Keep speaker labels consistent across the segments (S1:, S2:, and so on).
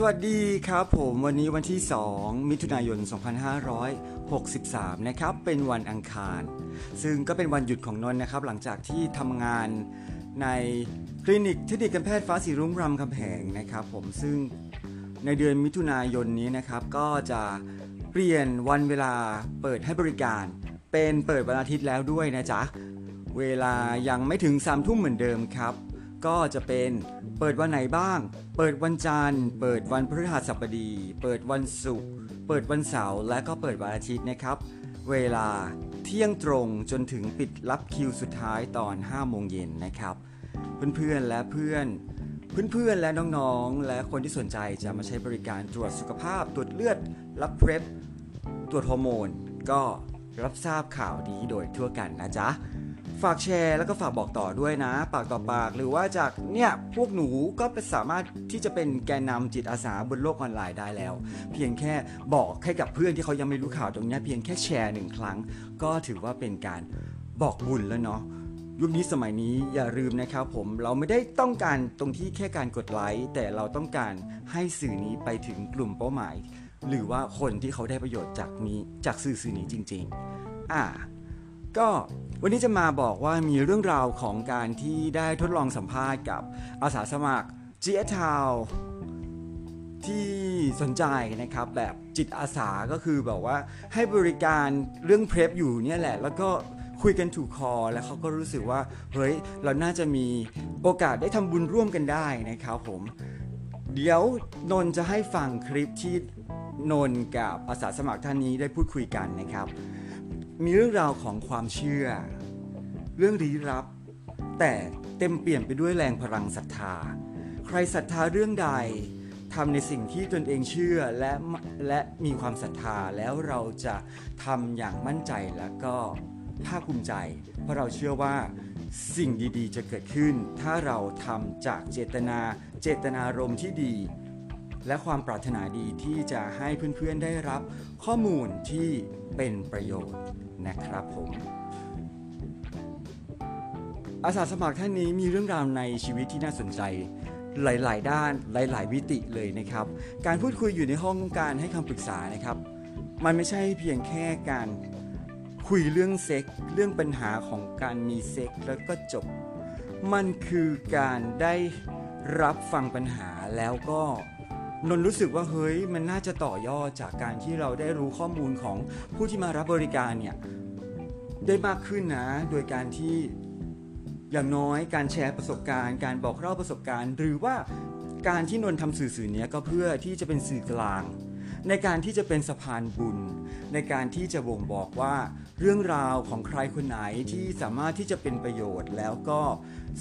S1: สวัสดีครับผมวันนี้วันที่ 2 มิถุนายน 2563 นะครับ เป็นวันอังคาร ซึ่งก็เป็นวันหยุดของนนท์นะครับ หลังจากที่ทำงานในคลินิกเทคนิคการแพทย์ฟ้าสีรุ่งรำคำแหงนะครับผมซึ่งในเดือนมิถุนายนนี้นะครับ ก็จะเปลี่ยนวันเวลาเปิดให้บริการ เป็นเปิดวันอาทิตย์แล้วด้วยนะจ๊ะ เวลายังไม่ถึง3ามทุ่มเหมือนเดิมครับ ก็จะเป็นเปิดวันไหนบ้าง เปิดวันจันทร์ เปิดวันพฤหัสบดี เปิดวันศุกร์ เปิดวันเสาร์ และก็เปิดวันอาทิตย์นะครับ เวลาเที่ยงตรงจนถึงปิดรับคิวสุดท้ายตอน 5 โมงเย็นนะครับ เพื่อนๆและเพื่อน เพื่อนๆและน้องๆ และคนที่สนใจจะมาใช้บริการตรวจสุขภาพ ตรวจเลือด รับเพรบตรวจฮอร์โมน ก็รับทราบข่าวนี้โดยทั่วกันนะจ๊ะ ฝากแชร์แล้วก็ฝากบอกต่อด้วยนะ ปากต่อปากหรือว่าจากเนี่ยพวกหนูก็สามารถที่จะเป็นแกนนำจิตอาสาบนโลกออนไลน์ได้แล้ว เพียงแค่บอกให้กับเพื่อนที่เขายังไม่รู้ข่าวตรงนี้เพียงแค่แชร์หนึ่งครั้ง ก็ถือว่าเป็นการบอกบุญแล้วเนาะยุคนี้สมัยนี้อย่าลืมนะครับผมเราไม่ได้ต้องการตรงที่แค่การกดไลค์แต่เราต้องการให้สื่อนี้ไปถึงกลุ่มเป้าหมาย หรือว่าคนที่เขาได้ประโยชน์จากนี้จากสื่อสื่อนี้จริง ๆ อ่า ก็วันนี้จะมาบอกว่ามีเรื่องราวของการที่ได้ทดลองสัมภาษณ์กับอาสาสมัคร g s t o w ที่สนใจนะครับแบบจิตอาสาก็คือแบบว่าให้บริการเรื่องเพลฟอยู่เนี่ยแหละ แล้วก็คุยกันถูกคอ แล้วเขาก็รู้สึกว่าเฮ้ยเราน่าจะมีโอกาสได้ทำบุญร่วมกันได้นะครับผม เดี๋ยวนนท์จะให้ฟังคลิปที่นนท์กับอาสาสมัครท่านนี้ได้พูดคุยกันนะครับ มีเรื่องราวของความเชื่อ เรื่องลี้ลับ แต่เต็มเปลี่ยนไปด้วยแรงพลังศรัทธา ใครศรัทธาเรื่องใดทำในสิ่งที่ตนเองเชื่อและและมีความศรัทธาแล้วเราจะทำอย่างมั่นใจและก็ภาคภูมิใจ เพราะเราเชื่อว่าสิ่งดีๆ จะเกิดขึ้น ถ้าเราทำจากเจตนา เจตนารมณ์ที่ดี และความปรารถนาดีที่จะให้เพื่อนๆได้รับข้อมูลที่เป็นประโยชน์ นะครับผมอาสาสมัครท่านนี้มีเรื่องราวในชีวิตที่น่าสนใจหลาย ๆ ด้านหลายๆวิติเลยนะครับ การพูดคุยอยู่ในห้องการให้คำปรึกษานะครับ มันไม่ใช่เพียงแค่การคุยเรื่องเซ็กเรื่องปัญหาของการมีเซ็กแล้วก็จบ มันคือการได้รับฟังปัญหาแล้วก็ นนรู้สึกว่าเฮ้ยมันน่าจะต่อยอดจากการที่เราได้รู้ข้อมูลของผู้ที่มารับบริการเนี่ยได้มากขึ้นนะ โดยการที่อย่างน้อยการแชร์ประสบการณ์ การบอกเล่าประสบการณ์ หรือว่าการที่นนทำสื่อสื่อเนี้ยก็เพื่อที่จะเป็นสื่อกลาง ในการที่จะเป็นสะพานบุญ ในการที่จะบ่งบอกว่าเรื่องราวของใครคนไหนที่สามารถที่จะเป็นประโยชน์ แล้วก็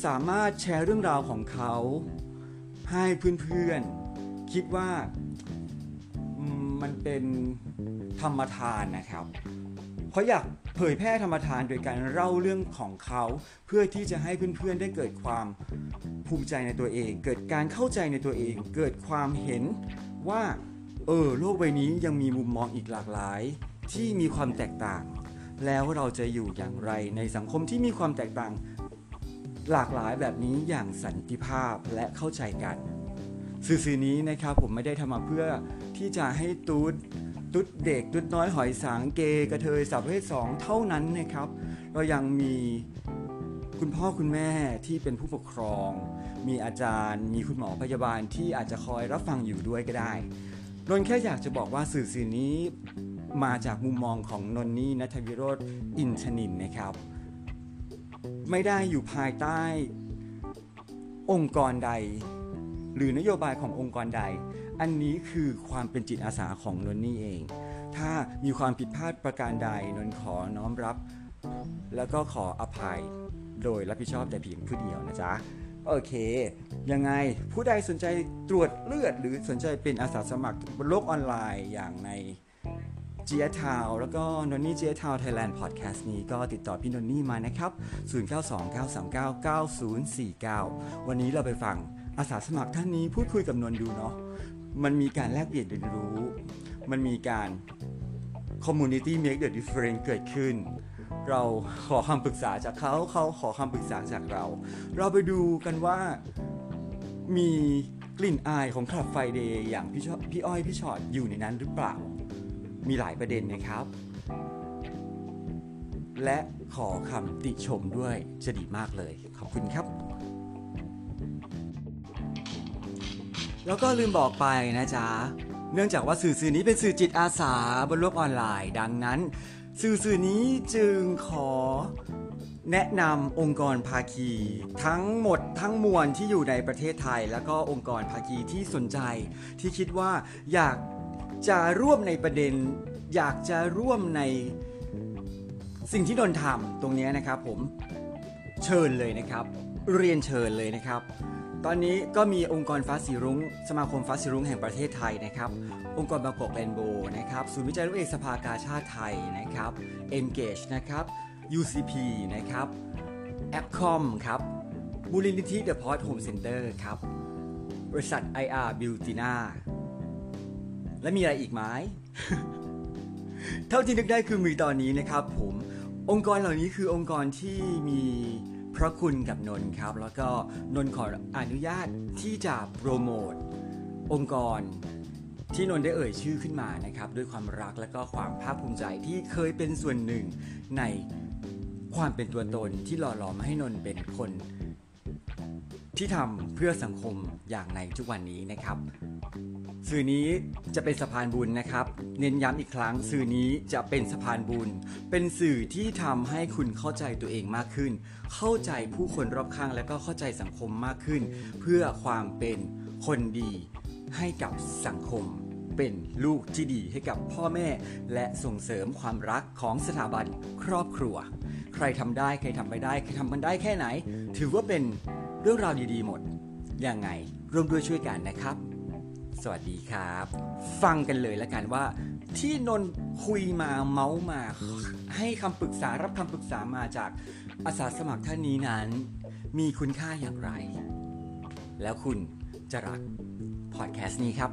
S1: สามารถแชร์เรื่องราวของเขาให้เพื่อนๆ คิดว่ามันเป็นธรรมทานนะครับเขาอยากเผยแพร่ธรรมทานโดยการเล่าเรื่องของเขาเพื่อที่จะให้เพื่อนๆได้เกิดความภูมิใจในตัวเอง เกิดการเข้าใจในตัวเอง เกิดความเห็นว่าเออโลกใบนี้ยังมีมุมมองอีกหลากหลาย ที่มีความแตกต่าง แล้วเราจะอยู่อย่างไรในสังคมที่มีความแตกต่าง หลากหลายแบบนี้อย่างสันติภาพและเข้าใจกัน สื่อนี้นะครับผมไม่ได้ทำมาเพื่อที่จะให้ตูดตุ๊ดเด็กตุ๊ดน้อยหอยสางเกกระเทยสับเพศสองเท่านั้นนะครับ เรายังมีคุณพ่อคุณแม่ที่เป็นผู้ปกครอง มีอาจารย์ มีคุณหมอพยาบาลที่อาจจะคอยรับฟังอยู่ด้วยก็ได้นนแค่อยากจะบอกว่าสื่อสื่อนี้มาจากมุมมองของนนนี่นัทวิโรธอินชนินนะครับ ไม่ได้อยู่ภายใต้องค์กรใด หรือนโยบายขององค์กรใด อันนี้คือความเป็นจิตอาสาของนนนี่เอง ถ้ามีความผิดพลาดประการใดนนขอน้อมรับ แล้วก็ขออภัยโดยรับผิดชอบแต่เพียงผู้เดียวนะจ๊ะโอเค ยังไงผู้ใดสนใจตรวจเลือด หรือสนใจเป็นอาสาสมัครบนโลกออนไลน์อย่างในเจียทาวแล้วก็นนนี่เจียทาวไทยแลนด์พอดแคสต์นี้ก็ติดต่อพี่นนนี่มานะครับ 0929399049 วันนี้เราไปฟัง อาสาสมัครท่านนี้พูดคุยกับนนดูเนาะมันมีการแลกเปลี่ยนเรียนรู้ มันมีการ community make the difference เกิดขึ้น เราขอคำปรึกษาจากเขาเขาขอคำปรึกษาจากเรา เราไปดูกันว่ามีกลิ่นอายของคลับไฟเดย์อย่างพี่อพี่อ้อยพี่ชอตอยู่ในนั้นหรือเปล่า มีหลายประเด็นนะครับ และขอคำติชมด้วยจะดีมากเลย ขอบคุณครับ แล้วก็ลืมบอกไปนะจ๊ะ เนื่องจากว่าสื่อสื่อนี้เป็นสื่อจิตอาสาบนโลกออนไลน์ ดังนั้น สื่อสื่อนี้จึงขอแนะนำองค์กรภาคี ทั้งหมดทั้งมวลที่อยู่ในประเทศไทย แล้วก็องค์กรภาคีที่สนใจ ที่คิดว่าอยากจะร่วมในประเด็น อยากจะร่วมในสิ่งที่นนทำตรงนี้นะครับผมเชิญเลยนะครับ เรียนเชิญเลยนะครับ ตอนนี้ก็มีองค์กรฟ้าสีรุง้ง สมาคมฟ้าสีรุ้งแห่งประเทศไทยนะครับ องค์กรบางกอกแรนโบนะครับ ศูนย์วิจัยลูกเอกสภากาชาติไทยนะครับ Engage นะครับ UCP นะครับ a p c o m ครับมูลนิธิ The Port Home Center ครับ บริษัท IR b u t i n a และมีอะไรอีกไหม เท่าที่นึกได้คือมีตอนนี้นะครับผม องค์กรเหล่านี้คือองค์กรที่มี พระคุณกับนนท์ครับ แล้วก็นนท์ขออนุญาตที่จะโปรโมทองค์กรที่นนท์ได้เอ่ยชื่อขึ้นมานะครับด้วยความรักและก็ความภาคภูมิใจที่เคยเป็นส่วนหนึ่งในความเป็นตัวตนที่หล่อหลอมให้นนท์เป็นคน ที่ทำเพื่อสังคมอย่างในทุกวันนี้นะครับ สื่อนี้จะเป็นสะพานบุญนะครับ เน้นย้ำอีกครั้ง สื่อนี้จะเป็นสะพานบุญ เป็นสื่อที่ทำให้คุณเข้าใจตัวเองมากขึ้น เข้าใจผู้คนรอบข้างและก็เข้าใจสังคมมากขึ้น เพื่อความเป็นคนดีให้กับสังคมเป็นลูกที่ดีให้กับพ่อแม่ และส่งเสริมความรักของสถาบันครอบครัว ใครทำได้ใครทำไม่ได้ใครทำมันได้แค่ไหน ถือว่าเป็นเรื่องราวดี ๆ หมดยังไงร่วมด้วยช่วยกันนะครับ สวัสดีครับ ฟังกันเลยแล้วกันว่า ที่นนท์คุยมาเมาส์มา ให้คำปรึกษารับคำปรึกษามาจากอาสาสมัครท่านนี้นั้น มีคุณค่าอย่างไร แล้วคุณจะรักพอดแคสต์นี้ครับ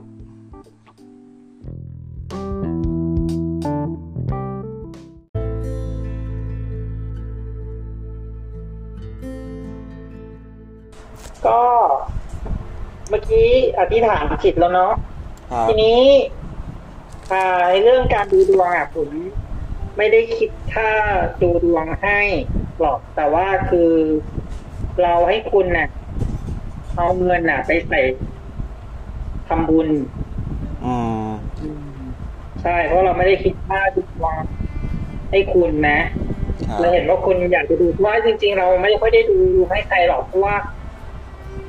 S2: มื่อกี้อธิษฐานจิตแล้วเนาะ
S1: ครับ
S2: ทีนี้อ่าในเรื่องการดูดวงอะผมไม่ได้คิดค่าดูดวงให้หรอกแต่ว่าคือเราให้คุณน่ะ เอาเงินน่ะ ไปใส่ทำบุญ
S1: อืม
S2: ใช่เพราะเราไม่ได้คิดค่าดูดวงให้คุณนะ
S1: ครับ
S2: เราเห็นว่าคุณอยากจะดูเพราะว่าจริง ๆ เราไม่ค่อยได้ดูให้ใครหรอกเพราะว่า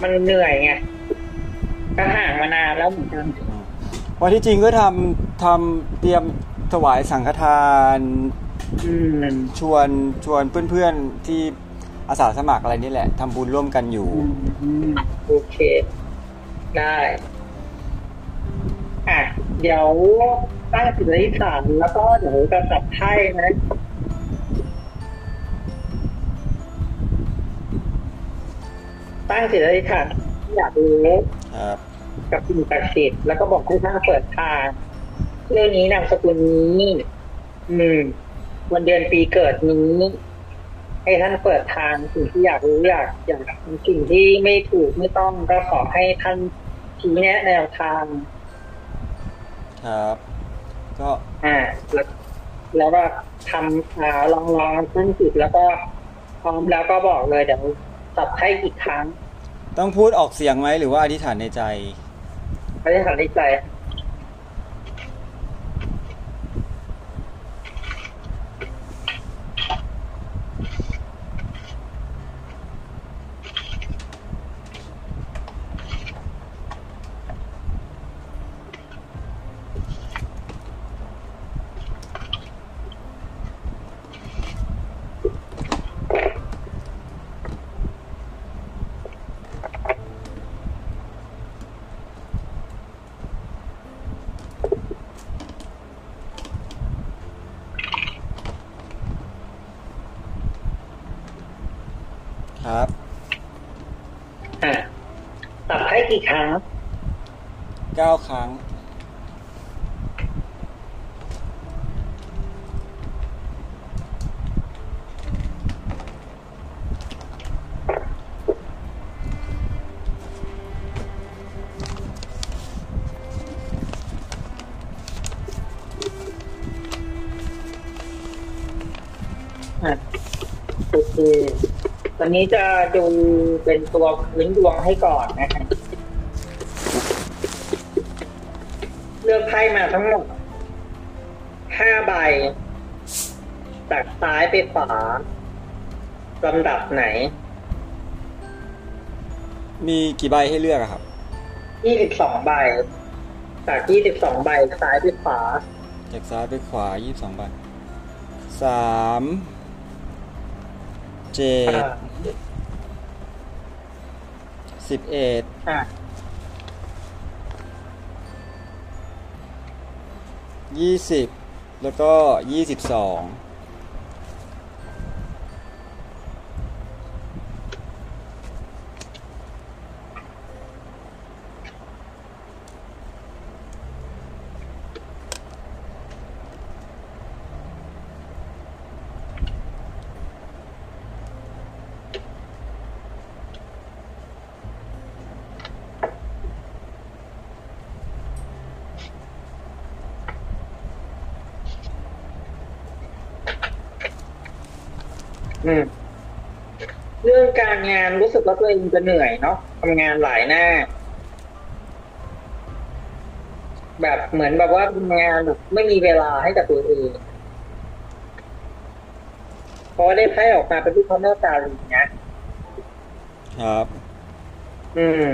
S2: มันเหนื่อยไง ก็ห่างมานานแล้วเหมือนกัน
S1: วันที่จริงก็ทำทำเตรียมถวายสังฆทาน
S2: อืม
S1: ชวนชวนเพื่อนๆที่อาสาสมัครอะไรนี่แหละทำบุญร่วมกันอยู่
S2: อืมโอเค ได้อะเดี๋ยวตั้งจิตอธิษฐานแล้วก็เดี๋ยวจะจับไพ่นะตั้งจิตอธิษฐานที่อยากรู้
S1: ครับ
S2: กับสิ่งศักดิ์สิทธิ์แล้วก็บอกให้ท่านเปิดทางเรื่องนี้นามสกุลนี้อืมวันเดือนปีเกิดนี้ให้ท่านเปิดทางสิ่งที่อยากรู้อยากอยากสิ่งที่ไม่ถูกไม่ต้องก็ขอให้ท่านชี้แนะแนวทาง
S1: ครับ ก็
S2: อ่าแล้วแล้วก็ทำอ่าลองลองตั้งจิตแล้วก็พร้อมแล้วก็บอกเลยเดี๋ยวจับให้อีกครั้ง
S1: ต้องพูดออกเสียงไหมหรือว่าอธิษฐานในใจ
S2: อธิษฐานในใจ
S1: ครับเก้าครั้ง
S2: โอเคตอนนี้จะดูเป็นตัวพื้นดวงให้ก่อนนะคะ ทั้งหมดห้าใบ จากซ้ายไปขวาลำดับไหน
S1: มีกี่ใบให้เลือกอะครับ
S2: ยี่สิบสองใบ จากยี่สิบสองใบซ้ายไปขวา
S1: จากซ้ายไปขวายี่สิบสองใบสามเจ็ดสิบเอ็ด
S2: อะ
S1: 20 แล้วก็
S2: 22 รงานรู้สึกว่าตัวเองจะเหนื่อยเนาะทำงานหลายหน้า แบบเหมือนแบบว่าทำงานแบบไม่มีเวลาให้กับตัวเองเพราะว่าได้ไพ่ออกมาเป็นรูปพระแม่กาลีนะครับ อืม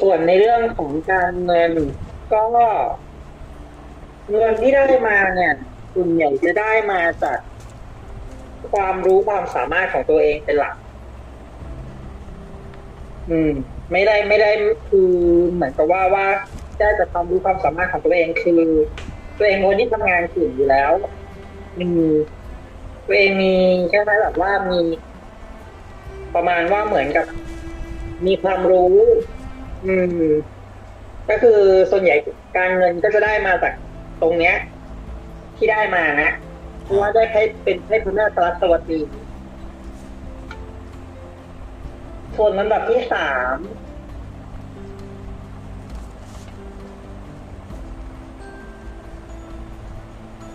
S2: ส่วนในเรื่องของการเงินก็เงินที่ได้มาเนี่ยส่วนใหญ่จะได้มาจากความรู้ความสามารถของตัวเองเป็นหลัก อืม ไม่ได้ไม่ได้คือเหมือนกับว่าว่าได้จากความรู้ความสามารถของตัวเองคือ ตัวเองคนที่ทำงานเก่งอยู่แล้วมีตัวเองมีแค่ไหมแบบว่ามี ประมาณว่าเหมือนกับ มีความรู้ อืม ก็คือส่วนใหญ่การเงินก็จะได้มาจากตรงเนี้ย ที่ได้มานะเพราะว่าได้ให้เป็นให้พระแม่สรัสวตีส่ว นลำดับที่สาม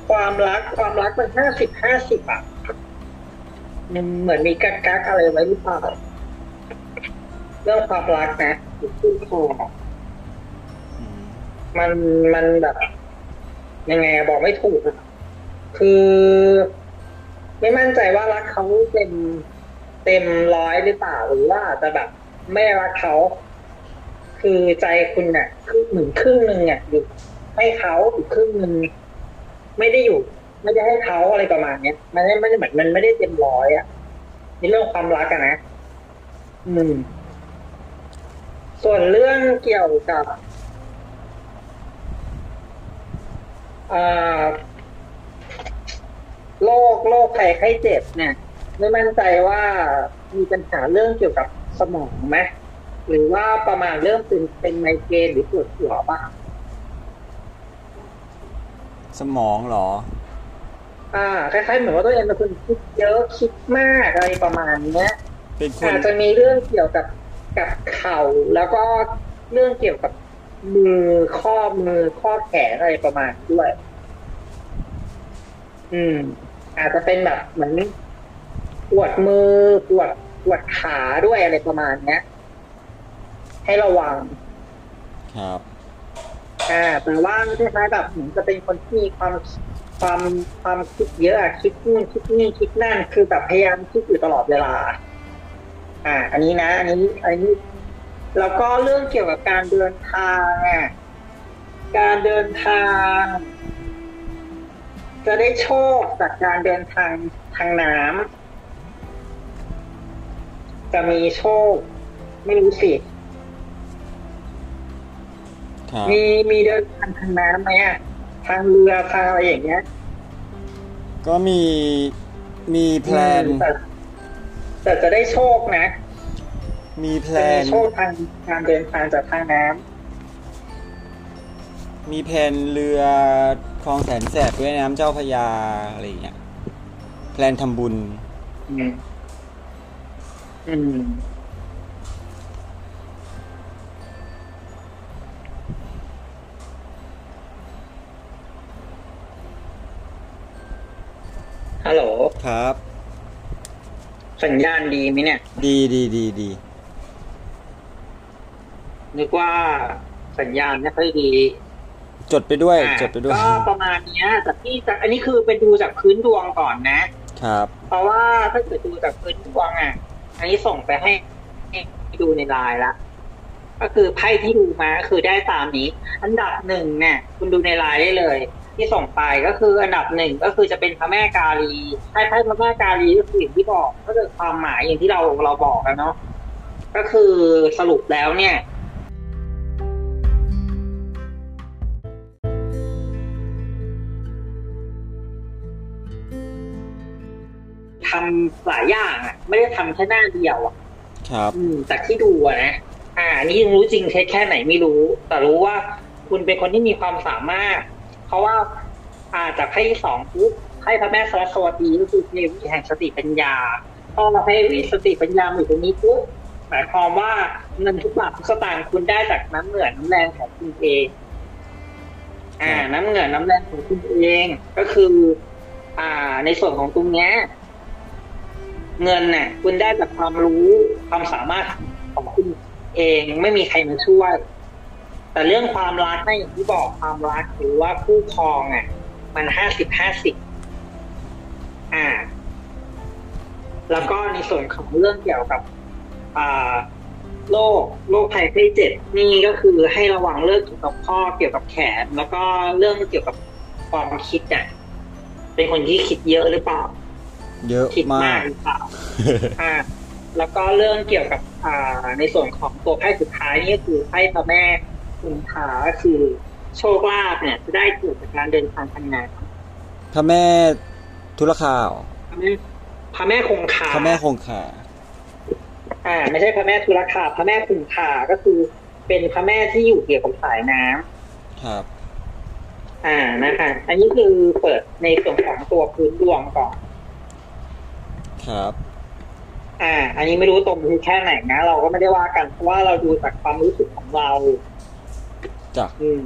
S2: ความรักความรักมันห้าสิบห้าสิบอะมันเหมือนมีกักกักๆอะไรไว้หรือเปล่าเรื่องความรักนะขึ้นคอ
S1: อืม
S2: มันมันแบบยังไงอะบอกไม่ถูกอะคือ ไม่มั่นใจว่ารักเขาเต็ม เต็มร้อยหรือเปล่าหรือว่าจะแบบไม่รักเขา คือใจคุณน่ะคือเหมือนครึ่งหนึ่งอะอยู่ให้เขาอีกครึ่งหนึ่งไม่ได้อยู่ ไม่ได้ให้เขาอะไรประมาณเนี้ยมันไม่ไม่ได้เหมือนมันไม่ได้เต็มร้อยอะในเรื่องความรักอะนะอืม ส่วนเรื่องเกี่ยวกับอ่าโรคโรคไข้ไข้เจ็บเนี่ย ไม่มั่นใจว่ามีปัญหาเรื่องเกี่ยวกับสมองไหมหรือว่าประมาณเริ่มเป็นเป็นไมเกรนหรือปวดหัวบ้าง
S1: สมองเหรอ
S2: อ่าคล้ายๆเหมือนว่าตัวเองเป็นคนคิดเยอะคิดมากอะไรประมาณเนี้ย
S1: เป็นคน
S2: อาจจะมีเรื่องเกี่ยวกับกับเข่าแล้วก็เรื่องเกี่ยวกับมือข้อมือข้อแขนอะไรประมาณด้วย อืม อาจจะเป็นแบบเหมือน ปวดมือปวดปวดขาด้วยอะไรประมาณเนี้ย ให้ระวัง
S1: ครับ
S2: อ่าแต่ว่าคล้ายๆแบบเหมือนจะเป็นคนที่มีความความความคิดเยอะอะคิดนู่นคิดนี่คิดนั่นคือแบบพยายามคิดอยู่ตลอดเวลา อ่า อันนี้นะ อันนี้อันนี้แล้วก็เรื่องเกี่ยวกับการเดินทางอะการเดินทาง จะได้โชคจากการเดินทางทางน้ำ จะมีโชค ไม่รู้สิ
S1: ครับ
S2: มีมีเดินทางทางน้ำไหมอะทางเรือทางอะไรอย่างเงี้ย
S1: ก็มีมีแพลน
S2: อืมแต่แต่จะได้โชคนะ
S1: มีแพล
S2: จะมี
S1: น
S2: โชคทางการเดินทางจากทางน้ำ
S1: มีแพลนเรือคลองแสนแสบด้วยน้ำเจ้าพระยาอะไรอย่างเงี้ย แพลนทำบุญ
S2: อืม อืมฮัลโหล
S1: ครับ
S2: สัญญาณดีไหมเนี่ย
S1: ดีดีดีดี
S2: นึกว่าสัญญาณไม่ค่อยดี
S1: จดไปด้วย
S2: อ่า
S1: จดไปด้วย
S2: ก็ประมาณเนี้ยแต่ที่จะอันนี้คือไปดูจากพื้นดวงก่อนนะ
S1: ครับ
S2: เพราะว่าถ้าเกิดดูจากพื้นดวงอะ อันนี้ส่งไปให้ดูในไลน์ละ ก็คือไพ่ที่ดูมาก็คือได้ตามนี้ อันดับหนึ่งเนี่ย คุณดูในไลน์ได้เลย ที่ส่งไปก็คืออันดับหนึ่งก็คือจะเป็นพระแม่กาลีไพ่ไพ่พระแม่กาลีก็คืออย่างที่บอก ก็คือความหมายอย่างที่เราเราบอกกันเนาะก็คือสรุปแล้วเนี่ย ทำหลายอย่างอะ ไม่ได้ทำแค่หน้าเดียวอะ
S1: ครับ
S2: อืมจากที่ดูอะนะอ่านี่ยังรู้จริงแค่แค่ไหนไม่รู้ แต่รู้ว่าคุณเป็นคนที่มีความสามารถ เพราะว่า อ่าจากไพ่ที่สองปุ๊บไพ่พระแม่สวัสดีก็คือเทวีแห่งสติปัญญาพอมาเทวีสติปัญญามาอยู่ตรงนี้ปุ๊บหมายความว่าเงินทุกบาททุกสตางค์คุณได้จากน้ำเหงื่อน้ำแรงของคุณเอง อ่า น้ำเหงื่อน้ำแรงของคุณเอง ก็คือ อ่า ในส่วนของตรงเนี้ย เงินน่ะคุณได้จากความรู้ความสามารถของคุณเองไม่มีใครมาช่วย แต่เรื่องความรักนะอย่างที่บอกความรักหรือว่าคู่ครองอะ มันห้าสิบห้าสิบอ่า แล้วก็ในส่วนของเรื่องเกี่ยวกับ อ่าโรคโรคภัยไข้เจ็บนี่ก็คือให้ระวังเรื่องเกี่ยวกับข้อเกี่ยวกับแขน แล้วก็เรื่องเกี่ยวกับความคิดอะเป็นคนที่คิดเยอะหรือเปล่า
S1: เยอะ
S2: คิด
S1: มามา
S2: กกหรือเปล่าอ่า แล้วก็เรื่องเกี่ยวกับอ่าในส่วนของตัวไพ่สุดท้ายนี่ก็คือไพ่พระแม่คุณพาก็คือโชคลาภเนี่ยจะได้เกิดจากการเดินทางทางงาน
S1: พระแม่ธุรคาเหรอ
S2: พระแม่พระแม่คงคา
S1: พระแม่คงคา
S2: อ่า ไม่ใช่พระแม่ธุรคาพระแม่คงคาก็คือเป็นพระแม่ที่อยู่เกี่ยวกับสายน้ำ
S1: ครับ
S2: อ่านะคะ อันนี้คือเปิดในส่วนของตัวพื้นดวงก่อน
S1: ครับ
S2: อ่า อันนี้ไม่รู้ตรงคือแค่ไหนนะ เราก็ไม่ได้ว่ากันเพราะว่าเราดูจากความรู้สึกของเรา
S1: จ้ะ
S2: อืม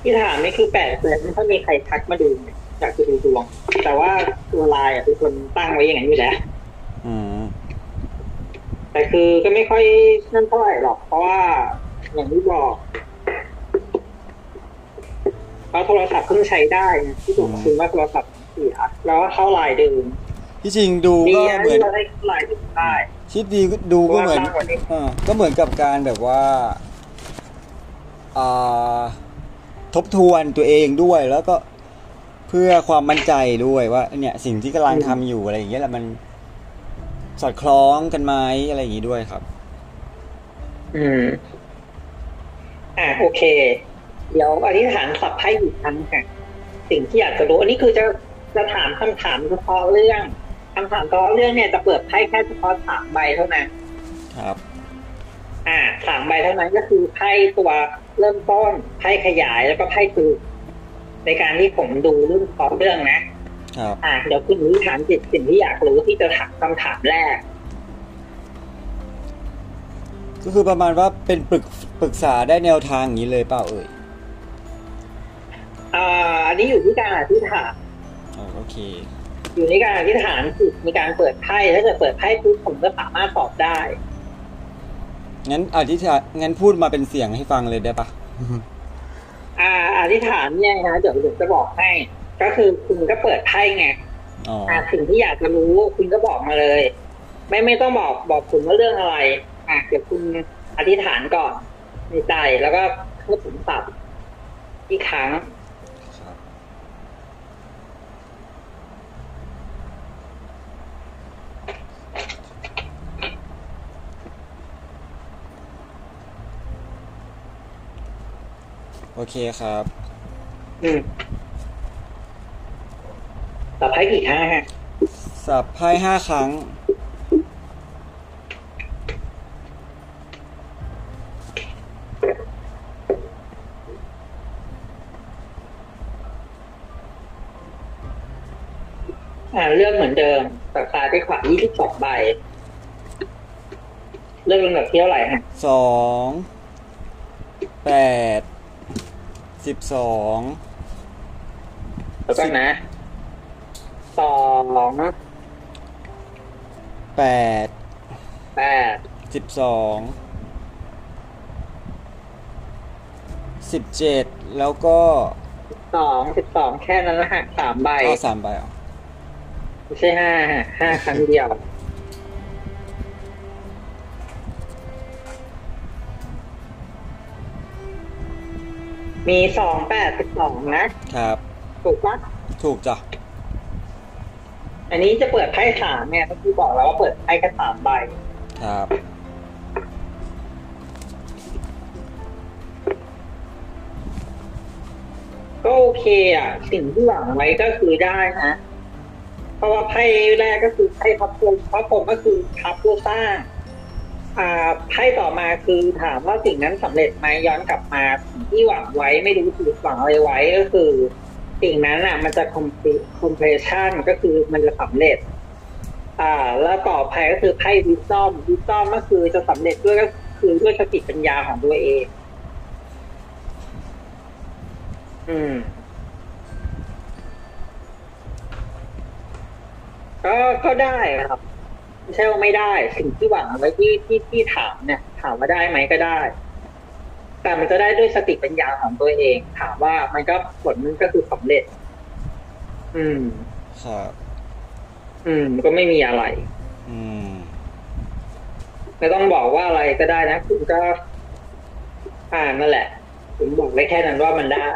S2: ที่ถามนี่คือแปลกเลยไม่ค่อยมีใครทักมาดูอยากจะดูดวง แต่ว่าตัวไลน์อะเป็นคนตั้งไว้อย่างนั้นอยู่แล้ว
S1: อืม
S2: แต่คือก็ไม่ค่อยนั่นเท่าไหร่หรอก เพราะว่าอย่างที่บอก เราโทรศัพท์เพิ่งใช้ได้นะที่บอกคุณว่าโทรศัพท์เสียแล้วก็เข้าไลน์เดิม
S1: ที่จริงดู
S2: ดี
S1: ก็
S2: นะ
S1: เหมือน
S2: ที่เราได้เข้าไลน์เดิมได้
S1: คิดดีดูก็เหมือน
S2: เพราะว่าสร้างวันนี้
S1: เออก็เหมือนกับการแบบว่าอ่าทบทวนตัวเองด้วยแล้วก็เพื่อความมั่นใจด้วยว่า เนี่ยสิ่งที่กำลังทำอยู่อะไรอย่างเงี้ยแหละมันสอดคล้องกันไหมอะไรอย่างงี้ด้วยครับ
S2: อืม อ่าโอเค เดี๋ยวอธิษฐานสับไพ่อีกครั้งค่ะ สิ่งที่อยากจะรู้ อันนี้คือจะจะถามคำถามเฉพาะเรื่องคำถามเฉพาะเรื่องเนี่ยจะเปิดไพ่แค่เฉพาะสามใบเท่านั้น
S1: ครับ
S2: อ่าสามใบเท่านั้นก็คือไพ่ตัวเริ่มต้นไพ่ขยายแล้วก็ไพ่ตือในการที่ผมดูเรื่องของเรื่องนะ
S1: ครับ
S2: อ่าเดี๋ยวคุณนิถามจิตสิ่งที่อยากรู้ที่จะถามคำถามแรก
S1: ก็คือประมาณว่าเป็นปรึกปรึกษาได้แนวทางอย่างนี้เลยเปล่าเอ่ย
S2: อ่าอันนี้อยู่ที่การอธิษฐาน
S1: อ๋อโอเค
S2: อยู่ในการอธิษฐานจิตมีการเปิดไพ่ถ้าเกิดเปิดไพ่ปุ๊บผมก็สามารถตอบได้
S1: งั้นอธิษฐานงั้นพูดมาเป็นเสียงให้ฟังเลยได้ปะ
S2: อ่าอธิษฐานเนี่ยนะเดี๋ยวผมจะบอกให้ ก็คือคุณก็เปิดไพ่ไง
S1: อ๋อ
S2: อ่าสิ่งที่อยากจะรู้คุณก็บอกมาเลย ไม่ไม่ต้องบอกบอกคุณว่าเรื่องอะไร อะเดี๋ยวคุณอธิษฐานก่อนในใจแล้วก็ให้ผมตัดอีกครั้ง
S1: ครับ โอเคครับ
S2: อืมตัดไพ่กี่ครั้งฮะ
S1: สับไพ่ห้าครั้ง
S2: อ่าเลือกเหมือนเดิม ตัดซ้ายไปขวายี่สิบสองใบ เลือกลำดับที่เท่าไหร่ฮะ
S1: สองแปดสิบสอง
S2: แล้วก็นะสอง
S1: แปด
S2: แปด
S1: สิบสองสิบเจ็ดแล้วก็
S2: สองสิบสองแค่นั้นนะฮะสามใบ
S1: เอาสามใบเหรอ
S2: ไม่ใช่ห้าฮะห้าครั้งเดียว มีสองแปดสิบสองนะ
S1: ครับ
S2: ถูกปะ
S1: ถูกจ้ะ
S2: อันนี้จะเปิดไพ่สามเนี่ยก็คือบอกแล้วว่าเปิดไพ่แค่สามใบ
S1: ครับ
S2: ก็โอเคอะ สิ่งที่หวังไว้ก็คือได้นะเพ ราะว่าไพ่แรกก็คือไพ่พับพรหมพับพรหมก็คือพับผู้สร้างอ่าไพ่ต่อมาคือถามว่าสิ่งนั้นสำเร็จไหมย้อนกลับมาสิ่งที่หวังไว้ไม่รู้ถูกหวังอะไรไว้ก็คือ สิ่งนั้นอะ มันจะคอมคอมเพรชันก็คือมันจะสำเร็จ อ่า แล้วต่อไปก็คือไพ่วิซอมวิซอมก็คือจะสำเร็จด้วยก็คือด้วยสติปัญญาของตัวเอง อืม ก็ก็ได้ครับไม่ใช่ว่าไม่ได้ สิ่งที่หวังไว้ที่ที่ที่ถามเนี่ย ถามว่าได้ไหมก็ได้ แต่มันจะได้ด้วยสติปัญญาของตัวเอง ถามว่ามันก็ผลมันก็คือสำเร็จ อืม
S1: ครับ
S2: อืม ก็ไม่มีอะไร
S1: อืม
S2: ไม่ต้องบอกว่าอะไรก็ได้นะคุณก็ อ่านนั่นแหละผมบอกได้แค่นั้นว่ามันได้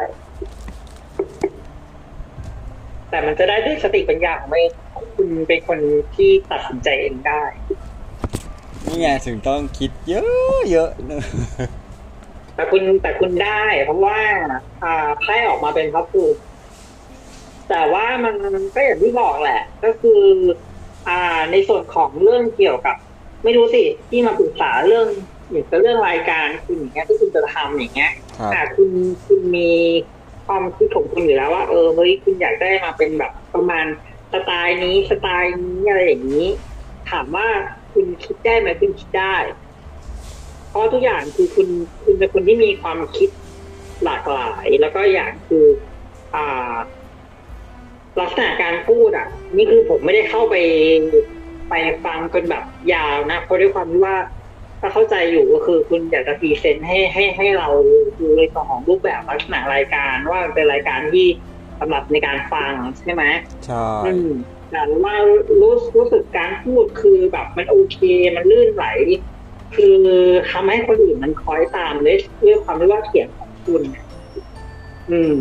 S2: แต่มันจะได้ด้วยสติปัญญาของตัวเอง คุณเป็นคนที่ตัดสินใจเองได้
S1: นี่ไงถึงต้องคิดเยอะเยอะเนอะ
S2: แต่คุณแต่คุณได้ เพราะว่า อ่าไพ่ออกมาเป็นพับปูแต่ว่ามันก็อย่างที่บอกแหละ ก็คือ อ่าในส่วนของเรื่องเกี่ยวกับ ไม่รู้สิที่มาปรึกษาเรื่องอย่างกับเรื่องรายการคุณอย่างเงี้ยที่คุณจะทำอย่างเงี้ย
S1: ครับ
S2: อ่าคุณคุณมีความคิดของคุณอยู่แล้วว่าเออเฮ้ยคุณอยากได้มาเป็นแบบประมาณ สไตล์นี้สไตล์นี้อะไรอย่างนี้ ถามว่าคุณคิดได้ไหมคุณคิดได้ เพราะทุกอย่างคือคุณคุณเป็นคนที่มีความคิดหลากหลาย แล้วก็อย่างคือ อ่า ลักษณะการพูดอะ นี่คือผมไม่ได้เข้าไปไปฟังกันแบบยาวนะ เพราะด้วยความที่ว่าถ้าเข้าใจอยู่ก็คือคุณอยากจะพรีเซนต์ให้ให้ให้เราดูในส่วนของรูปแบบลักษณะรายการว่ามันเป็นรายการที่ สำหรับในการฟังใช่ไหม
S1: ใช่
S2: อืมแต่ว่ารู้รู้สึกการพูดคือแบบมันโอเค มันลื่นไหล คือทำให้คนอื่นมันคล้อยตามด้วยด้วยความที่ว่าเสียงของคุณเนี่ยอืม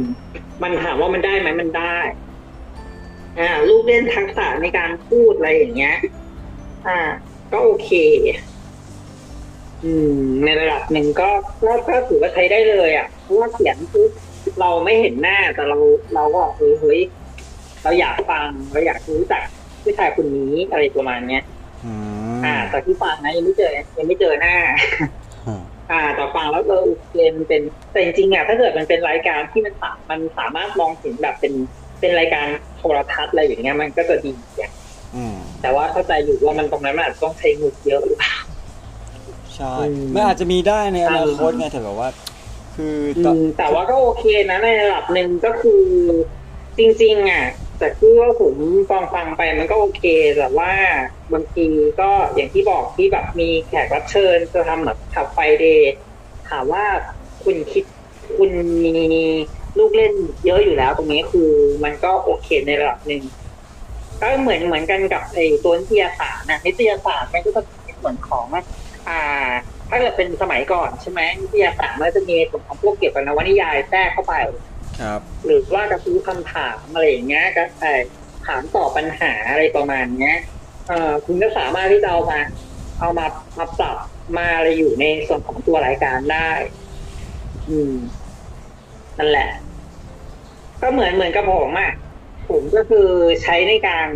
S2: มันถามว่ามันได้ไหมมันได้ อ่า ลูกเล่นทักษะในการพูดอะไรอย่างเงี้ย อ่า ก็โอเคอืมในระดับหนึ่งก็ก็ก็ถือว่าใช้ได้เลยอะเพราะว่าเสียงปุ๊บ เราไม่เห็นหน้าแต่เราเราก็เออเฮ้ยเราอยากฟังเราอยากรู้จักผู้ชายคนนี้อะไรประมาณเนี้ย
S1: อืม
S2: อ่าแต่ที่ฟังนะยังไม่เจอยังไม่เจอหน้าอ่าแต่ฟังแล้วเออโอเคมันเป็นแต่จริงๆอะถ้าเกิดมันเป็นรายการที่มันสามันสามารถมองเห็นแบบเป็นเป็นรายการโทรทัศน์อะไรอย่างเงี้ยมันก็จะดีอะ
S1: อืม
S2: แต่ว่าเข้าใจอยู่ว่ามันตรงนั้นมันอาจจะต้องใช้งบเยอะหรือเปล่า
S1: ใช่
S2: อืม
S1: มันอาจจะมีได้ในอนาคต
S2: อ่า
S1: ไงแต่แบบว่า คือ
S2: อื
S1: ตอน
S2: มแต่ว่าก็โอเคนะในระดับหนึ่งก็คือ จริง ๆ อะ แต่คือว่าผมฟังฟังๆไปมันก็โอเค แต่ว่าบางทีก็อย่างที่บอกที่แบบมีแขกรับเชิญจะทำแบบขับไฟเดย์ถามว่าคุณคิดคุณมีลูกเล่นเยอะอยู่แล้ว ตรงนี้คือมันก็โอเคในระดับหนึ่งก็เหมือนเหมือนกันกับไอ้ตัวนิตยสารนะนิตยสารมันก็จะเป็นส่วนของอ่า ถ้าเกิดเป็นสมัยก่อนใช่ไหมนิตยสารมันจะมีในส่วนของพวกเกี่ยวกับนวนิยายแทรกเข้าไป
S1: ครับ
S2: หรือว่ากระทู้คำถามอะไรอย่างเงี้ยก็เอ่อถามตอบปัญหาอะไรประมาณเนี้ยเอ่อคุณก็สามารถที่จะเอามาเอามามาปรับมาอะไรอยู่ในส่วนของตัวรายการได้ อืม นั่นแหละ ก็เหมือนเหมือนกับผมอะผมก็คือใช้ในการ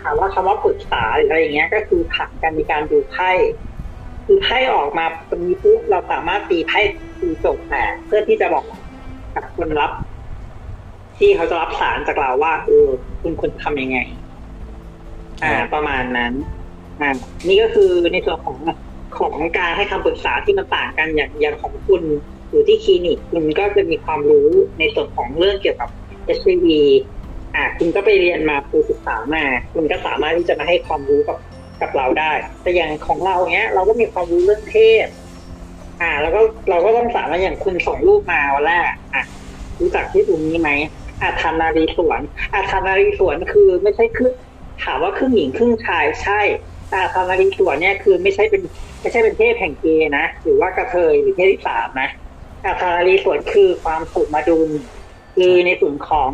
S2: ถามว่าคำว่าปรึกษาหรืออะไรอย่างเงี้ย ก็คือถามกันในการดูไพ่ คือไพ่ออกมาตรงนี้ปุ๊บเราสามารถตีไพ่ตีจบแต่เพื่อที่จะบอกกับคนรับ ที่เขาจะรับสารจากเราว่าเออคุณควรทำยังไง อ่า
S1: ครับ
S2: ประมาณนั้นอ่านี่ก็คือในส่วนของของการให้คำปรึกษาที่มันต่างกันอย่างอย่างของคุณอยู่ที่คลินิกคุณก็จะมีความรู้ในส่วนของเรื่องเกี่ยวกับ HIV อะคุณก็ไปเรียนมาคุณศึกษามา คุณก็สามารถที่จะมาให้ความรู้กับ กับเราได้ แต่อย่างของเราเนี้ย เราก็มีความรู้เรื่องเทพอ่า แล้วก็เราก็ต้องสามารถอย่างคุณส่งรูปมาวันแรกอะรู้จักที่ตรงนี้ไหมอาธานารีสวนอาธานารีสวนคือไม่ใช่ครึ่งถามว่าครึ่งหญิงครึ่งชายใช่แต่อาธานารีสวนเนี่ยคือไม่ใช่เป็นไม่ใช่เป็นเทพแห่งเกย์นะหรือว่ากระเทยหรือเพศที่สามนะอาธานารีสวนคือความสุขมาดุลคือในส่วนของ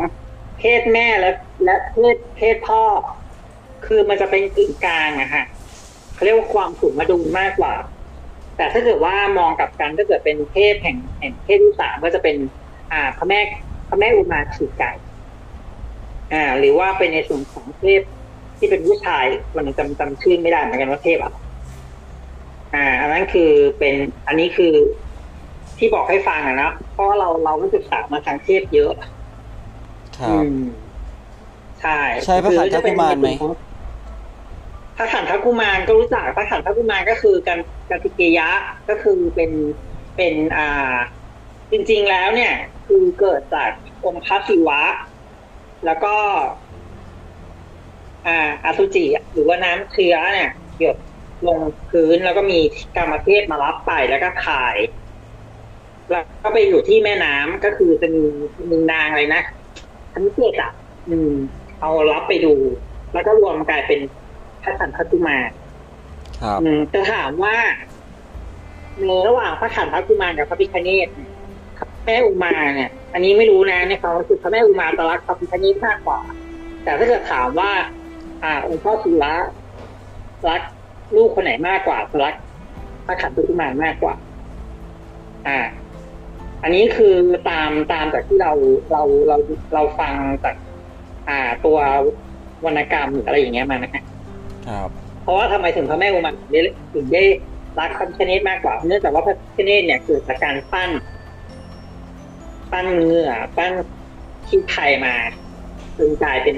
S2: เพศแม่และและเพศเพศพ่อ คือมันจะเป็นกึ่งกลางอะฮะเขาเรียกว่าความสุขมาดุลมากกว่า แต่ถ้าเกิดว่ามองกลับกันถ้าเกิดเป็นเทพแห่งแห่งเพศที่สามก็จะเป็น อ่าพระแม่พระแม่อุมาขี่ไก่อ่า หรือว่าเป็นในส่วนของเทพที่เป็นผู้ชายมันจำจำชื่อไม่ได้เหมือนกันว่าเทพอะไรอ่า อันนั้นคือเป็นอันนี้คือที่บอกให้ฟังอะนะเพราะว่าเราเราก็ศึกษามาทางเทพเยอะ
S1: ครับ
S2: อืมใช่
S1: ใช่พระขันธกุมารไหม
S2: พระขันธกุมารก็รู้จักพระขันธกุมารก็คือกันกันติเกยะก็คือเป็นเป็นอ่า จริง ๆแล้วเนี่ย คือเกิดจากองค์พระศิวะ แล้วก็ อ่าอาสุจิหรือว่าน้ำเชื้อเนี่ยหยดลงพื้นแล้วก็มีกรรมเทพมารับไปแล้วก็ขาย แล้วก็ไปอยู่ที่แม่น้ำก็คือจะมีมีนางอะไรนะทั้งเจ็ดอะ อืม เอารับไปดู แล้วก็รวมกลายเป็น พระขันธกุมาร
S1: ครับ
S2: อืมจะถามว่าในระหว่างพระขันธกุมารกับพระพิฆเนศเนี่ยพระแม่อุมาเนี่ย อันนี้ไม่รู้นะในความรู้สึกพระแม่อุมาจะรักพระพิฆเนศมากกว่า แต่ถ้าเกิดถามว่า อ่าองค์พ่อศิวะรักลูกคนไหนมากกว่ารักพระขันธกุมารมากกว่า อ่า อันนี้คือตามตามจากที่เราเราเราเราฟังจาก อ่า ตัววรรณกรรมหรืออะไรอย่างเงี้ยมานะฮะ
S1: ครับ
S2: เพราะว่าทำไมถึงพระแม่อุมาถึงได้ถึงได้รักพระพิฆเนศมากกว่า เนื่องจากว่าพระพิฆเนศเนี่ยเกิดจากการปั้น ปั้นเหงื่อปั้นขี้ไข่มาจนกลายเป็น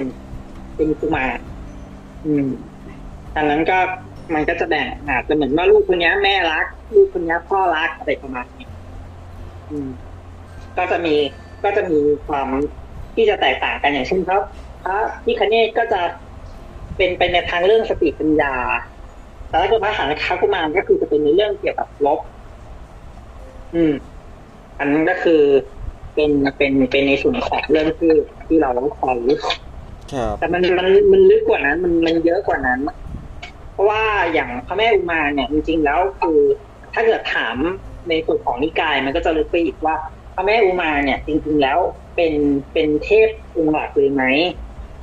S2: เป็นกุมารอืมอันนั้นก็มันก็จะแบ่งอาจจะเหมือนว่าลูกคนนี้แม่รัก ลูกคนนี้พ่อรักอะไรประมาณนี้อืม ก็จะมีก็จะมีความที่จะแตกต่างกันอย่างเช่นพระพระพิฆเนศก็จะ เป็นไปในทางเรื่องสติปัญญา แต่ถ้าเกิดพระหันคากุมารก็คือจะเป็นในเรื่องเกี่ยวกับลบ อืม อันนั้นก็คือเป็นเป็นเป็นในส่วนของเรื่องที่ที่เราต้องคอยรู้
S1: ครับ
S2: แต่มันมันมันลึกกว่านั้น มันมันเยอะกว่านั้น เพราะว่าอย่างพระแม่อุมาเนี่ยจริงๆแล้วคือ ถ้าเกิดถามในส่วนของนิกายมันก็จะลึกไปอีกว่าพระแม่อุมาเนี่ย จริง ๆแล้วเป็นเป็นเทพองค์หลักเลยไหม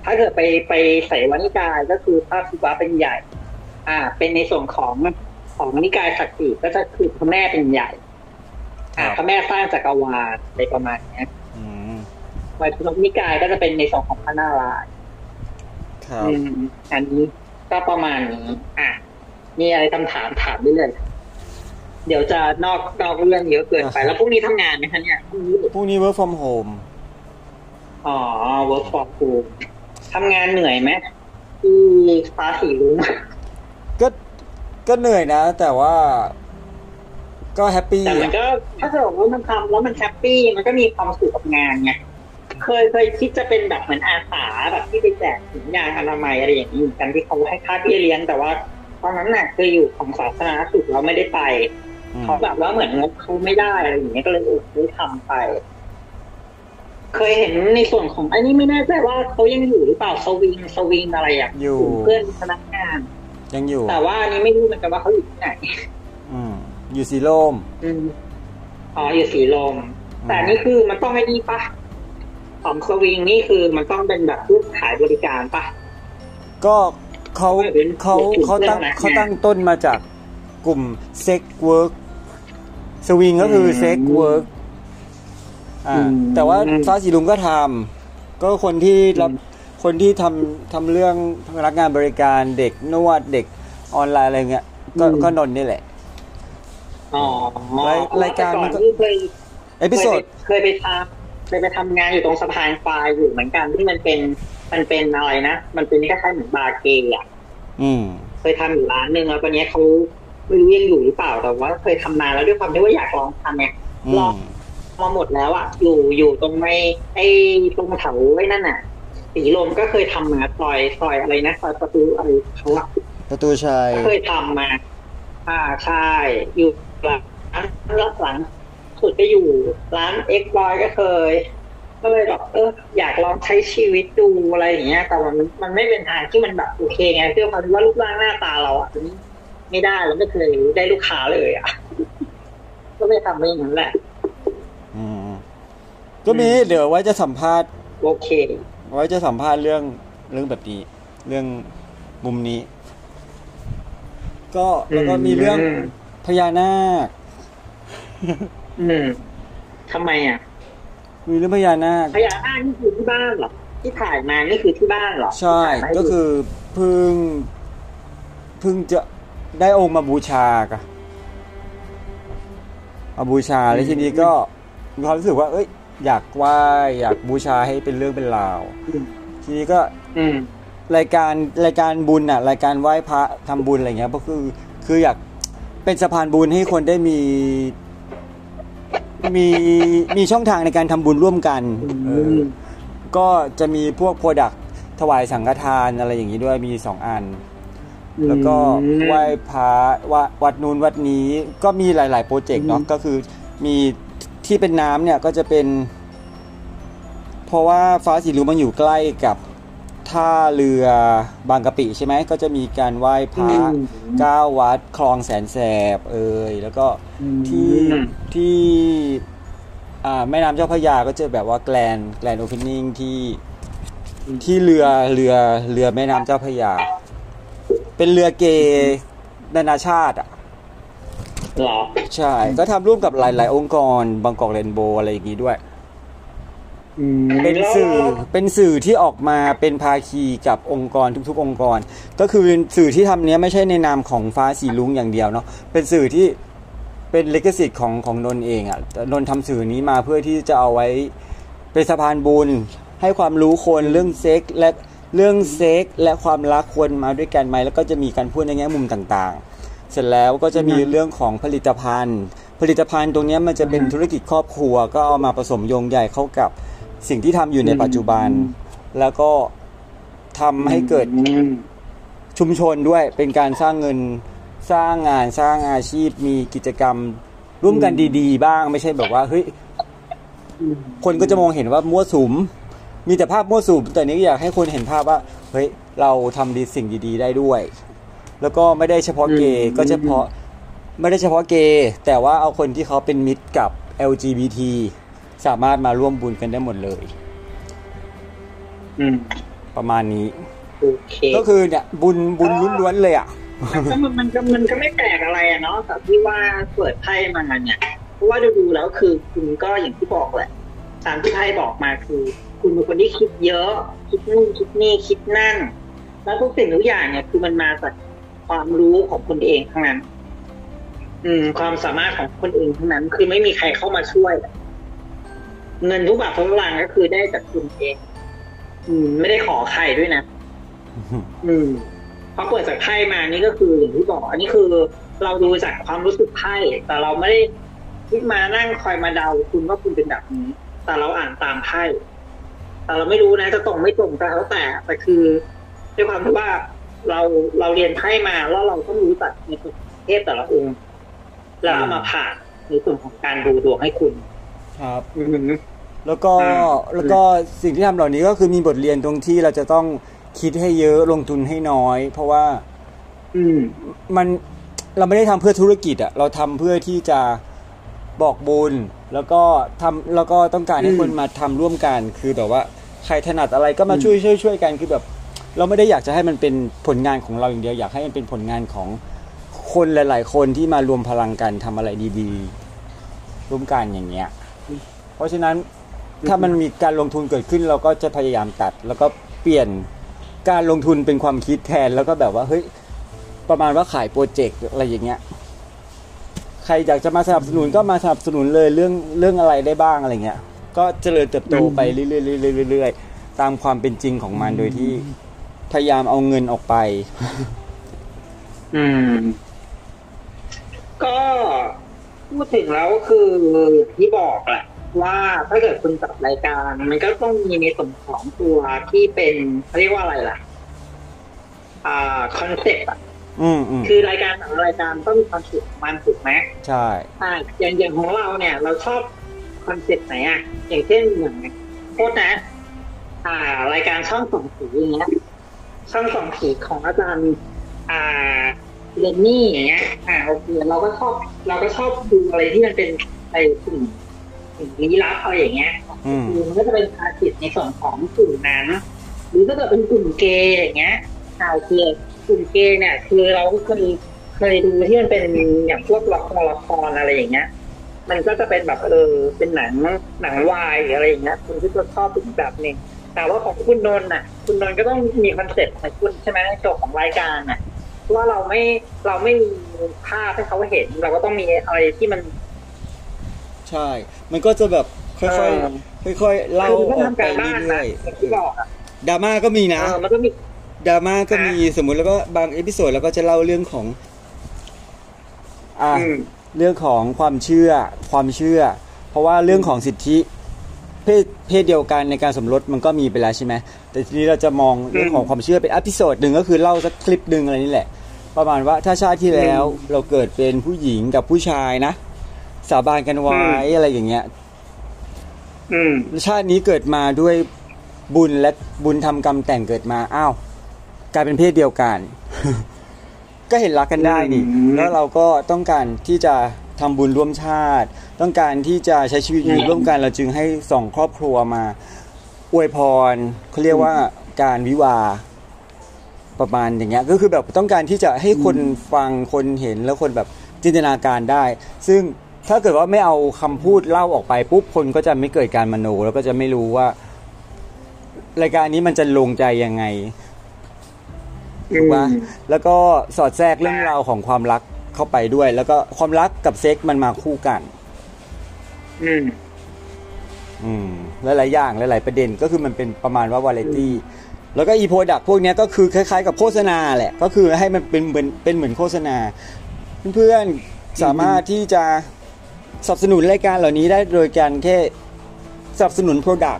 S2: ถ้าเกิดไปไปใส่วานิกายก็คือพระศิวะเป็นใหญ่ อ่า เป็นในส่วนของของนิกายศักดิ์สิทธิ์ก็จะคือพระแม่เป็นใหญ่ อ่าพระแม่สร้างจักรวาลอะไรประมาณเนี้ย
S1: อืม
S2: ไว้พุทธนิกายก็จะเป็นในส่วนของพระนารายณ์
S1: ครับ
S2: อืมอันนี้ก็ประมาณนี้ อะ มีอะไรคำถามถามได้เลย เดี๋ยวจะนอกนอกเรื่องเยอะเกินไป แล้วพรุ่งนี้ทำงานไหมคะเนี่ยพรุ่งนี้
S1: พรุ่งนี้ work from home
S2: อ๋อ work from home ทำงานเหนื่อยไหมที่ฟ้าสีรุ้ง
S1: ก็ก็เหนื่อยนะ แต่ว่าก็ happy
S2: แต่มันก็ถ้าเกิดว่ามันทำแล้วมัน happy มันก็มีความสุขกับงานไงเคยเคยคิดจะเป็นแบบเหมือนอาสาแบบที่ไปแจกถุงยางอนามัยอะไรอย่างนี้เหมือนกันที่เขาให้ค่าเบี้ยเลี้ยงแต่ว่าตอนนั้นน่ะเคยอยู่ของสาธารณสุขเราไม่ได้ไป
S1: อืม
S2: เขาแบบว่าเหมือนงบเขาไม่ได้อะไรอย่างเงี้ยก็เลยอดได้ทำไป เคยเห็นในส่วนของ อันนี้ไม่แน่ใจว่าเขายังอยู่หรือเปล่า SWING SWING อะไรอะ
S1: อยู่
S2: เพื่อนพนักงาน
S1: ยังอยู่
S2: แต่ว่าอันนี้ไม่รู้เหมือนกันว่าเขาอยู่ที่ไหน
S1: อืมอยู่สีลม
S2: อืมอ๋ออยู่สีลม แต่นี่คือมันต้องไอ้นี่ปะของสวิงนี่คือมันต้องเป็นแบบผู้ขายบริการปะ
S1: ก็เขา
S2: ไม่เป็น
S1: เขา
S2: เป็น
S1: เขาตั้ง
S2: เรื่องนะ
S1: เขาตั้งต้นมาจากกลุ่ม sex work สวิงก็คือ
S2: อืม
S1: sex work อ่า
S2: อืม
S1: แต่ว่าฟ้าสีลุงก็ทำก็คนที่รับคนที่ทำทำเรื่องพนักงานบริการเด็กนวดเด็กออนไลน์อะไรเงี้ยก็ก็นนท์นี่แหละ
S2: อ๋อ
S1: รายรายการมันก็
S2: แต่ก่อนเคย
S1: episode
S2: เคยไปทำเคยไปทำงานอยู่ตรงสะพานควายอยู่เหมือนกันที่มันเป็นมันเป็นอะไรนะ มันเป็นคล้ายๆเหมือนบาร์เกย์อะ
S1: อืม
S2: เคยทำอยู่ร้านหนึ่งแล้วตอนนี้เขาไม่รู้ยังอยู่หรือเปล่าแต่ว่า เคยทำนานแล้วด้วยความที่ว่าอยากลองทำเนี่ย
S1: อื
S2: ลอง
S1: ม
S2: มาหมดแล้วอะอยู่อยู่ตรงในไอ้ตรงแถวไอ้นั่นน่ะสีลมก็เคยทำมาซอยซอยอะไรนะซอยประตูอะไรเขาอะ
S1: ประตูชัย
S2: ก็เคยทำมา อ่าใช่อยู่หลังร้านหลัง สุดก็อยู่ร้านเอ็กบอยก็เคย ก็เลยแบบเอออยากลองใช้ชีวิตดูอะไรอย่างเงี้ย แต่ว่ามันมันไม่เป็นทางที่มันแบบโอเคไงเพื่อความที่ว่ารูปร่างหน้าตาเราอะมันไม่ได้เราไม่เคยได้ลูกค้าเลยอะ ก็ไม่ทำไม่อย่างนั้นแหละ
S1: อืม ก็มีเดี๋ยวไว้จะสัมภาษณ์
S2: โอเค
S1: ไว้จะสัมภาษณ์เรื่องเรื่องแบบนี้ เรื่องมุมนี้ ก็แล้วก็มีเรื่อง
S2: อืม
S1: พญานาค
S2: อืมทำไมอะ
S1: มีเรื่องพญานาค
S2: พญานาคนี่คือที่บ้านเหรอที่ถ่ายมานี่คือที่บ้านเหรอ
S1: ใช่
S2: ที่ถ่ายมาให้
S1: ก็
S2: ดู
S1: คือเพิ่งเพิ่งจะได้องค์มาบูชากะมาบูชาแล้วทีนี้ก็มีความรู้สึกว่า เอ้ย อยากไหว้อยากบูชาให้เป็นเรื่องเป็นราว
S2: อืม
S1: ทีนี้ก็
S2: อืม
S1: รายการรายการบุญอะ รายการไหว้พระทำบุญอะไรเงี้ย ก็คือคืออยากเป็นสะพานบุญให้คนได้มี มีมีช่องทางในการทำบุญร่วมกันเออก็จะมีพวกโปรดักถวายสังฆทานอะไรอย่างนี้ด้วยมีสองอัน แล้วก็ไหว้พระว่าวัดนู้นวัดนี้ก็มีหลาย ๆ โปรเจกต์เนาะก็คือมี ที่เป็นน้ำเนี่ยก็จะเป็น เพราะว่าฟ้าสีรุ้งมันอยู่ใกล้กับท่าเรือบางกะปิใช่ไหมก็จะมีการไหว้พระ
S2: อืม
S1: เก้าวัดคลองแสนแสบเอ่ยแล้วก็ที่
S2: อืม
S1: ที่อ่าแม่น้ำเจ้าพระยาก็จะแบบว่าแกลนแกลนโอเพนนิ่งที่ที่เรือเรือเรือแม่น้ำเจ้าพระยา เป็นเรือเกนานาชาติอะ
S2: เหรอ
S1: ใช่ ก็ทำร่วมกับหลาย ๆ องค์กรบางกอกเรนโบว์อะไรอย่างนี้ด้วย
S2: อืม
S1: เป็นสื่อเป็นสื่อที่ออกมาเป็นภาคีกับองค์กรทุก ๆ องค์กร ก็คือสื่อที่ทำเนี้ยไม่ใช่ในนามของฟ้าสีลุงอย่างเดียวเนาะเป็นสื่อที่เป็นลิขสิทธิ์ของของนนท์เองอะ่ะนนท์ทำสื่อนี้มาเพื่อที่จะเอาไว้เป็นสะพานบุญให้ความรู้คนเรื่องเซ็กและเรื่องเซ็กและความรักควรมาด้วยกันไหมแล้วก็จะมีการพูดในแง่มุมต่างๆ เสร็จแล้วก็จะมีเรื่องของผลิตภัณฑ์ ผลิตภัณฑ์ตรงเนี้ยมันจะเป็นธุรกิจครอบครัว ก็เอามาผสมโยงใหญ่เข้ากับสิ่งที่ทำอยู่ในปัจจุบัน แล้วก็ทำให้เกิด
S2: อืม
S1: ชุมชนด้วยเป็นการสร้างเงินสร้างงานสร้างอาชีพมีกิจกรรมร่วมกันดี ๆ บ้างไม่ใช่แบบว่าเฮ้ย
S2: อืม
S1: คนก็จะมองเห็นว่ามั่วสุม มีแต่ภาพมั่วสุมแต่นี้อยากให้คนเห็นภาพว่าเฮ้ยเราทำดีสิ่งดี ๆ ได้ด้วย แล้วก็ไม่ได้เฉพาะเกย์ก็เฉพาะไม่ได้เฉพาะเกย์แต่ว่าเอาคนที่เขาเป็นมิตรกับ LGBT สามารถมาร่วมบุญกันได้หมดเลย
S2: อืม
S1: ประมาณนี้
S2: โอเค
S1: ก็คือเนี่ย บุญบุญล้วนๆเลยอะ
S2: มันก็มันมันก็มันก็ไม่แปลกอะไรอะเนาะแต่ที่ว่าเปิดไพ่มาเนี่ยเพราะว่าดูดูๆแล้วคือคุณก็อย่างที่บอกแหละตามที่ไพ่บอกมาคือ คุณเป็นคนที่คิดเยอะ คิดนู่นคิดนี่คิดนั่น แล้วทุกสิ่งทุกอย่างเนี่ยคือมันมาจาก ความรู้ของคนเองทั้งนั้น อืม ความสามารถของคนเองทั้งนั้น คือไม่มีใครเข้ามาช่วย เงินทุกบาททุกสตางค์ก็คือได้จากคุณเอง อืม ไม่ได้ขอใครด้วยนะอืมพอเปิดจากไพ่มานี่ก็คืออย่างที่บอกอันนี้คือ เราดูจากความรู้สึกไพ่แต่เราไม่ได้ที่มานั่งคอยมาเดาคุณว่าคุณเป็นแบบนี้ แต่เราอ่านตามไพ่แต่เราไม่รู้นะจะตรงไม่ตรงแต่แล้วแต่แต่คือด้วยความที่ว่า เราเราเรียนไพ่มาแล้วเราต้องรู้จักในประเทศแต่ละองค์แล้วเอามาผ่านในส่วนของการดูดวงให้คุณ
S1: ครับ
S2: อืม
S1: แล้วก็
S2: อ่า
S1: แล้วก็สิ่งที่ทำเหล่านี้ก็คือมีบทเรียนตรงที่เราจะต้องคิดให้เยอะลงทุนให้น้อย เพราะว่า
S2: อืม
S1: มันเราไม่ได้ทำเพื่อธุรกิจอะเราทำเพื่อที่จะบอกบุญ แล้วก็ทำแล้วก็ต้องการให้
S2: อืม
S1: คนมาทำร่วมกัน คือแบบว่า ใครถนัดอะไรก็มาช่วยช่วยช่วยกันคือแบบ เราไม่ได้อยากจะให้มันเป็นผลงานของเราอย่างเดียว อยากให้มันเป็นผลงานของคนหลาย ๆ คนที่มารวมพลังกันทำอะไรดีๆ ร่วมกันอย่างเงี้ย เพราะฉะนั้นถ้ามันมีการลงทุนเกิดขึ้นเราก็จะพยายามตัด แล้วก็เปลี่ยนการลงทุนเป็นความคิดแทนแล้วก็แบบว่าเฮ้ยประมาณว่าขายโปรเจกต์อะไรอย่างเงี้ยใครอยากจะมาสนับสนุนก็มาสนับสนุนเลยเรื่องเรื่องอะไรได้บ้างอะไรเงี้ย ก็เจริญเติบโตไปเรื่อยๆเรื่อยๆเรื่อยๆตามความเป็นจริงของมันโดยที่ พยายามเอาเงินออกไป
S2: อืม ก็พูดถึงแล้วคือที่บอกแหละว่าถ้าเกิดคุณจัดรายการ มันก็ต้องมีในส่วนของตัวที่เป็นเขาเรียกว่าอะไรล่ะ อ่า concept อะ
S1: อืมอืม
S2: คือรายการแต่ละรายการต้องมี concept ของมันถูกไหม
S1: ใช่
S2: อ่าอย่างอย่างของเราเนี่ย เราชอบ concept ไหนอะอย่างเช่นอย่างโทษนะ อ่ารายการช่องส่องผีอย่างเงี้ย ช่องส่องผีของอาจารย์อ่าเรนนี่อย่างเงี้ย อ่าโอเคเราก็ชอบ เราก็ชอบดูอะไรที่มันเป็นไอ้สิ่งสิ่งลี้ลับอะไรอย่างเงี้ย
S1: อืม
S2: คือมันก็จะเป็นอาชีพในส่วนของกลุ่มนั้น หรือถ้าเกิดเป็นกลุ่มเกย์อย่างเงี้ยอ่าโอเคกลุ่มเกย์เนี่ยคือเราก็เคยเคยดูที่มันเป็นอย่างพวกละครละครอะไรอย่างเงี้ย มันก็จะเป็นแบบเออเป็นหนังหนังวายหรืออะไรอย่างเงี้ยคุณก็จะชอบเป็นอีกแบบหนึ่ง แต่ว่าของคุณนนท์น่ะ คุณนนท์ก็ต้องมีคอนเซ็ปต์ของคุณใช่ไหมในตัวของรายการน่ะเพราะว่าเราไม่เราไม่มีภาพให้เขาเห็น เราก็ต้องมีอะไรที่มัน
S1: ใช่ มันก็จะแบบค่
S2: เอ
S1: อย
S2: อ
S1: ๆค่อยๆเล่า
S2: คือ
S1: อ
S2: มัน
S1: อก
S2: ทำ
S1: ไป
S2: การบ้าน
S1: เรื่
S2: นะ
S1: อย
S2: อย่างที่บอกอะ
S1: ๆดราม่าก็มีนะ
S2: เออมันก็มี
S1: ดราม่าก็มีสมมุติแล้วก็บาง episode แล้วก็จะเล่าเรื่องของ อ่า
S2: อืม
S1: เรื่องของความเชื่อความเชื่อ เพราะว่าเรื่องของสิทธิ เพศเพศเดียวกันในการสมรสมันก็มีไปแล้วใช่ไหมแต่ทีนี้เราจะมองเรื่องของความเชื่อเป็น episode หนึ่งก็คือเล่าสักคลิปหนึ่งอะไรนี่แหละ ประมาณว่าถ้าชาติที่แล้วเราเกิดเป็นผู้หญิงกับผู้ชายนะ สาบานกันไว้อะไรอย่างเงี้ย
S2: อืม
S1: ชาตินี้เกิดมาด้วยบุญและบุญทำกรรมแต่งเกิดมาอ้าวกลายเป็นเพศเดียวกัน ก็เห็นรักกันได้นี่
S2: อืม
S1: แล้วเราก็ต้องการที่จะ ทำบุญร่วมชาติ ต้องการที่จะใช้ชีวิตอยู่
S2: อืม
S1: ร่วมกันเราจึงให้สองครอบครัวมา อวยพรเขาเรียกว่าการวิวาห์ประมาณอย่างเงี้ยก็คือแบบต้องการที่จะให้คนฟังคนเห็นแล้วคนแบบจินตนาการได้ ซึ่งถ้าเกิดว่าไม่เอาคำพูดเล่าออกไปปุ๊บคนก็จะไม่เกิดการมโน แล้วก็จะไม่รู้ว่า รายการนี้มันจะลงใจยังไง ถูกปะแล้วก็สอดแทรกเรื่องราวของความรัก เข้าไปด้วย แล้วก็ความรักกับเซ็กมันมาคู่กัน
S2: อืม
S1: อืมหลายๆอย่างหลายๆประเด็นก็คือมันเป็นประมาณว่าวาไรตี้แล้วก็อีโปรดักพวกเนี้ยก็คือคล้ายๆกับโฆษณาแหละ ก็คือให้มันเป็นเหมือนเป็นเหมือนโฆษณา เพื่อนๆสามารถที่จะสนับสนุนรายการเหล่านี้ได้โดยการแค่สนับสนุนโปรดัก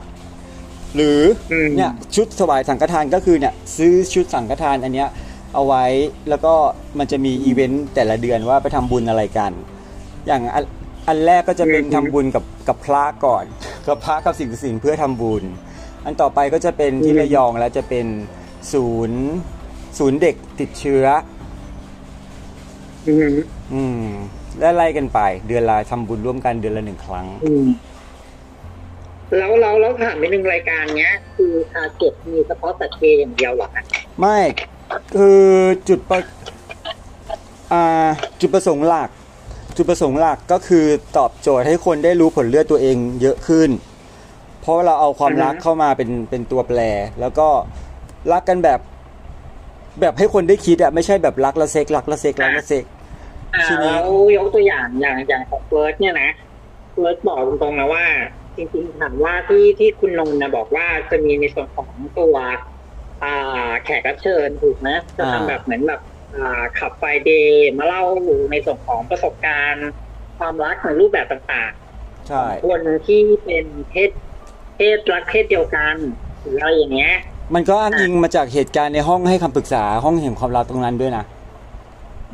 S1: หรืออ
S2: ม
S1: เนี่ยชุดถวายสังฆทานก็คือเนี่ยซื้อชุดสังฆทานอันเนี้ย เอาไว้แล้วก็มันจะมีอีเวนต์แต่ละเดือนว่าไปทำบุญอะไรกัน อย่างอันอันแรกก็จะเป็น
S2: อืม
S1: ทำบุญกับกับพระก่อนกับพระกับสิ่งศักดิ์สิทธิ์เพื่อทำบุญ อันต่อไปก็จะเป็นที่ระยองแล้วจะเป็นศูนย์ศูนย์เด็กติดเชื้อ
S2: อืม
S1: อืมและไล่กันไป เดือนละทำบุญร่วมกันเดือนละหนึ่งครั้ง
S2: อืมแล้วเราเราถามไปหนึ่งรายการเนี้ย คือทาร์เก็ตมีเฉพาะสัตว์เกย์อย่างเดียวเหรอคะ
S1: ไม่ คือจุดประอ่าจุดประสงค์หลัก จุดประสงค์หลักก็คือตอบโจทย์ให้คนได้รู้ผลเลือดตัวเองเยอะขึ้น เพราะเราเอาความรักเข้ามาเป็นเป็นตัวแปร แล้วก็รักกันแบบ แบบให้คนได้คิดอะไม่ใช่แบบรักละเซ็กรักละเซ็กรักละเซ็ก
S2: อ่า
S1: ทีนี้
S2: แล้วยกตัวอย่างอย่างอย่างของเฟิร์สเนี่ยนะเฟิร์สบอกตรงๆนะว่า จริงๆถามว่าที่ที่คุณนนท์นะบอกว่าจะมีในส่วนของตัวอ่า แขกรับเชิญถูกไหมจะทำแบบเหมือนแบบอ่า Club Friday มาเล่าในส่วนของประสบการณ์ ความรักในรูปแบบต่างๆ
S1: ใช่
S2: คนที่เป็นเพศเพศรักเพศเดียวกันหรืออะไรอย่างเงี้ย
S1: มันก็อ้างอิงมาจากเหตุการณ์ในห้องให้คำปรึกษาห้องแห่งความรักตรงนั้นด้วยนะ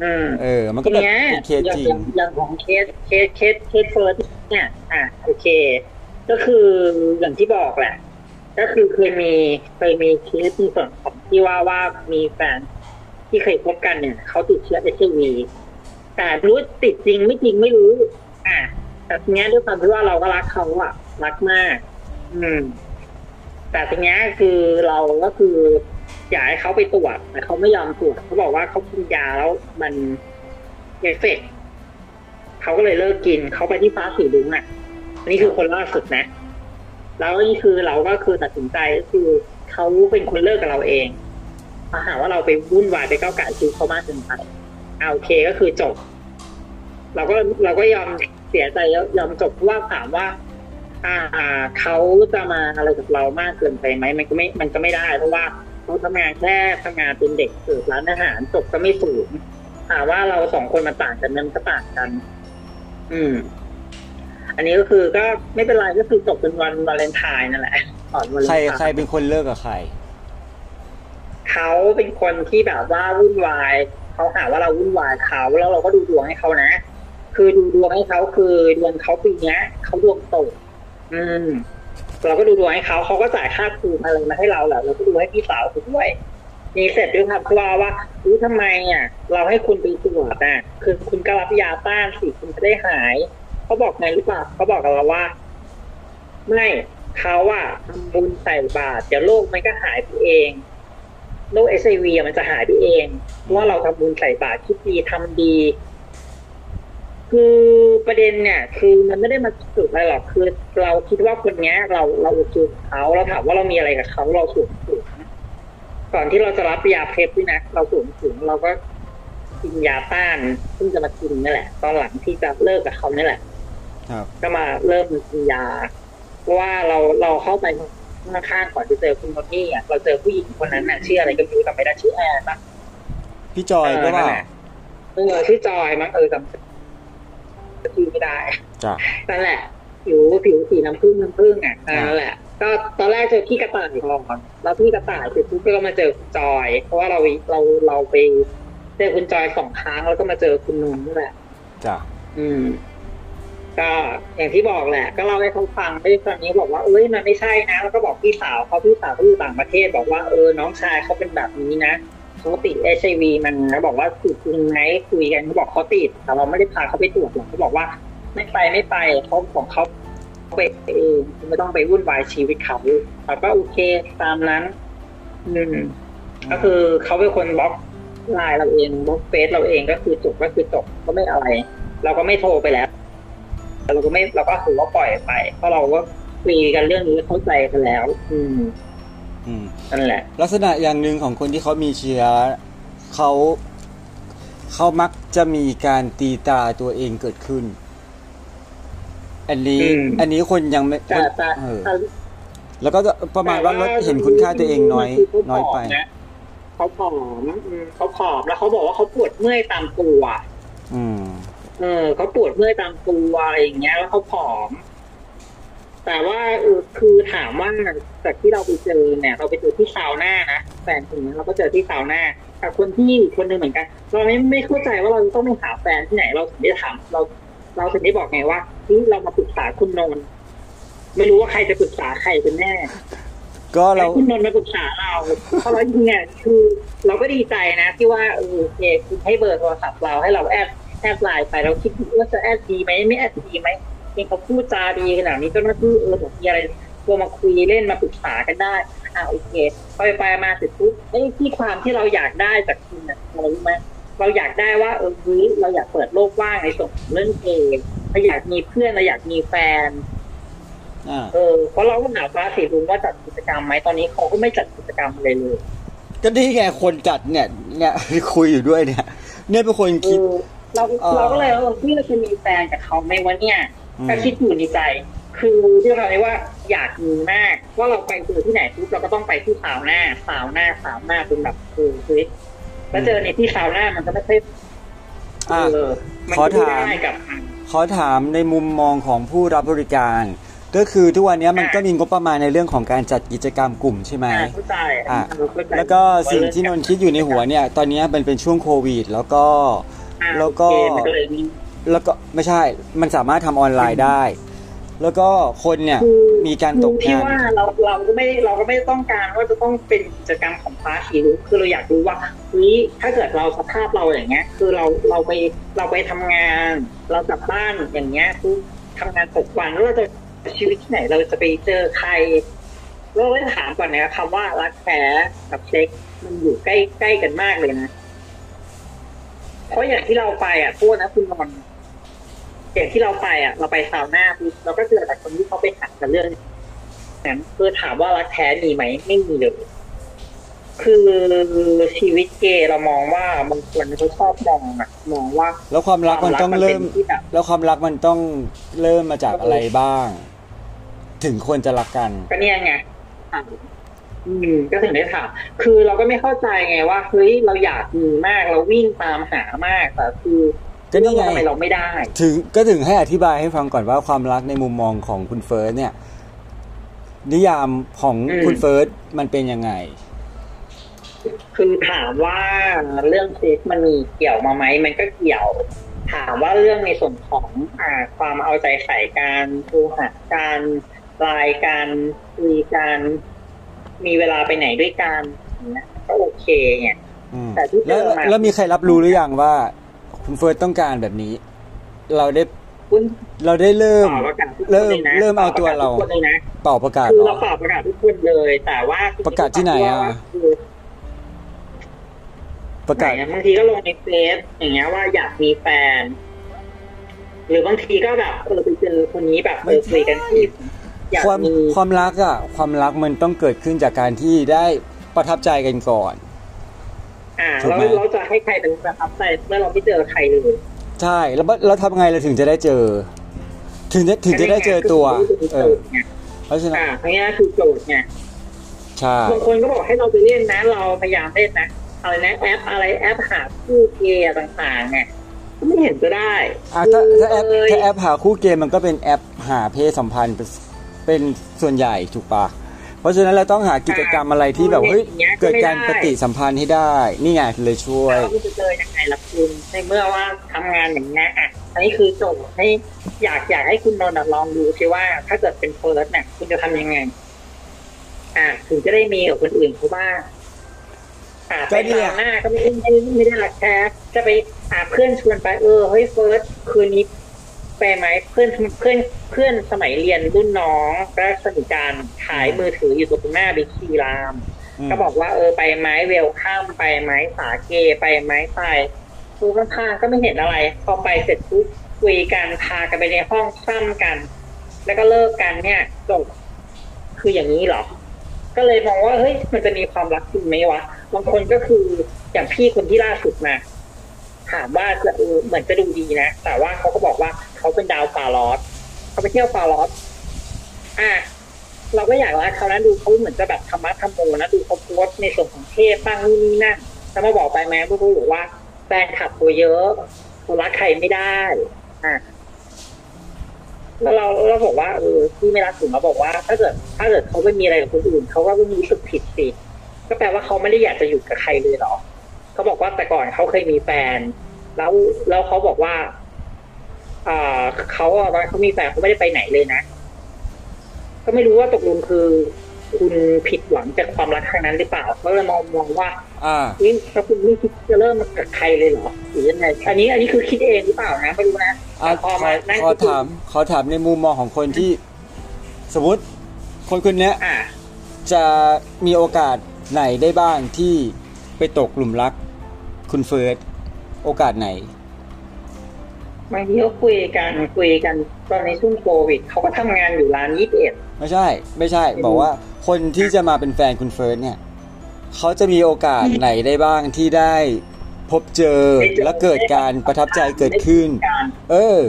S2: อืม
S1: เออ มันก็แบบ
S2: ทีย
S1: เป็นเคสจริ
S2: องย่างอย่างของเคสเคสเคสเคสเฟิร์สเนี่ย อะโอเค ก็คืออย่างที่บอกแหละ ก็คือเคยมีเคยมีเคสในส่วนของที่ว่าว่ามีแฟนที่เคยพบกันเนี่ยเขาติดเชื้อ HIV แต่รู้ติดจริงไม่จริงไม่รู้ อะแต่ทีนี้ด้วยความที่ว่าเราก็รักเขาอะรักมาก อืม แต่ทีนี้คือเราก็คืออยากให้เขาไปตรวจแต่เขาไม่ยอมตรวจเขาบอกว่าเขากินยาแล้วมันเอฟเฟกต์เขาก็เลยเลิกกินเขาไปที่ฟ้าสีรุ้งอะคนนี้คือคนล่าสุดนะ แล้วนี่คือเราก็คือตัดสินใจก็คือเขาเป็นคนเลิกกับเราเองมาหาว่าเราไปวุ่นวายไปก้าวไก่ชีวิตเขามากเกินไปเอาโอเคก็คือจบ เราก็เราก็ยอมเสียใจยอมจบเพราะว่าถามว่า อ่าเขาจะมาอะไรกับเรามากเกินไปไหมมันก็ไม่ มันก็ไม่ได้ เพราะว่าเขาทำงานแค่ทำงานเป็นเด็กเสิร์ฟร้านอาหารจบก็ไม่สูงถามว่าเราสองคนมาต่างกันมันก็ต่างกัน อืม อันนี้ก็คือก็ไม่เป็นไรก็คือจบเป็นวันวาเลนไทน์นั่นแหละก่อนวาเลน
S1: ใคร
S2: ไทน์
S1: ใครเป็นคนเลิกกับใคร
S2: เขาเป็นคนที่แบบว่าวุ่นวายเขาหาว่าเราวุ่นวายเขาแล้วเราก็ดูดวงให้เขานะ คือดูดวงให้เขาคือดวงเขาปีเนี้ยเขาดวงตกอืม เราก็ดูดวงให้เขาเขาก็จ่ายค่าครูอะไรมาให้เราแหละเราก็ดูให้พี่สาวเขาด้วยมีเสร็จด้วยครับคือว่าว่ารู้ทำไมอะ เราให้คุณไปตรวจอะ คือคุณก็รับยาต้านสิคุณจะได้หาย เขาบอกไงหรือเปล่าเขาบอกกับเราว่า ไม่เขาอะทำบุญใส่บาตรเดี๋ยวโรคมันก็หายไปเองโรคเอชไอวีมันจะหายไปเองเพราะว่าเราทำบุญใส่บาตรคิดดีทำดี คือประเด็นเนี่ย คือมันไม่ได้มาสุดอะไรหรอกคือ เราคิดว่าคนเนี้ย เราเราโอเคกับเขาเราถามว่าเรามีอะไรกับเขาเราสูงสูงก่อนที่เราจะรับยาเพปด้วยนะเราสูงสูงเราก็กินยาต้าน ซึ่งจะมากินนี่แหละ ตอนหลังที่จะเลิกกับเขานี่แหละ ก็มาเริ่มกินยาเพราะว่าเราเราเข้าไปข้างๆก่อนจะเจอคุณโทนี่อะเราเจอผู้หญิงคนนั้นน่ะชื่ออะไรก็ไม่รู้จำไม่ได้ชื่อแอนปะ
S1: พี่จอยก็ว่า
S2: นั่นแหละเออชื่อจอยมั้งเออจำชื่อไม่ได้
S1: จ้ะ
S2: นั่นแหละ ผิวผิวสีน้ำผึ้งน้ำผึ้งอะนั่นแหละ ก็ตอนแรกเจอพี่กระต่ายก่อนแล้วพี่กระต่ายเสร็จปุ๊บก็มาเจอคุณจอย เพราะว่าเราเราเราไปเจอคุณจอยสองครั้งแล้วก็มาเจอคุณนุ่นนี่แหละ
S1: จ้ะ
S2: อืม ก็อย่างที่บอกแหละ ก็เล่าให้เขาฟังไอ้ตอนนี้บอกว่าเอ้ยมันไม่ใช่นะ แล้วก็บอกพี่สาวเขาพี่สาวเขาอยู่ต่างประเทศ บอกว่าเออน้องชายเขาเป็นแบบนี้นะเขาติดเอชไอวีมันนะบอกว่าติดจริงไหมคุยกันเขาบอกเขาติด แต่เราไม่ได้พาเขาไปตรวจหรอกเขาบอกว่า ไม่ไปไม่ไปเขาของเขาไปเองไม่ต้องไปวุ่นวายชีวิตเขาเราก็โอเคตามนั้น อืมก็คือเขาเป็นคนบล็อกไลน์เราเองบล็อกเฟซเราเองก็คือจบก็คือจบก็ไม่อะไร เราก็ไม่โทรไปแล้ว เราก็ไม่เราก็ถือว่าปล่อยไป เพราะเราก็คุยกันเรื่องนี้เข้าใจกันแล้วอืม
S1: อืม
S2: นั่นแหละ
S1: ลักษณะอย่างหนึ่งของคนที่เขามีเชื้อเขาเขามักจะมีการตีตราตัวเองเกิดขึ้น อันนี้
S2: อืม
S1: อันนี้คนยังไม่
S2: แต่แต่
S1: เออ
S2: แต่
S1: แล้วก็จะประมาณว่าลดเห็นคุณค่าตัวเองน้อย
S2: คือ
S1: น้อยไป
S2: เขาผอมนะเขาผอมอืมเขาผอมแล้วเขาบอกว่าเขาปวดเมื่อยตามตัว
S1: อืม
S2: เออเขาปวดเมื่อยตามตัวอะไรอย่างเงี้ย แล้วเขาผอม แต่ว่าเออคือถามว่าจากที่เราไปเจอเนี่ย เราไปเจอที่ซาวน่านะแฟนคนนี้เราก็เจอที่ซาวน่าแต่คนที่คนหนึ่งเหมือนกัน เราไม่ไม่เข้าใจว่าเราจะต้องไปหาแฟนที่ไหน เราถึงได้ถามเรา เราถึงได้บอกไงว่าที่เรามาปรึกษาคุณนนท์ไม่รู้ว่าใครจะปรึกษาใครเป็นแน่
S1: ก็เรา
S2: ให้คุณนนท์มาปรึกษาเราเพราะเราจริงๆเนี่ยคือ เราก็ดีใจนะที่ว่าเออโอเคคุณให้เบอร์โทรศัพท์เราให้เรา add add ไลน์ไปเราคิดว่าจะ add ดีไหมไม่ add ดีไหมเองเขาพูดจาดีขนาดนี้เจ้าหน้าที่เออผมมีอะไรตัวมาคุยเล่นมาปรึกษากันได้อ่าโอเคไปไปมาเสร็จปุ๊บไอ้ที่ความที่เราอยากได้จากคุณน่ะอะไรรู้ไหมเราอยากได้ว่าเออเฮ้ยเราอยากเปิดโลกว่างในส่วนของเรื่องเกมเราอยากมีเพื่อนเราอยากมีแฟน
S1: อ่า
S2: เออเพราะเราก็ถามฟ้าสีลุงว่าจัดกิจกรรมไหมตอนนี้เขาก็ไม่จัดกิจกรรมเลยเลย
S1: ก็นี่ไงคนจัดเนี่ย เนี่ยคุยอยู่ด้วยเนี่ย เนี่ยเป็นคน
S2: เอ
S1: คิด
S2: อ เรา
S1: เอ่อ
S2: เราก็เลยว่าที่เราจะมีแฟนกับเขาไหมวะเนี่ย
S1: อืม
S2: ก็คิดอยู่ในใจ คือที่เราเลยว่าอยากมีมากว่าเราไปเจอที่ไหนปุ๊บเราก็ต้องไปที่สาวหน้า สาวหน้าสาวหน้าเป็นแบบเออเฮ้ยแล้วเจอในที่สาวหน้ามันก็ไม่ค่อยเอ
S1: อะ
S2: อมัน
S1: ขอ
S2: ก็ไม่
S1: ถาม
S2: ได้กับ
S1: ขอถามในมุมมองของผู้รับบริการ ก็คือทุกวันนี้มันก็มีงบประมาณในเรื่องของการจัดกิจกรรมกลุ่มใช่ไหม
S2: อ่าเข้าใจ
S1: อะ
S2: เข้าใจ
S1: แล้วก็สิ่งที่นนท์คิดอยู่ในหัวเนี่ย ตอนนี้มันเป็นช่วงโควิด แล้วก็
S2: อ่า
S1: แล้วก็
S2: โอเคมันก็เลยมี
S1: แล้วก็ไม่ใช่ มันสามารถทำออนไลน์ได้ แล้วก็คนเนี่ย
S2: คือ
S1: มีการตก
S2: ที่
S1: งาน
S2: ว่าเราเราก็ไม่เราก็ไม่ต้องการว่าจะต้องเป็นกิจกรรมของฟ้าสีรุ้งคือเราอยากรู้ว่าเฮ้ยถ้าเกิดเราสภาพเราอย่างเงี้ย คือเราเราไปเราไปทำงาน เรากลับบ้านอย่างเงี้ยคือทำงานตกวันแล้วเราจะชีวิตที่ไหนเราจะไปเจอใครเราก็ถามก่อนนะคำว่ารักแท้กับเซ็กมันอยู่ใกล้ใกล้กันมากเลยนะ เพราะอย่างที่เราไปอะโทษนะคุณนนท์อย่างที่เราไปอะ เราไปซาวน่าปุ๊บเราก็เจอแต่คนที่เขาไปหักกันเรื่องนั้นคือถามว่ารักแท้มีไหมไม่มีเลยคือชีวิตเกย์เรามองว่าบางคนเขาชอบมองอะมองว่า
S1: แล้วความรักมันต้อง
S2: ควา
S1: เริ่
S2: ป็
S1: ม
S2: นที่แบบ
S1: แล้วความรักมันต้องเริ่มมาจากอะไรบ้าง ถึงควรจะรักกัน
S2: ก็เนี่ยไงถาม อืมก็ถึงได้ถามคือเราก็ไม่เข้าใจไงว่าเฮ้ยเราอยากมีมากเราวิ่งตามหามากแต่คือ
S1: ก็นี่ไง
S2: ทำไมเราไม่ได้
S1: ถึงก็ถึงให้อธิบายให้ฟังก่อนว่าความรักในมุมมองของคุณเฟิร์สเนี่ย นิยามของ
S2: อืม
S1: คุณเฟิร์สมันเป็นยังไง
S2: คือถามว่าเรื่องเซ็กมันมีเกี่ยวมาไหมมันก็เกี่ยว ถามว่าเรื่องในส่วนของอ่าความเอาใจใส่การโทรหาการไลน์การคุยการ มีเวลาไปไหนด้วยกันอย่างเงี้ยก็โอเคเนี่ย
S1: อืม
S2: แต่ที่เจ
S1: แล้ว
S2: อมา
S1: แล้วมีใครรับรู้หรือยังว่า คุณเฟิร์สต้องการแบบนี้ เราได้
S2: คุณ
S1: เราได้เริ่ม
S2: ตอบประกาศทุกคน
S1: เริ่ม
S2: เลยนะ
S1: เริ่มเอาตัวเรา
S2: ตอบประกศทุกคนเลยนะ
S1: เป่าประกาศ
S2: คือ
S1: เหร
S2: เรา
S1: อ
S2: ตอบประกาศทุกคนเลย แต่ว่า
S1: ประกาศที่ไหนอะ
S2: คือ
S1: ประกาศ
S2: ไหนอะบางทีก็ลงในเฟซอย่างเงี้ยว่าอยากมีแฟน หรือบางทีก็แบบเออไปเจอคนนี้แบบเออคุยกันที่ อยาก
S1: ความ
S2: มี
S1: ความรักอะความรักมันต้องเกิดขึ้นจากการที่ได้ประทับใจกันก่อน
S2: อ่า
S1: ถูก
S2: แล้ว
S1: ไหม
S2: เราจะให้ใครเป็นประทับใจเมื่อเราไม่เจอใครเลย
S1: ใช่ แล้วแล้วทำไงเราถึงจะได้เจอ ถึงจะถึงจะได้เจอตัว เออ เพราะฉะนั้น
S2: อ่าทั้งนี้คือโจทย์ไง
S1: ใช่
S2: บางคนก็บอกให้เราไปเล่นนะ เราพยายามเล่นนะอะไรนะแอปอะไรแอปหาคู่เกย์ต่างๆเนี่ยก็ไม่เห็นจะได้
S1: อะถ้าถ้าแอป
S2: เลย
S1: ถ้าแอปหาคู่เกมมันก็เป็นแอปหาเพศสัมพันธ์ เป็นเป็นส่วนใหญ่ถูกปะเพราะฉะนั้นเราต้องหากิจกรรมอะไรที่แบบเฮ้ยเกิดการปฏิสัมพันธ์ให้ได้นี่ไงเลยช่วย
S2: แล้วคุณจะเจอยังไงล่ะคุณในเมื่อว่าทำงานอย่างนี้ยอะอันนี้คือโจทย์ให้อยากอยากให้คุณนนท์อะลองดูสิว่าถ้าเกิดเป็นเฟิร์สเนี่ยคุณจะทำยังไง อะถึงจะได้มีกับคนอื่นเขาบ้างอะ
S1: ก็
S2: ไป
S1: เนี่ย
S2: ตามหน้าก็ไม่ได้ไม่ได้ไม่ได้รักแท้จะไปอะเพื่อนชวนไปเออเฮ้ยเฟิร์สคืนนี้ ไปไหมเพื่อนเพื่อนเพื่อนสมัยเรียนรุ่นน้องและสนิทกันขายมือถืออยู่ตรงหน้าบิ๊กซีราม
S1: ม
S2: ก็บอกว่าเออไปไหมเวลข้ามไปไหมสาเกไปไหมไปดูข้างๆก็ไม่เห็นอะไร พอไปเสร็จปุ๊บคุยกันพากันไปในห้องซ้ำกัน แล้วก็เลิกกันเนี่ยจบคืออย่างนี้เหรอ ก็เลยมองว่าเฮ้ยมันจะมีความรักจริงไหมวะบางคนก็คืออย่างพี่คนที่ล่าสุดมาถามว่าจะเออเหมือนจะดูดีนะ แต่ว่าเขาก็บอกว่าเขาเป็นดาวฟาลอสเขาไปเที่ยวฟาลอสอะเราก็อยากรักเขานะดูเขาเหมือนจะแบบธรรมะธรรมโมนะดูเขาโพสในส่วนของเทพบ้างนู่นนี่นั่นแล้วมาบอกไปแม้ผู้รู้บอกว่าแฟนขับตัวเยอะเขารักใครไม่ได้ อะแล้วเราเราบอกว่าเออที่ไม่รักถึงเราบอกว่า ถ้าเกิด ถ้าเกิดเขาไม่มีอะไรกับคนอื่นเขาก็ไม่มีรู้สึกผิดสิก็แปลว่าเขาไม่ได้อยากจะอยู่กับใครเลยเหรอเขาบอกว่าแต่ก่อนเขาเคยมีแฟน แล้วแล้วเขาบอกว่า อ่าเขาอะตอนเขามีแฟนเขาไม่ได้ไปไหนเลยนะ ก็ไม่รู้ว่าตกลงคือ คุณผิดหวังจากความรักครั้งนั้นหรือเปล่าก็เลยมองมองว่า
S1: อ่า
S2: เฮ้ยถ้าคุณไม่คิดจะเริ่มมากับใครเลยเหรอหรือยังไงอันนี้อันนี้คือคิดเองหรือเปล่านะไม่รู้นะ
S1: อะ
S2: แต่พ
S1: ข
S2: อ
S1: อ
S2: มานั่ง
S1: ขอ
S2: คิดดู
S1: ถามขอถามในมุมมองของคนที่ สมมติคนคนเนี้ย
S2: อะ
S1: จะมีโอกาสไหนได้บ้างที่ไปตกหลุมรัก คุณเฟิร์สโอกาสไหน
S2: บางทีเขาคุยกันคุยกันตอนในช่วงโควิดเขาก็ทำงานอยู่ร้านยี่สิบเอ็ด
S1: ไม่ใช่ ไม่ใช่
S2: อืม
S1: บอกว่าคนที่จะมาเป็นแฟนคุณเฟิร์สเนี่ยเขาจะมีโอกาสไหนได้บ้างที่ได้พบเจอและเกิดการประทับใจเกิดขึ้น
S2: การ
S1: เออ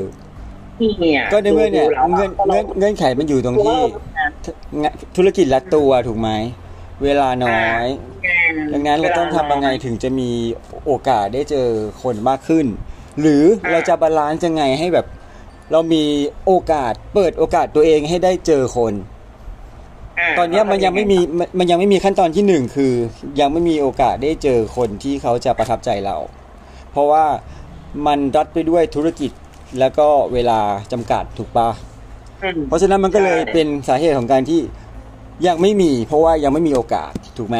S2: ที่เนี่ย
S1: ก็ในเมื่อเนี่ย
S2: ดูแล้ว
S1: เงื่อนเงื่อนเงื่อนไขมันอยู่ตรง
S2: เพราะว่า
S1: ที่
S2: เราทำงาน
S1: งะธุรกิจละตัวถูกไหมเวลาน้อย ดังนั้นเราต้องทำยังไงถึงจะมีโอกาสได้เจอคนมากขึ้น หรือเราจะบาลานซ์ยังไงให้แบบ เรามีโอกาสเปิดโอกาสตัวเองให้ได้เจอคนาตอนเนี้ยมันยังไม่มีมันมันยังไม่มีขั้นตอนที่หนึ่งคือ ยังไม่มีโอกาสได้เจอคนที่เขาจะประทับใจเรา เพราะว่ามันรัดไปด้วยธุรกิจแล้วก็เวลาจำกัดถูกปะ
S2: อืม
S1: เพราะฉะนั้นมันก็เลย
S2: ใช่
S1: เป็นสาเหตุของการที่ยังไม่มี เพราะว่ายังไม่มีโอกาสถูกไหม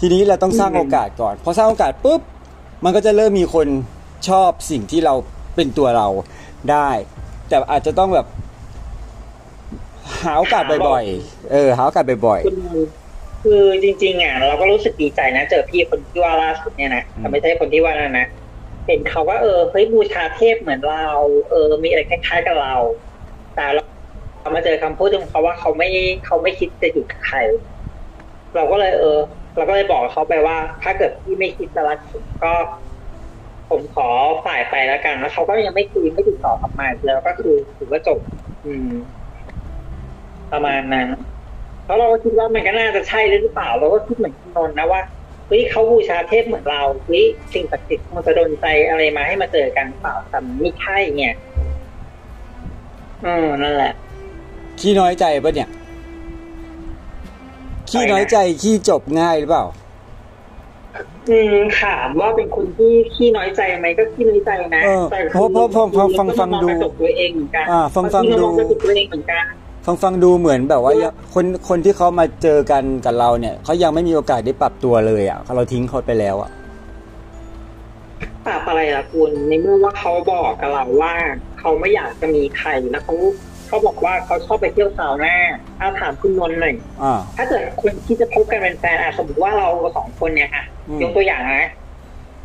S1: ทีนี้เราต้องสร้างโอกาสก่อน พอสร้างโอกาสปุ๊บมันก็จะเริ่มมีคน ชอบสิ่งที่เราเป็นตัวเราได้ แต่อาจจะต้องแบบ หาโอกาสบ่อยๆ เออ หาโอกาสบ่อย
S2: คุณคือจริง ๆ อะ เราก็รู้สึกดีใจนะ เจอพี่คนที่ว่าล่าสุดเนี่ยนะ
S1: อืม
S2: แต่ไม่ใช่คนที่ว่านั่นนะเห็นเขาว่าเออเฮ้ยบูชาเทพเหมือนเรา เออ มีอะไรคล้ายๆกับเรา แต่เราเรามาเจอคำพูดของเขาว่าเขาไม่เขาไม่คิดจะอยู่กับใคร เราก็เลยเออ เราก็เลยบอกเขาไปว่า ถ้าเกิดพี่ไม่คิดจะรักผมก็ ผมขอฝ่ายไปแล้วกันแล้วเขาก็ยังไม่คุยไม่ติดต่อกลับมาแล้วก็คือถือว่าจบ อืม ประมาณนั้นเพราะเราก็คิดว่ามันก็น่าจะใช่หรือเปล่า เราก็คิดเหมือนคุณนนท์นะว่าเฮ้ยเขาบูชาเทพเหมือนเราเฮ้ยสิ่งศักดิ์สิทธิ์มันจะโดนใจอะไรมาให้มาเจอกันเปล่าแต่ไม่ใช่เนี่ยอืมนั่นแหละ
S1: ขี้น้อยใจปะเนี่ย ขี้น้อยใจขี้จบง่ายหรือเปล่า
S2: อืมถามว่าเป็นคนที่ขี้น้อยใจไหมก็ขี้น้อยใจนะ
S1: เออ
S2: แต่
S1: เพราะเพราะเพราะเพราะฟังฟังดู
S2: เราก็มอกระจกตัวเองเหมือนกัน
S1: อ่าฟังฟังดู
S2: บาทีเรามองกระจกตัวเองเหมือนกัน
S1: ฟังฟังดูเหมือนแบบว่ายังคนคนที่เขามาเจอกันกับเราเนี่ยเขายังไม่มีโอกาสได้ปรับตัวเลยอะเราทิ้งเขาไปแล้วอะ
S2: ปราบอะไรล่ะคุณในเมื่อว่าเขาบอกกับเราว่าเขาไม่อยากจะมีใครแล้วเขา เขาบอกว่าเขาชอบไปเที่ยวซาวน่าเอาถามคุณนนท์หน่อย
S1: อ่า
S2: ถ้าเกิดคุณที่จะพบกันเป็นแฟนอะสมมติว่าเราสองคนเนี่ยอะ
S1: อืม
S2: ยกตัวอย่างนะ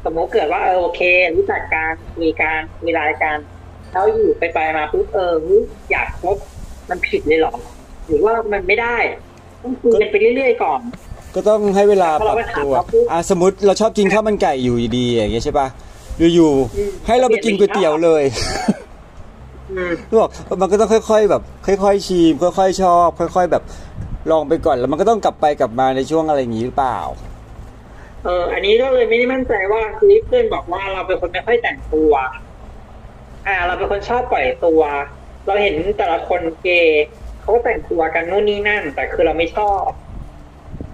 S2: สมมติเกิดว่าเออโอเค รู้จักการมีการมีรายการแล้วอยู่ไปไปมาปุ๊บเอออยากพบมันผิดเลยเหรอหรือว่ามันไม่ได้ต้องคุยกันไปเรื่อยๆก่อน
S1: ก็ต้องให้เวลาปรับตัว
S2: พอเราไปถามเขาปุ๊บ
S1: อ่าสมมติเราชอบกินข้าวมันไก่อยู่ดีๆอย่างเงี้ยใช่ปะอยู่
S2: อืม
S1: ๆให้เราไปกินก๋วยเตี๋ยวเลย
S2: ม
S1: บอกมันก็ต้องค่อย ๆ แบบ ค่อย ๆ ชิมค่อย ๆ ชอบ ค่อย ๆ แบบลองไปก่อนแล้วมันก็ต้องกลับไปกลับมาในช่วงอะไรอย่างนี้หรือเปล่า
S2: เออ อันนี้ก็เลยไม่ได้มั่นใจว่าคือเพื่อนบอกว่าเราเป็นคนไม่ค่อยแต่งตัว อ่า เราเป็นคนชอบปล่อยตัว เราเห็นแต่ละคนเกย์เขาก็แต่งตัวกันนู่นนี่นั่น แต่คือเราไม่ชอบ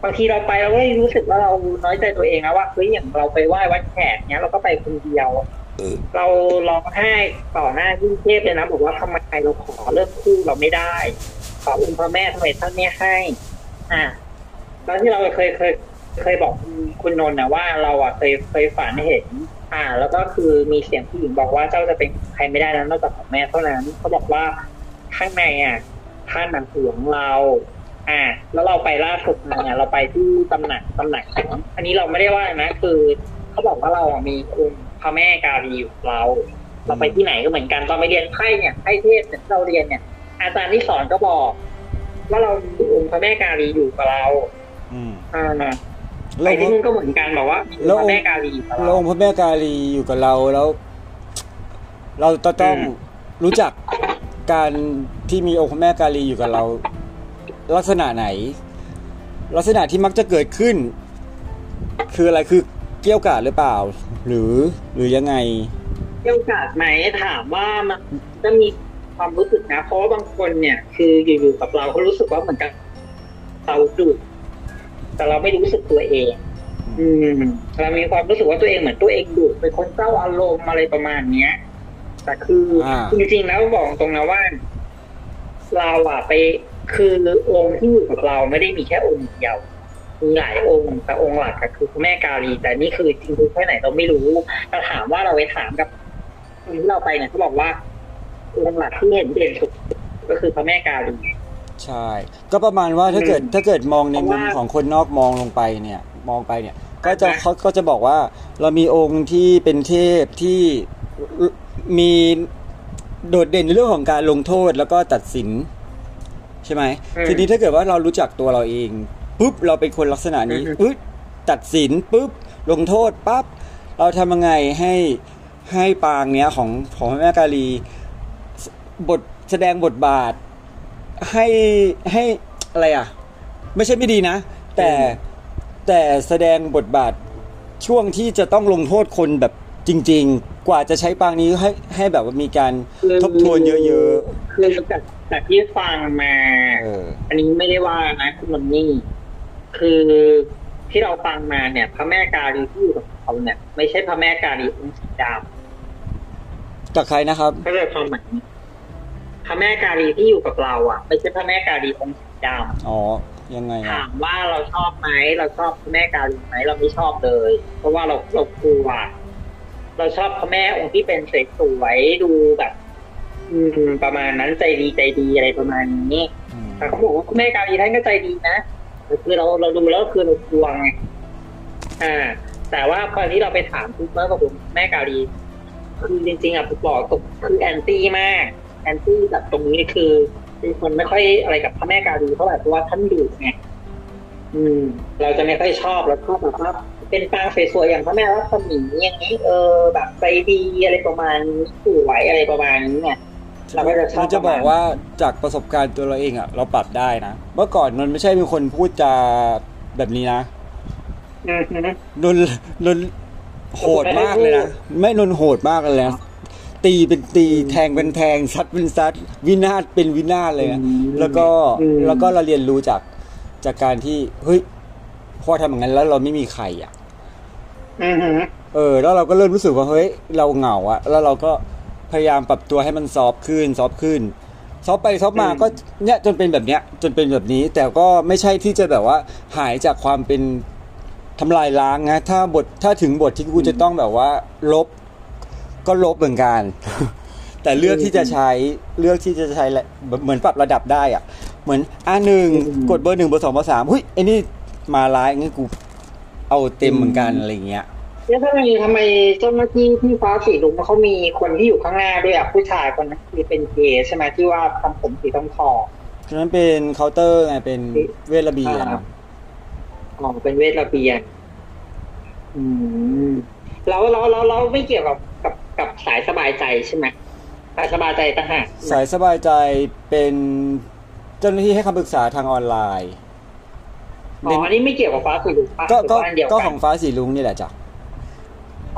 S2: บางทีเราไปเราก็รู้สึกว่าเราน้อยใจตัวเองนะว่าเฮ้ยอย่างเราไปไหว้วัดแขกเนี้ยเราก็ไปคนเดียว
S1: เออ
S2: เราร้องไห้ต่อหน้าที่เทพเลยนะบอกว่าทำไมเราขอเลิกคู่เราไม่ได้ ขอองค์พระแม่ทำไมท่านไม่ให้ อ่าแล้วที่เราเคยเคยเคยบอกคุณนนท์นะว่าเราอะเคยเคยฝันเห็น อ่า แล้วก็คือมีเสียงผู้หญิงบอกว่าเจ้าจะเป็นใครไม่ได้นะนอกจากของแม่เท่านั้นเขาบอกว่าข้างในอะท่านนันห่วงเรา อ่า แล้วเราไปล่าสุดมาเนี่ยเราไปที่ตำหนักตำหนักของอันนี้เราไม่ได้ว่านะคือเขาบอกว่าเราอะมีองค์ พระแม่กาลีอยู่กับเรา เราไปที่ไหนก็เหมือนกันตอนไปเรียนไพ่เนี่ยไพ่เทพเนี่ยที่เราเรียนเนี่ย อาจารย์ที่สอนก็บอก ว่าเรามีองค์พระแม่กาลีอยู่กับเรา
S1: อืม
S2: อ่า
S1: แล้
S2: ไป
S1: ว
S2: ที่นู่นก็เหมือนกันบอกว่ามี
S1: แล้ว
S2: พระแม่กาลีอยู่กับ
S1: แล้
S2: เรา
S1: วองค์พระแม่กาลีอยู่กับเราแล้ว เราจะต้อง
S2: อืม
S1: รู้จักการที่มีองค์พระแม่กาลีอยู่กับเรา ลักษณะไหน ลักษณะที่มักจะเกิดขึ้น คืออะไรคือ เกี่ยวกาดหรือเปล่า หรือหรือยังไง
S2: มีโอกาสไหมถามว่ามันจะมีความรู้สึกนะเพราะว่าบางคนเนี่ย คืออยู่ๆกับเราเขารู้สึกว่าเหมือนกับเราดุแต่เราไม่รู้สึกตัวเอง อืม เรามีความรู้สึกว่าตัวเองเหมือนตัวเองดุเป็นคนเจ้าอารมณ์อะไรประมาณเนี้ยแต่คืออาจริงๆแล้วบอกตรงนะว่า เราอะไปคือองค์ที่อยู่กับเราไม่ได้มีแค่องค์เดียว มีหลายองค์แต่องค์หลักก็คือพระแม่กาลี แต่นี่คือจริงๆแค่ไหนเราไม่รู้แต่ถามว่าเราไปถามกับคนที่เราไปเนี่ยเขาบอกว่าองค์หลักที่เห็นเด่นสุดก็คือพระแม่กาลี
S1: ใช่ ก็ประมาณว่าถ้าเกิด
S2: อืม
S1: ถ้าเกิดมองในมุม
S2: เพราะว่า
S1: ของคนนอกมองลงไปเนี่ย มองไปเนี่ย ก็จะ
S2: อ่าฮะ
S1: เขาก็จะบอกว่า เรามีองค์ที่เป็นเทพที่มีโดดเด่นในเรื่องของการลงโทษแล้วก็ตัดสิน ใช่ไหม
S2: อืม
S1: ทีนี้ถ้าเกิดว่าเรารู้จักตัวเราเอง ปุ๊บเราเป็นคนลักษณะนี้
S2: อือฮึ
S1: ปึ๊บตัดสินปุ๊บลงโทษปั๊บเราทำยังไงให้ให้ปางเนี้ยของของพระแม่กาลีสบทแสดงบทบาท ให้ให้อะไรอะ ไม่ใช่ไม่ดีนะ แต่แต่แสดงบทบาทช่วงที่จะต้องลงโทษคนแบบจริง ๆ กว่าจะใช้ปางนี้ให้ให้แบบว่ามีการทบทวนเยอะ
S2: คือจากจากที่ฟังมา
S1: ๆเออ
S2: อันนี้ไม่ได้ว่านะคุณมันนี่ คือที่เราฟังมาเนี่ย พระแม่กาลีที่อยู่กับเขาเนี่ย ไม่ใช่พระแม่กาลีองค์สีด
S1: จากใครนะครับำ
S2: ก็เลยความหมายพระแม่กาลีที่อยู่กับเรา อะ ไม่ใช่พระแม่กาลีองค์สีด
S1: อ๋อยังไงำอะ
S2: ถามว่าเราชอบไหมเราชอบพระแม่กาลีไหมเราไม่ชอบเลย เพราะว่าเราเรากลัวเราชอบพระแม่องค์ที่เป็นสวยๆดูแบบ อืมประมาณนั้นใจดีใจดีอะไรประมาณนี้
S1: อืม
S2: แต่เขาบอกว่าคุณแม่กาลีท่านก็ใจดีนะแต่ คือเราเราดูแล้วคือเรากลัวไงอ่า แต่ว่าพอที่เราไปถามคุณแม่กับผมแม่กาลีคือจริงๆอะผมบอกตกคือแอนตี้มากแอนตี้แบบตรงนี้คือเป็นคนไม่ค่อยอะไรกับพระแม่กาลีเท่าไหร่เพราะว่าท่านดุไงอืม เราจะไม่ค่อยชอบแล้วก็แบบว่าเป็นปางสวยๆอย่างพระแม่รัศมีอย่างนี้ เออ แบบใจดีอะไรประมาณนี้สวยอะไรประมาณนี้เนี่ย เราก็จะชอบ
S1: มันจะบอกว่าจากประสบการณ์ตัวเราเองอะ เราปรับได้นะ เมื่อก่อนมันไม่ใช่เป็นคนพูดจาแบบนี้นะ
S2: อือฮึ
S1: นนนนโหดมากเลยนะไม่นนโหดมากเลยนะตีเป็นตีแทงเป็นแทงซัดเป็นซัดวินาศเป็นวินาศเลยอะแล้วก็แล้วก็เราเรียนรู้จากจากการที่เฮ้ยพอทำอย่างนั้นแล้วเราไม่มีใครอะ
S2: อือฮึ
S1: เออ แล้วเราก็เริ่มรู้สึกว่าเฮ้ยเราเหงาอะแล้วเราก็ พยายามปรับตัวให้มัน soft ขึ้น soft ขึ้น soft ไป soft มาก็เนี่ยจนเป็นแบบเนี้ยจนเป็นแบบนี้ แต่ก็ไม่ใช่ที่จะแบบว่าหายจากความเป็นทำลายล้างนะถ้าบทถ้าถึงบทที่กูจะต้องแบบว่า ลบ ก็ลบเหมือนกัน แต่เลือกที่จะใช้เลือกที่จะใช้แหละเหมือนปรับระดับได้อะเหมือนอ่าหนึ่งกดเบอร์หนึ่งเบอร์สองเบอร์สามเฮ้ยไอ้นี่มาร้ายงั้นกูเอาเต็มเหมือนกันอะไรอย่างเงี้ย
S2: แล้วทำไมทำไมเจ้าหน้าที่ที่ฟ้าสีลุงเขามีคนที่อยู่ข้างหน้าด้วยอะผู้ชายคนนั้นคือเป็นเกย์ใช่ไหมที่ว่าทำผมสีทองทอง
S1: ฉะนั้นเป็นเคาน์เตอร์ไงเป็นเวทระเบียง
S2: อ่าอ๋อเป็นเวทระเบียงอืมแล้วแล้วแล้วแล้วไม่เกี่ยวกับกับกับสายสบายใจใช่ไหมสายสบายใจต่างหาก
S1: สายสบายใจเป็นเจ้าหน้าที่ให้คำปรึกษาทางออนไลน์
S2: อ๋ออันนี้ไม่เกี่ยวกับฟ้าสีลุงปะ
S1: ก็
S2: หรือ
S1: ก็
S2: ว่าอันเดียว
S1: ก็
S2: กั
S1: ของฟ้าสีลุงนี่แหละจ้ะ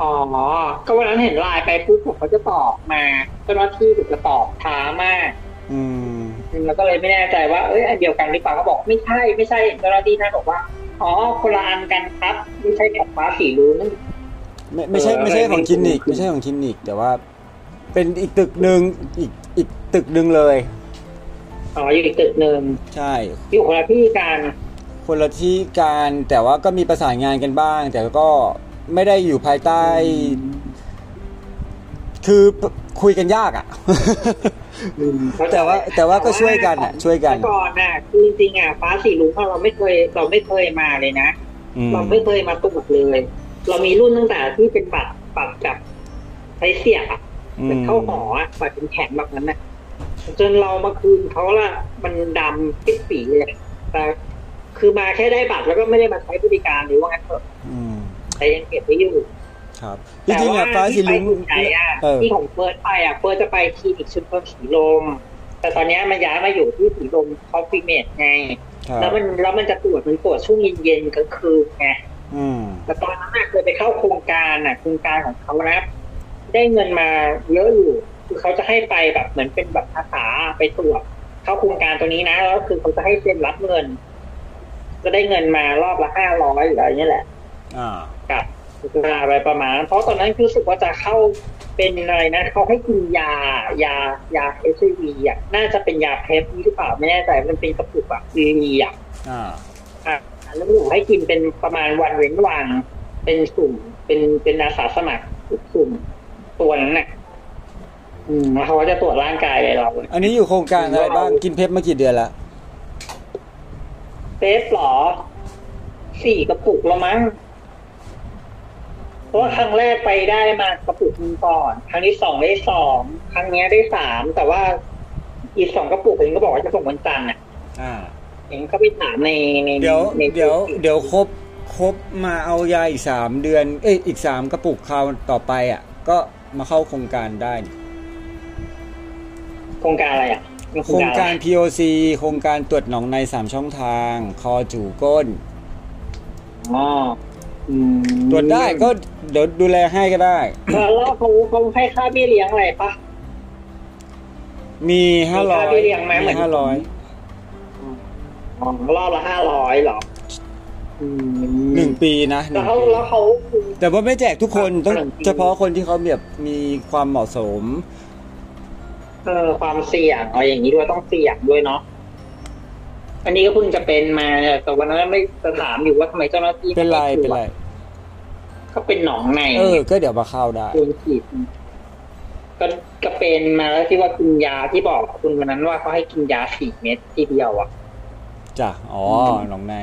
S2: อ๋อ ก็วันนั้นเห็นไลน์ไปปุ๊บผมเขาจะตอบมาเจ้าหน้าที่ถูกจะตอบช้ามาก
S1: อืม
S2: แล้วก็เลยไม่แน่ใจว่าเอ้ยอันเดียวกันหรือเปล่าเขาบอกไม่ใช่ไม่ใช่เจ้าหน้าที่นั่นบอกว่าอ๋อคนละอันกันครับไม่ใช่ของฟ้าสีลุง
S1: ไม่ไม่ใช่
S2: เออ
S1: ไม่ใช่ของ
S2: ไม่
S1: คลินิก ไม่ใช่ของคลินิก แต่ว่า เป็นอีกตึกหนึ่งอีกอีกตึกหนึ่งเลย
S2: อ๋ออยู่อีกตึกหนึ่ง
S1: ใช่
S2: อยู่คนละที่กัน
S1: คนละที่การแต่ว่าก็มีประสานงานกันบ้าง แต่ก็ ไม่ได้อยู่ภายใต้ คือคุยกันยากอะ แต่ว่าแต่ว่าก็ช่วยกันอะช่วยกัน
S2: แต่ก่อนน่ะคือจริงๆอะฟ้าสีลุงเราไม่เคย เราไม่เคยมาเลยนะ
S1: อืม
S2: เราไม่เคยมาตรวจเลย เรามีรุ่นตั้งแต่ที่เป็นบัตรบัตรแบบใช้เสียบอะ
S1: อื
S2: เป็น
S1: ม
S2: เข้าหออะบัตรเป็นแข็งแบบนั้นนะจนเรามาคืนเขาละมันดำปิดปีเลยแต่คือมาแค่ได้บัตรแล้วก็ไม่ได้มาใช้บริการหรือว่างั้นเถอะ
S1: อืม
S2: แต่ยังเก็บไว้อยู่
S1: ครับจริงๆอะฟ้าสี
S2: รุ้
S1: งที่
S2: ไปที่ไหนอะ
S1: เออ
S2: ที่ของเฟิร์สไปอะเฟิร์สจะไปคลินิกชุมชนสีลม แต่ตอนเนี้ยมันย้ายมาอยู่ที่สีลมคอฟฟี่เมดไง
S1: ครับ
S2: แล้วมันแล้วมันจะตรวจมันตรวจช่วงเย็นๆกลางคืนไง
S1: อืม
S2: แต่ตอนนั้นน่ะเคยไปเข้าโครงการน่ะโครงการของเขานะได้เงินมาเยอะอยู่คือเขาจะให้ไปแบบเหมือนเป็นแบบอาสาไปตรวจเข้าโครงการตัวนี้นะแล้วคือเขาจะให้เซ็นรับเงินจะได้เงินมารอบละห้าร้อยหรืออะไรนี่แหละ
S1: อ่า
S2: กับเวลาไปประมาณ เพราะตอนนั้นรู้สึกว่าจะเข้าเป็นอะไรนะเขาให้กินยายายาเอชวีอะน่าจะเป็นยาเพปหรือเปล่าไม่แน่ใจมันเป็นกระปุกอะวีอะ
S1: อ่า
S2: อะแล้วหนูให้กินเป็นประมาณวันเว้นวันเป็นสุ่มเป็นเป็นอาสาสมัครสุ่มตัวนั้นน่ะอืมแล้วเขาก็จะตรวจร่างกายเรา
S1: อันนี้อยู่โครงการอะไรบ้างกินเพชรมากี่เดือนละ
S2: เซฟหรอสี่กระปุกล้วมั้ง เพราะว่าครั้งแรกไปได้มากระปุกหนึงก่อน ครั้งที่สองได้สองครั้งเนี้ยได้สามแต่ว่าอีกสองกระปุกเองก็บอกว่าจะส่งวันจันทร์น่ะ
S1: อ่า
S2: เองก็ไปถามในใน
S1: เดี๋ยว
S2: ใน
S1: เดี๋ยวเดี๋ยวครบครบมาเอายาอีกสามเดือน เอ้ยอีกสามกระปุกคราวต่อไปอะ ก็มาเข้าโครงการได้นี่
S2: โครงการอะไรอะมี
S1: โครงการ POC โครงการตรวจหนองในสามช่องทาง คอจู่ก้น
S2: อ๋อ อืม
S1: ตรวจได้ก็เดี๋ยวดูแลให้ก็ได้
S2: แล้วแล้วเขาเขาให้ค่าเบี้ยเลี้ยงอะไรปะ
S1: มีห้าร้อย
S2: มีค่าเบี้ยเลี้ยงไหมเหมื
S1: มี
S2: อน
S1: ห้าร้อย
S2: อ๋อรอบละห้าร้อยเหรออืม
S1: หนึ่งปีนะห
S2: แล้
S1: นึ่
S2: ว
S1: ง
S2: เขา
S1: ปี
S2: แล้วเขาคือ
S1: แต่ว่าไม่แจกทุกคนต้อง
S2: หนึ่งปี
S1: เฉพาะคนที่เขาแบบมีความเหมาะสม
S2: เออความเสี่ยงเอาอย่างนี้ด้วยต้องเสี่ยงด้วยเนาะ อันนี้ก็เพิ่งจะเป็นมาเนี่ยแต่วันนั้นไม่จะถามอยู่ว่าทำไมเจ้าหน้าที่
S1: เป็นไร
S2: ม่ตวจ
S1: เป็นไร
S2: ก็เป็นหนองใน
S1: เออ ก็เดี๋ยวมาเข้าได้
S2: โดนฉีดก็ก็เป็นมาแล้วที่ว่ากินยาที่บอกคุณวันนั้นว่าเขาให้กินยาสี่เม็ดทีเดียวอะ
S1: จ้ะอ๋อหนองใน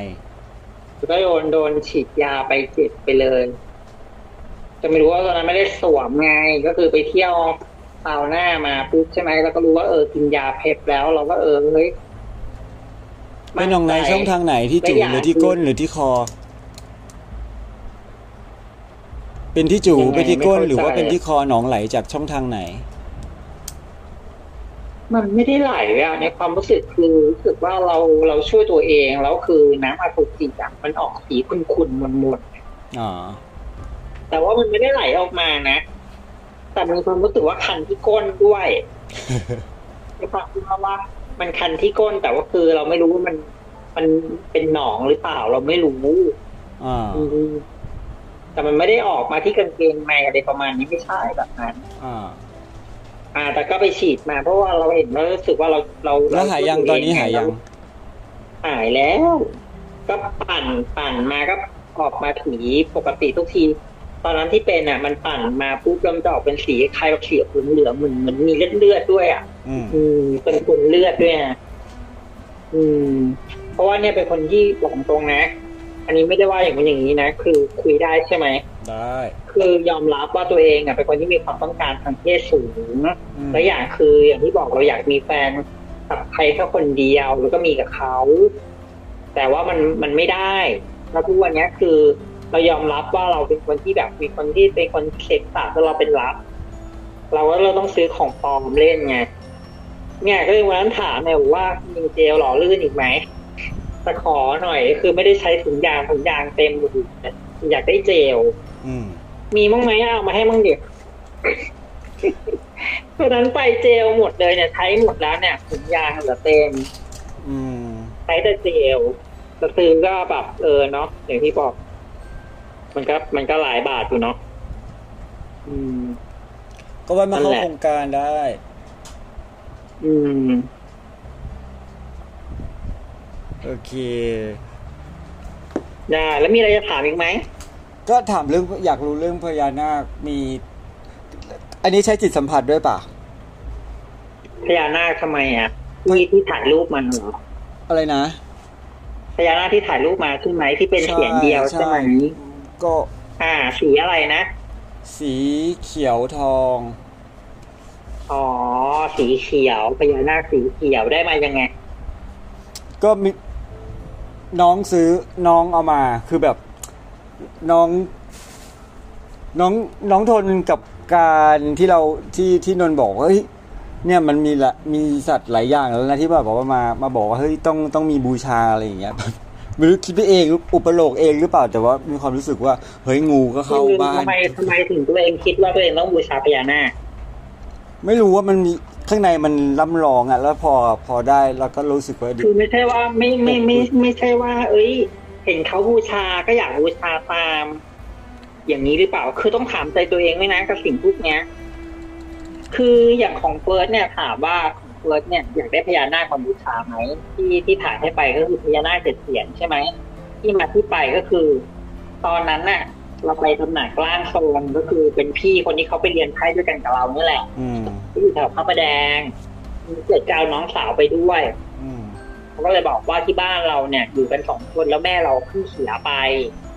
S2: ก็โดนโดนฉีดยาไปเจ็บไปเลยจะไม่รู้ว่าตอนนั้นไม่ได้สวมไงก็คือไปเที่ยวซาวน่ามาปุ๊บใช่ไหมแล้วก็รู้ว่าเออกินยาเพปแล้ว เราก็เออเฮ้ย
S1: เป็นหนองในช่องทางไหนที่จู
S2: ไม่อยาก
S1: หรือที่ก้นหรือที่คอ เป็นที่จู
S2: ยังไง
S1: เป็นที่ก้น
S2: ไม่เข้า
S1: หรือว่า
S2: ใจ
S1: เป็นที่คอหนองไหลจากช่องทางไหน
S2: มันไม่ได้ไหลอะในความรู้สึกคือรู้สึกว่าเราเราช่วยตัวเองแล้วคือน้ำอสุจิอะมันออกสีขุ่นๆมันหมด
S1: อ๋อ
S2: ๆแต่ว่ามันไม่ได้ไหลออกมานะแต่มีความรู้สึกว่าคันที่ก้นด้วยในความที่ว่า มันคันที่ก้นแต่ว่าคือเราไม่รู้ว่ามันมันเป็นหนองหรือเปล่าเราไม่รู้
S1: อ่า
S2: อืมแต่มันไม่ได้ออกมาที่กางเกงในอะไรประมาณนี้ไม่ใช่แบบนั้น
S1: อ่า
S2: อ่า แต่ก็ไปฉีดมา เพราะว่าเราเห็นแล้วรู้สึกว่าเราเรา
S1: แล้วหายยังตอนนี้หายยัง
S2: หายแล้ว ก็ปั่นปั่นมาก็ออกมาถีปกติทุกที ตอนนั้นที่เป็นอะ มันปั่นมาปุ๊บแล้วมันจะออกเป็นสีคล้ายกับเขียวเหลืองๆเหมือนเหมือนมีเลือดเลือดๆด้วยอะ
S1: อืม
S2: อืมเป็นคนเลือดด้วยนะอืม เพราะว่าเนี่ยเป็นคนที่บอกตรงนะ อันนี้ไม่ได้ว่าอย่างนี้อย่างนี้นะ คือคุยได้ใช่ไหม
S1: ได้
S2: คือยอมรับว่าตัวเองอะเป็นคนที่มีความต้องการทางเพศสูง
S1: อืม
S2: และอย่างคืออย่างที่บอกเราอยากมีแฟนกับใครแค่คนเดียวแล้วก็มีกับเขา แต่ว่ามันมันไม่ได้แล้วทุกวันเนี้ยคือ เรายอมรับว่าเราเป็นคนที่แบบมีคนที่เป็นคนเช็คสารแล้วเราเป็นรับ เราว่าเราต้องซื้อของปลอมเล่นไงเนี่ยก็เลยวันนั้นถามเนี่ยว่ามีเจลหล่อลื่นอีกไหมแต่ขอหน่อย คือไม่ได้ใช้ถุงยางถุงยางเต็มอยู่อยากได้เจล
S1: อืม
S2: มีมั้งไหมเอามาให้มั่งเด็กตอนนั้นไปเจลหมดเลยเนี่ยใช้หมดแล้วเนี่ยถุงยางเหลือเต็ม
S1: อืม
S2: ใช้แต่เจลแต่ซื้อก็แบบเออเนาะอย่างที่บอก มันก็มันก็หลายบาทอยู่เนาะอืม
S1: ก็ไว้มา
S2: นั่
S1: เข้าน
S2: แหละ
S1: โครงการได้
S2: อืม
S1: โอเค
S2: ได้แล้วมีอะไรจะถามอีกไหม
S1: ก็ถามเรื่องอยากรู้เรื่องพญานาค มี อันนี้ใช้จิตสัมผัสด้วยป่ะ
S2: พญานาคทำไมอะที่ที่ถ่ายรูปมันเหรอ
S1: อะไรนะ
S2: พญานาคที่ถ่ายรูปมาใช่ไหมที่เป็นเสียงเดียวใช่ไหม
S1: ก็
S2: อ่า สีอะไรนะ
S1: สีเขียวทอง
S2: อ๋อ สีเขียวพญานาคสีเขียวได้มายังไง
S1: ก็มีน้องซื้อน้องเอามาคือแบบน้อง น้องน้องทนกับการที่เราที่ที่นนท์บอกว่าเฮ้ยเนี่ยมันมีละมีสัตว์หลายอย่างแล้วนะที่แบบบอกว่ามามาบอกว่าเฮ้ยต้องต้องมีบูชาอะไรอย่างเงี้ย ไม่รู้คิดไปเองหรืออุปโลกเองหรือเปล่าแต่ว่ามีความรู้สึกว่าเฮ้ยงูก็เข้าบ้าน
S2: ทำไมทำไมถึงตัวเองคิดว่าตัวเองต้องบูชาพญานาค
S1: ไม่รู้ว่ามันมีข้างในมันล่ำรองอะ แล้วพอพอได้แล้วก็รู้สึกว่าดี
S2: คือไม่ใช่ว่าไม่ไม่ไม่ไม่ใช่ว่า เอ้ย เห็นเขาบูชาก็อยากบูชาตาม อย่างนี้หรือเปล่า คือต้องถามใจตัวเองไว้นะกับสิ่งพวกเนี้ย คืออย่างของเฟิร์สเนี่ยถามว่าของ เฟิร์สเนี่ยอยากได้พญานาคมาบูชาไหมที่ที่ถ่ายให้ไปก็คือพญานาคเจ็ดเสียนใช่ไหมที่มาที่ไปก็คือ ตอนนั้นน่ะ เราไปตำหนักล่างทรงก็คือเป็นพี่คนที่เขาไปเรียนไพ่ด้วยกันกับเรานี่แหละ
S1: อืม
S2: ที่อยู่แถวพระประแดงเกิดจะเอาน้องสาวไปด้วย
S1: อืม
S2: เขาก็เลยบอกว่าที่บ้านเราเนี่ย อยู่กันสองคนแล้วแม่เราเพิ่งเสียไป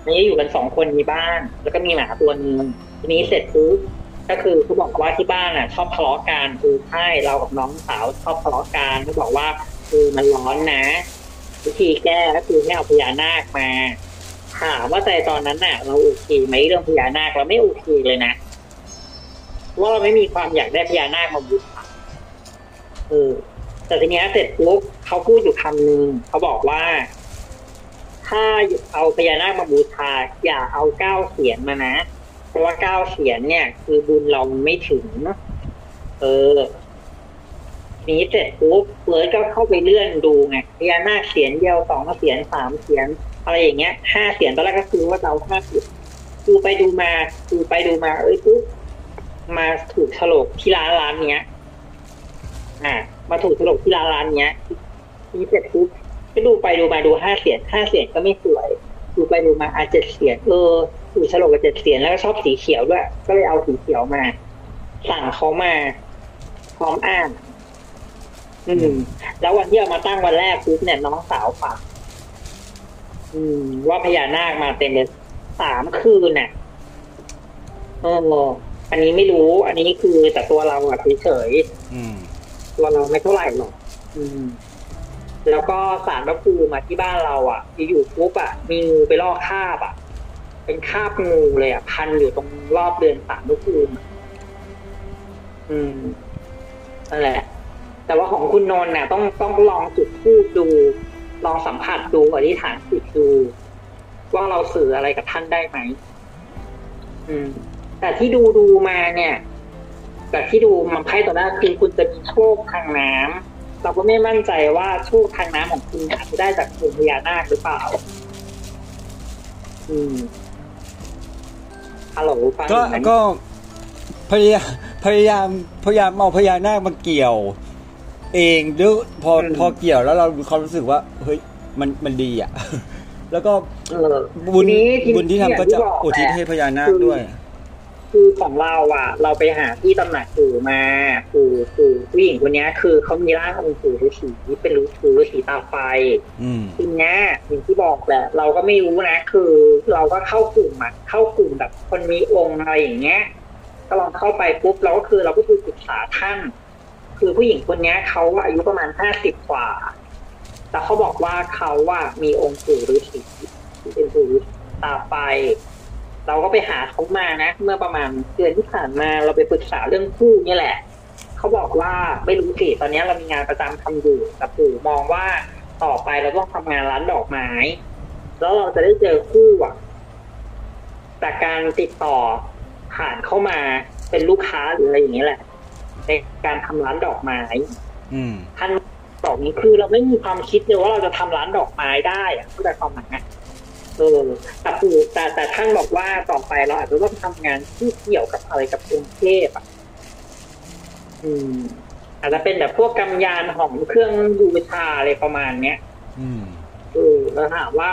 S2: นี่อยู่กันสองคนมีบ้าน แล้วก็มีหมาตัวหนึงทีนี้เสร็จปุ๊บ ก็คือเขาบอกว่าที่บ้านอะ ชอบทะเลาะกันคือใช่เรากับน้องสาวชอบทะเลาะกันเขาบอกว่าคือมันร้อนนะ วิธีแก้ก็คือให้เอาพญานาคมาถามว่าใจตอนนั้นน่ะ เราโอเคไหมเรื่องพญานาคเราไม่โอเคเลยนะว่าเราไม่มีความอยากได้พญานาคมาบูชาเออแต่ทีเนี้ยเสร็จปุ๊บเขาพูดอยู่คำนึงเขาบอกว่า ถ้าเอาพญานาคมาบูชาอย่าเอาเก้าเสียนมานะ เพราะว่าเก้าเสียนเนี่ย คือบุญเราไม่ถึง เออนี้เสร็จปุ๊บเฟิร์สก็เข้าไปเลื่อนดูไงพญานาคเสียนเดียวสองเสียนสามเสียน อะไรอย่างเงี้ยห้าเสียนตอนแรกก็คือว่าเราห้าเสียนดูไปดูมาดูไปดูมา เอ้ยปุ๊บมาถูกฉลกที่ร้านร้านเนี้ย อ่า มาถูกฉลกที่ร้านร้านเนี้ยทีนี้เสร็จปุ๊บก็ดูไปดูมาดูห้าเสียนห้าเสียนก็ไม่สวย ดูไปดูมาอาจจ็ดเสียนเออ ถูกฉลกกับเจ็ดเสียนแล้วก็ชอบสีเขียวด้วย ก็เลยเอาสีเขียวมา สั่งเขามาพร้อมอ่าน อืม แล้ววันที่เอามาตั้งวันแรกปุ๊บเนี่ยน้องสาวฝากอืม ว่าพญานาคมาเต็มเลยสามคืนน่ะเอออันนี้ไม่รู้ อันนี้คือแต่ตัวเราอะเฉย
S1: อืม
S2: ๆตัวเราไม่เท่าไหร่หรอกอืม แล้วก็สารพระภูมิมาที่บ้านเรา อะอยู่ๆปุ๊บอะมีงูไปลอกคาบอะ เป็นคาบงูเลยอะ พันอยู่ตรงรอบเดือนสารพระภูมิอืมนั่นแหละ แต่ว่าของคุณนนท์เนี่ยต้องต้องลองจุดพูดดู ลองสัมผัสดูอธิษฐานจิตดู ว่าเราสื่ออะไรกับท่านได้ไหมอืม แต่ที่ดูดูมาเนี่ย แต่ที่ดูมันไพ่ตัวแรกคือคุณจะมีโชคทางน้ำเราก็ไม่มั่นใจว่าโชคทางน้ำของคุณอาจจะได้จากองค์พญานาคหรือเปล่า อืม ฮัลโหลฟัง
S1: ก็
S2: อยู่ไหม
S1: ก็พยายามพยายามพยายามเอาพญานาคมาเกี่ยว เองด้วยพอพอเกี่ยวแล้วเรามีความรู้สึกว่า เฮ้ยมันมันดีอะ แล้วก็
S2: เออ
S1: บุญ
S2: ทีนี้ทีนี้
S1: บุญที่ทำก็จะ
S2: อย่างที่บอก
S1: อุทิศ
S2: แหละ
S1: ให้พญานาคด้วย
S2: คือ ของเราอะ เราไปหาที่ตำหนักปู่มาปู่ปู่ผู้หญิงคนเนี้ยคือเขามีร่างองค์ปู่ฤาษีเป็นฤาษีฤาษีตาไฟ
S1: อืม
S2: ทีเนี้ยอย่างที่บอกแหละ เราก็ไม่รู้นะ คือเราก็เข้ากลุ่มอะเข้ากลุ่มแบบคนมีองค์อะไรอย่างเงี้ยก็ลองเข้าไปปุ๊บเราก็คือเราก็คือปรึกษาท่าน คือผู้หญิงคนเนี้ยเขาอายุประมาณห้าสิบกว่า แต่เขาบอกว่าเขาว่ามีองค์ปู่ฤาษีที่เป็นปู่ฤาษีตาไฟ เราก็ไปหาเขามานะ เมื่อประมาณเดือนที่ผ่านมาเราไปปรึกษาเรื่องคู่เนี่ยแหละเขาบอกว่าไม่รู้สิตอนนี้เรามีงานประจำทำอยู่แต่ปู่มองว่าต่อไปเราต้องทำงานร้านดอกไม้ แล้วเราจะได้เจอคู่อะจากการติดต่อผ่านเข้ามาเป็นลูกค้าหรืออะไรอย่างเงี้ยแหละ ในการทำร้านดอกไม้
S1: อืม
S2: ท่านบอกนี้คือเราไม่มีความคิดเลยว่าเราจะทำร้านดอกไม้ได้อะเข้าใจความหมายไหม เออแต่ปู่แต่แต่ท่านบอกว่าต่อไปเราอาจจะต้องทำงานที่เกี่ยวกับอะไรกับกรุงเทพอะอืม อาจจะเป็นแบบพวกกำยานหอมเครื่องบูชาอะไรประมาณเนี้ย
S1: อืม
S2: เออแล้วถามว่า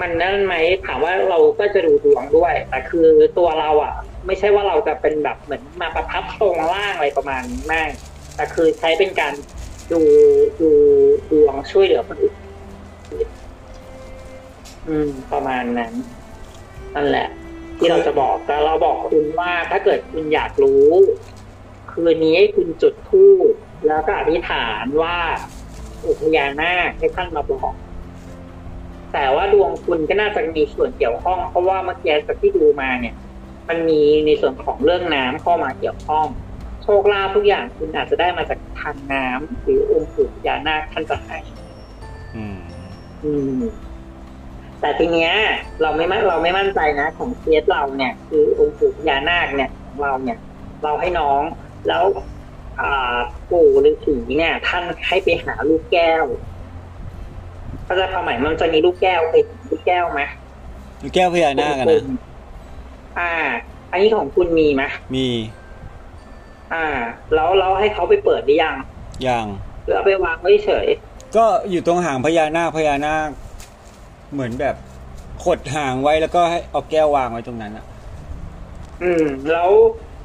S2: มันนั่นไหมถามว่าเราก็จะดูดวงด้วย แต่คือตัวเราอะ ไม่ใช่ว่าเราจะเป็นแบบเหมือนมาประทับทรงล่างอะไรประมาณนี้ไม่แต่คือใช้เป็นการดูดูดวงช่วยเหลือคนอื่น อืม ประมาณนั้นนั่นแหละ ที่เราจะบอกแต่เราบอกคุณว่าถ้าเกิดคุณอยากรู้ คืนนี้ให้คุณจุดธูปแล้วก็อธิษฐานว่าอุพญานาคให้ท่านมาบอก แต่ว่าดวงคุณก็น่าจะมีส่วนเกี่ยวข้อง เพราะว่าเมื่อกี้จากที่ดูมาเนี่ย มันมีในส่วนของเรื่องน้ำเข้ามาเกี่ยวข้อง โชคลาภทุกอย่างคุณอาจจะได้มาจากทางน้ำหรือองค์ปู่พญานาคท่านจะให้
S1: อืม
S2: อืม แต่ทีเนี้ยเราไม่มั่นเราไม่มั่นใจนะ ของเคสเราเนี่ย คือองค์ปู่พญานาคเนี่ยของเราเนี่ย เราให้น้องแล้วอ่าปู่ฤาษีเนี่ย ท่านให้ไปหาลูกแก้วก็จะความหมายมันจะมีลูกแก้วเคยเห็นลูกแก้วไหม
S1: ลูกแก้วพญานาคอะนะ
S2: อ่า อันนี้ของคุณมีไหม
S1: มี
S2: อ่า แล้วเราให้เขาไปเปิดหรือยัง
S1: อย่าง
S2: หรือเอาไปวางไว้เฉย
S1: ก็อยู่ตรงหางพญานาคพญานาค เหมือนแบบขดหางไว้แล้วก็ให้เอาแก้ววางไว้ตรงนั้นอะ
S2: อืม แล้ว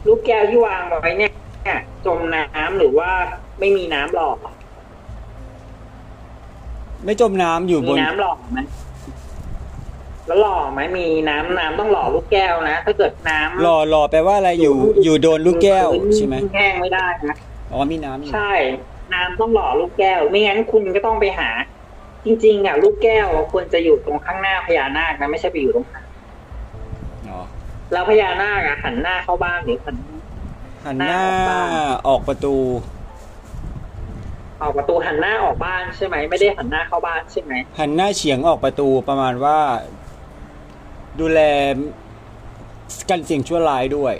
S2: ลูกแก้วที่วางไว้เนี่ยเนี่ยจมน้ำหรือว่าไม่มีน้ำหล่อ
S1: ไม่จมน้ำอยู่บ
S2: มี
S1: น
S2: น้ำหล่อไหมแล้วหล่อไหมมีน้ำน้ำต้องหล่อลูกแก้วนะถ้าเกิดน้ำ
S1: รอรอแปลว่าอะไรอยู่อยู่โดนลูกแก้ว
S2: พื้น
S1: ใช่ไหม
S2: แห้งไม่ได้นะ
S1: อ๋อมีน้ำอยู่
S2: ใช่ น้ำต้องหล่อลูกแก้ว ไม่งั้นคุณก็ต้องไปหา จริงๆอะลูกแก้วควรจะอยู่ตรงข้างหน้าพญานาคนะไม่ใช่ไปอยู่ตรงข้าง
S1: อ๋อ
S2: แล้วพญานาคอะหันหน้าเข้าบ้านหรือหัน
S1: หันหน้า
S2: หน้าออกบ้าน
S1: ออกประตู
S2: ออกประตูหันหน้าออกบ้านใช่ไหมไม่ได้หันหน้าเข้าบ้านใช่ไหม
S1: หันหน้าเฉียงออกประตูประมาณว่า ดูแลกันเสี่ยงชั่วร้ายด้วย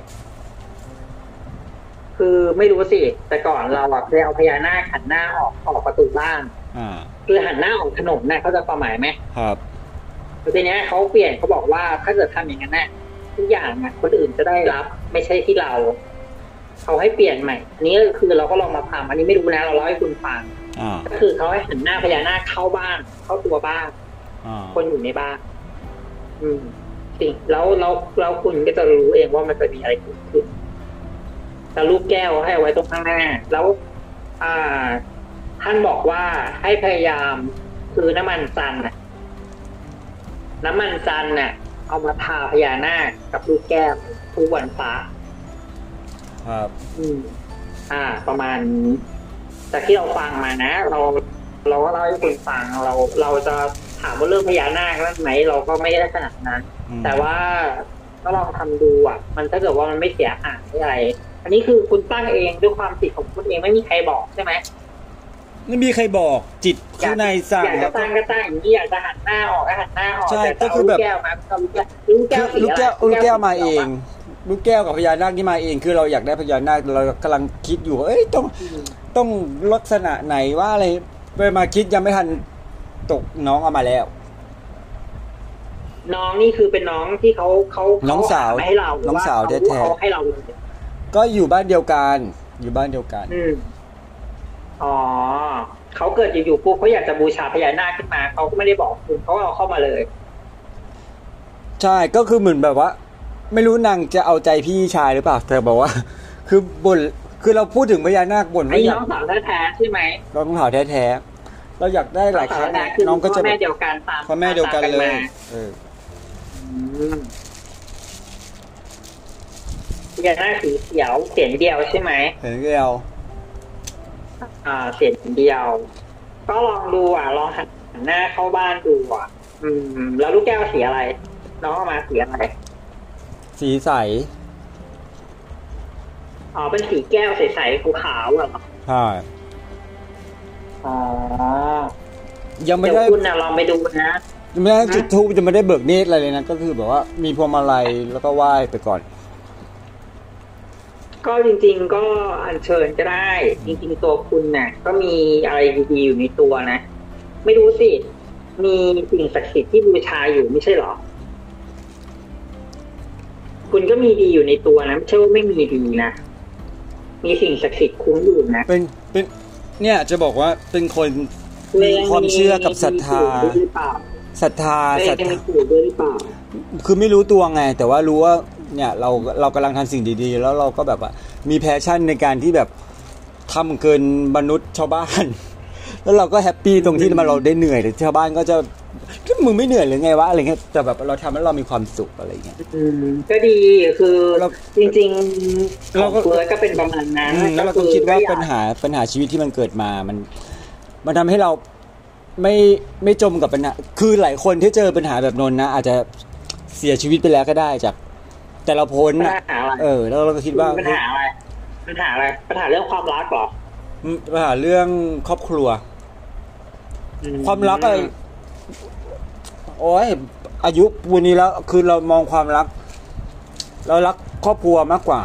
S2: คือไม่รู้สิ แต่ก่อนเราอะเคยเอาพญานาคหันหน้าออกออกประตูบ้าน
S1: อ่า
S2: คือหันหน้าออกถนนนะเขาใจะความหมายไหม
S1: ครับ
S2: แต่ทีเนี้ยเขาเปลี่ยนเขาบอกว่าถ้าเกิดทำอย่างนั้นน่ะทุกอย่างอะคนอื่นจะได้รับ ไม่ใช่ที่เราเขาให้เปลี่ยนใหม่อันนี้ก็คือเราก็ลองมาทำอันนี้ไม่รู้นะเราเล่าให้คุณฟัง
S1: อ่า
S2: ก็คือเขาให้หันหน้าพญานาคเข้าบ้านเข้าตัวบ้าน
S1: อ่า
S2: คนอยู่ในบ้านอืมสิ่งแล้วแล้วแล้วคุณก็จะรู้เองว่ามันจะมีอะไรเกิดขึ้นแต่ลูกแก้วให้เอาไว้ตรงข้างหน้า แล้ว อ่า ท่านบอกว่าให้พยายามคือน้ำมันจันทร์น่ะ น้ำมันจันทร์น่ะ เอามาทาพญานาคกับลูกแก้วทุกวันพระ
S1: ครับ
S2: อืมอ่า ประมาณนี้จากที่เราฟังมานะเราเราก็เล่าให้คุณฟังเราเราจะถามว่าเรื่องพญานาคนั่นไหมเราก็ไม่ได้ขนาดนั้น
S1: อืม
S2: แต่ว่าก็ลองทำดูอะ มันถ้าเกิดว่ามันไม่เสียหายอะไร อันนี้คือคุณตั้งเองด้วยความจิตของคุณเองไม่มีใครบอกใช่ไหม
S1: ไม่มีใครบอกจิตข้างในสั่ง
S2: อยาก
S1: แล้
S2: จะ
S1: วก็
S2: ตั้งก็ตั้งอย่างนี้อยากจะหันหน้าออกก็หันหน้าออก
S1: ใช่
S2: แต่
S1: ก็คือแบบ
S2: ลูกแก้วมาก็ลูกแก้วลูกแก้
S1: คือ
S2: วสี
S1: ลูกแก้ว
S2: อะไร
S1: ลูกแก้วมา
S2: สี
S1: เอ
S2: ขียว
S1: ง
S2: ปะ
S1: ลูกแก้วกับพญานาคที่มาเองคือเราอยากได้พญานาคเรากำลังคิดอยู่ว่าเอ้ยต้อง
S2: อืม
S1: ต้องลักษณะไหนว่าอะไรไปมาคิดยังไม่ทันตกน้องเอามาแล้ว
S2: น้องนี่คือเป็นน้องที่เขาเขา
S1: น้องสาว
S2: เขหมให้เราหรื
S1: น้องสาว
S2: เข
S1: แท้ๆ
S2: เขาให้เราเลย
S1: ก็อยู่บ้านเดียวกัน อยู่บ้านเดียวกัน
S2: อืม อ๋อเขาเกิดอยู่ๆปุ๊บเขาอยากจะบูชาพญานาคขึ้นมาเขาก็ไม่ได้บอกคุณเขาก็เอาเข้ามาเลย
S1: ใช่ก็คือเหมือนแบบว่า ไม่รู้นางจะเอาใจพี่ชายหรือเปล่าแต่บอกว่า คือบ่นคือเราพูดถึงพญานาคบ่น
S2: ไอ้
S1: ว่าอยา
S2: น้
S1: ก
S2: องสาวแท้ๆใช่ไหม
S1: เราต้องเผาแท้ๆเราอยากได้หลายครั้ง
S2: น้องสาวแท้ๆคือ
S1: น้องก็จะ
S2: พ่อแม่เดียวกันตาม
S1: พ่อแม่เดียวกัน
S2: ตาม
S1: เลย
S2: มา
S1: เออ
S2: อืมพญานาคสีเขียวเสียงเดียวใช่ไหม
S1: เห็นเดียว
S2: อ่า เสียงเดียว ก็ลองดูอะ ลองหันหน้าเข้าบ้านดูอะ อืม แล้วลูกแก้วสีอะไร น้องเอามาสีอะไร
S1: สีใส
S2: อ๋อ เป็นสีแก้วใสๆขาวๆเหรอ
S1: ใช่
S2: อ๋อ
S1: ยังไม่
S2: เดี๋ยว
S1: ได้
S2: คุณน่ะลองไปดูนะ
S1: ยังไม่ได้จุดทูบจะไม่ได้เบิกเนตรอะไรเลยนะ ก็คือแบบว่ามีพวงมาลัยแล้วก็ไหว้ไปก่อน
S2: ก็จริง ๆ ก็อัญเชิญก็ได้ จริง ๆ ตัวคุณน่ะ ก็มีอะไรดีๆอยู่ในตัวนะ ไม่รู้สิ มีสิ่งศักดิ์สิทธิ์ที่บูชาอยู่ไม่ใช่เหรอ คุณก็มีดีอยู่ในตัวนะไม่ใช่ว่าไม่มีดีนะมีสิ่งศักดิ์สิทธิ์คุ้มอยู่นะ
S1: เป็นเป็น เนี่ยจะบอกว่าเป็นคนมีความเชื่อกับศรัทธา
S2: มีปู่ด้วยหรือเปล่า
S1: ศรัทธา
S2: เอ้ย
S1: ศรัท
S2: มี
S1: ธา
S2: ปู่ด้วยหรือเปล่า
S1: คือไม่รู้ตัวไง แต่ว่ารู้ว่า เนี่ยเราเรากำลังทำสิ่งดีๆ แล้วเราก็แบบว่ามีแพชชั่นในการที่แบบทำเกินมนุษย์ชาวบ้าน แล้วเราก็ happy ตรงที่ว่าเราได้เหนื่อยแต่ชาวบ้านก็จะมึงไม่เหนื่อยหรือไงวะอะไรเงี้ยแต่แบบเราทำแล้วเรามีความสุขอะไรเงี้ย
S2: อืมก็ดีคือ
S1: เรา
S2: จริงๆ
S1: เราเอ
S2: ง
S1: ก็
S2: เฟิร์สก็เป็นประมาณนั้น
S1: อืมแล้วเราก็คิดว่า
S2: อยาก
S1: ปัญหาปัญหาชีวิตที่มันเกิดมามัน มันทำให้เราไม่ไม่จมกับปัญหา คือหลายคนที่เจอปัญหาแบบนนท์นะอาจจะเสียชีวิตไปแล้วก็ได้จาก แต่เราพ้น
S2: ปัญ
S1: อะ
S2: หาอะไร
S1: เออ แล้วเราก็คิดว่า
S2: ปัญหาอะไรปัญหาอะไรปัญหาเรื่องความรักเหรอ
S1: อืมปัญหาเรื่องครอบครัวความรักอะไรโอ้ยอายุวันนี้แล้วคือเรามองความรัก เรารักครอบครัวมากกว่า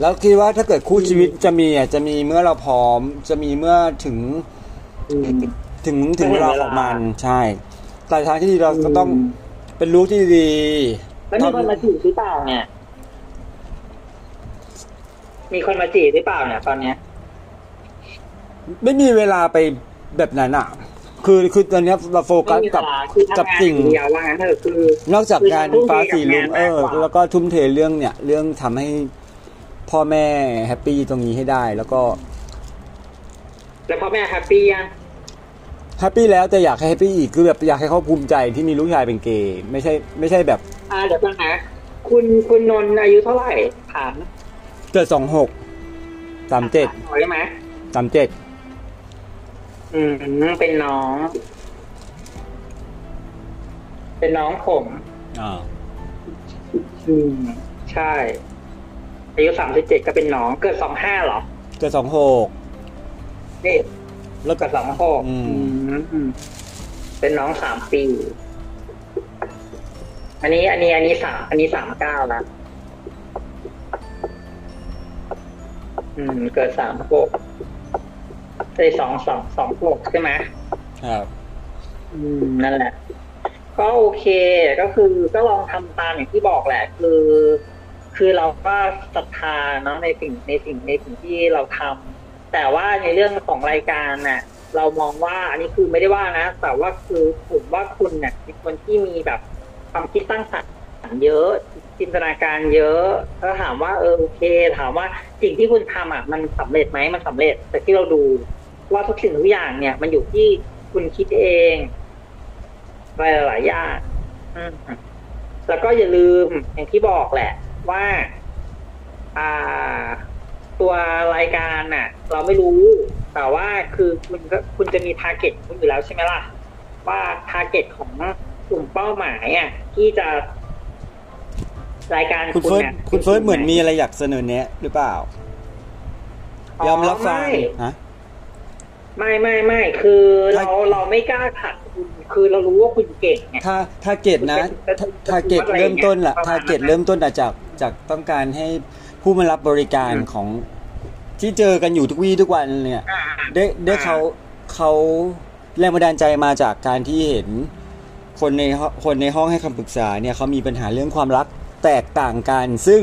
S1: แล้วคิดว่าถ้าเกิดคู่ชีวิตจะมีอะจะมีเมื่อเราพร้อม จะมีเมื่อถึง
S2: อืม
S1: ถึงถึงเวลาของมันใช่แต่ทางที่ดีเราก็ต้อง
S2: อืม
S1: เป็นลูกที่ดี
S2: แล้วมีคนมาจีบหรือเปล่าเนี่ย มีคนมาจีบหรือเปล่าเนี่ยตอนเนี้ย
S1: ไม่มีเวลาไปแบบนั้นอะ คือคือตอนเนี้ยเราโฟกัส
S2: ไม่มี
S1: กับ
S2: เวลาคือ
S1: กับ
S2: ทำงาน
S1: สิ่ง
S2: อย่างเดียวว่างั้นเถอะคือ
S1: นอกจากงาน
S2: คือทุ่มเท
S1: ฟ้าสีลุง
S2: กับงาน
S1: เออ
S2: มากกว่า
S1: แล้วก็ทุ่มเทเรื่องเนี่ย เรื่องทำให้พ่อแม่แฮปปี้ตรงนี้ให้ได้แล้วก็
S2: แล้วพ่อแม่ happy ยัง
S1: happy แล้วแต่อยากให้ happy อีกคือแบบอยากให้เขาภูมิใจที่มีลูกชายเป็นเกย์ไม่ใช่ ไม่ใช่แบบ
S2: อ่าเดี๋ยวก่อนนะ คุณคุณนนท์อายุเท่าไหร่ถาม
S1: เกิดสองหกสามเจ็ด
S2: ถามได้ไหม
S1: สามเจ็ด
S2: อืมเป็นน้อง เป็นน้องผม
S1: อ่า
S2: อืมใช่ อายุสามสิบเจ็ดก็เป็นน้อง เกิดสองห้าเหรอ
S1: เกิดสองหก
S2: นี่
S1: แล้ว
S2: เกิดสองหก
S1: อืม
S2: อืมเป็นน้องสามปี อันนี้อันนี้อันนี้สามอันนี้สามเก้าแล้วอืม เกิดสามหกได้สองสองสองหกใช่ไหม
S1: ครับ
S2: อืมนั่นแหละ ก็โอเคก็คือก็ลองทำตามอย่างที่บอกแหละ คือ คือเราก็ศรัทธาเนาะในสิ่งในสิ่งในสิ่งที่เราทำแต่ว่าในเรื่องของรายการน่ะ เรามองว่าอันนี้คือไม่ได้ว่านะ แต่ว่าคือผมว่าคุณเนี่ยเป็นคนที่มีแบบ ความคิดสร้างสรรค์เยอะ จินตนาการเยอะถ้าถามว่าเออโอเค ถามว่าสิ่งที่คุณทำอะมันสำเร็จไหมมันสำเร็จ แต่ที่เราดูว่าทุกสิ่งทุกอย่างเนี่ย มันอยู่ที่คุณคิดเองอะไรหลายอย่างแล้วก็อย่าลืมอย่างที่บอกแหละ ว่า อ่า ตัวรายการน่ะ เราไม่รู้ แต่ว่าคือคุณก็คุณจะมี target คุณอยู่แล้วใช่ไหมล่ะ ว่า target ของ กลุ่มเป้าหมายอะที่จะรายการ
S1: คุณเฟิร์ส
S2: น่ะ
S1: คุณเฟิร์สเหมือนมีอะไรอยากเสนอแนะหรือเปล่า ยอมรับฟัง
S2: ไม่
S1: ฮะ
S2: ไม่ไม่ไม่คือ
S1: ถ้า
S2: เราเราไม่กล้าขัดคุณคือเรารู้ว่าคุณเก่งไง
S1: ถ้าถ้าเกตนะ
S2: แต่แต่
S1: ถ้าเกต
S2: แต่
S1: เริ่มต้นล่ะ
S2: ประมาณนั้น
S1: ถ้าเกตเริ่มต้นอะจากจากต้องการให้ผู้มารับบริการ
S2: อืม
S1: ของที่เจอกันอยู่ทุกวี่ทุกวันเนี่ย
S2: อ่า
S1: ได้ได้เขาเขาแรงบันดาลใจมาจากการที่เห็น คนในห้องคนในห้องให้คำปรึกษาเนี่ยเขามีปัญหาเรื่องความรักแตกต่างกัน ซึ่ง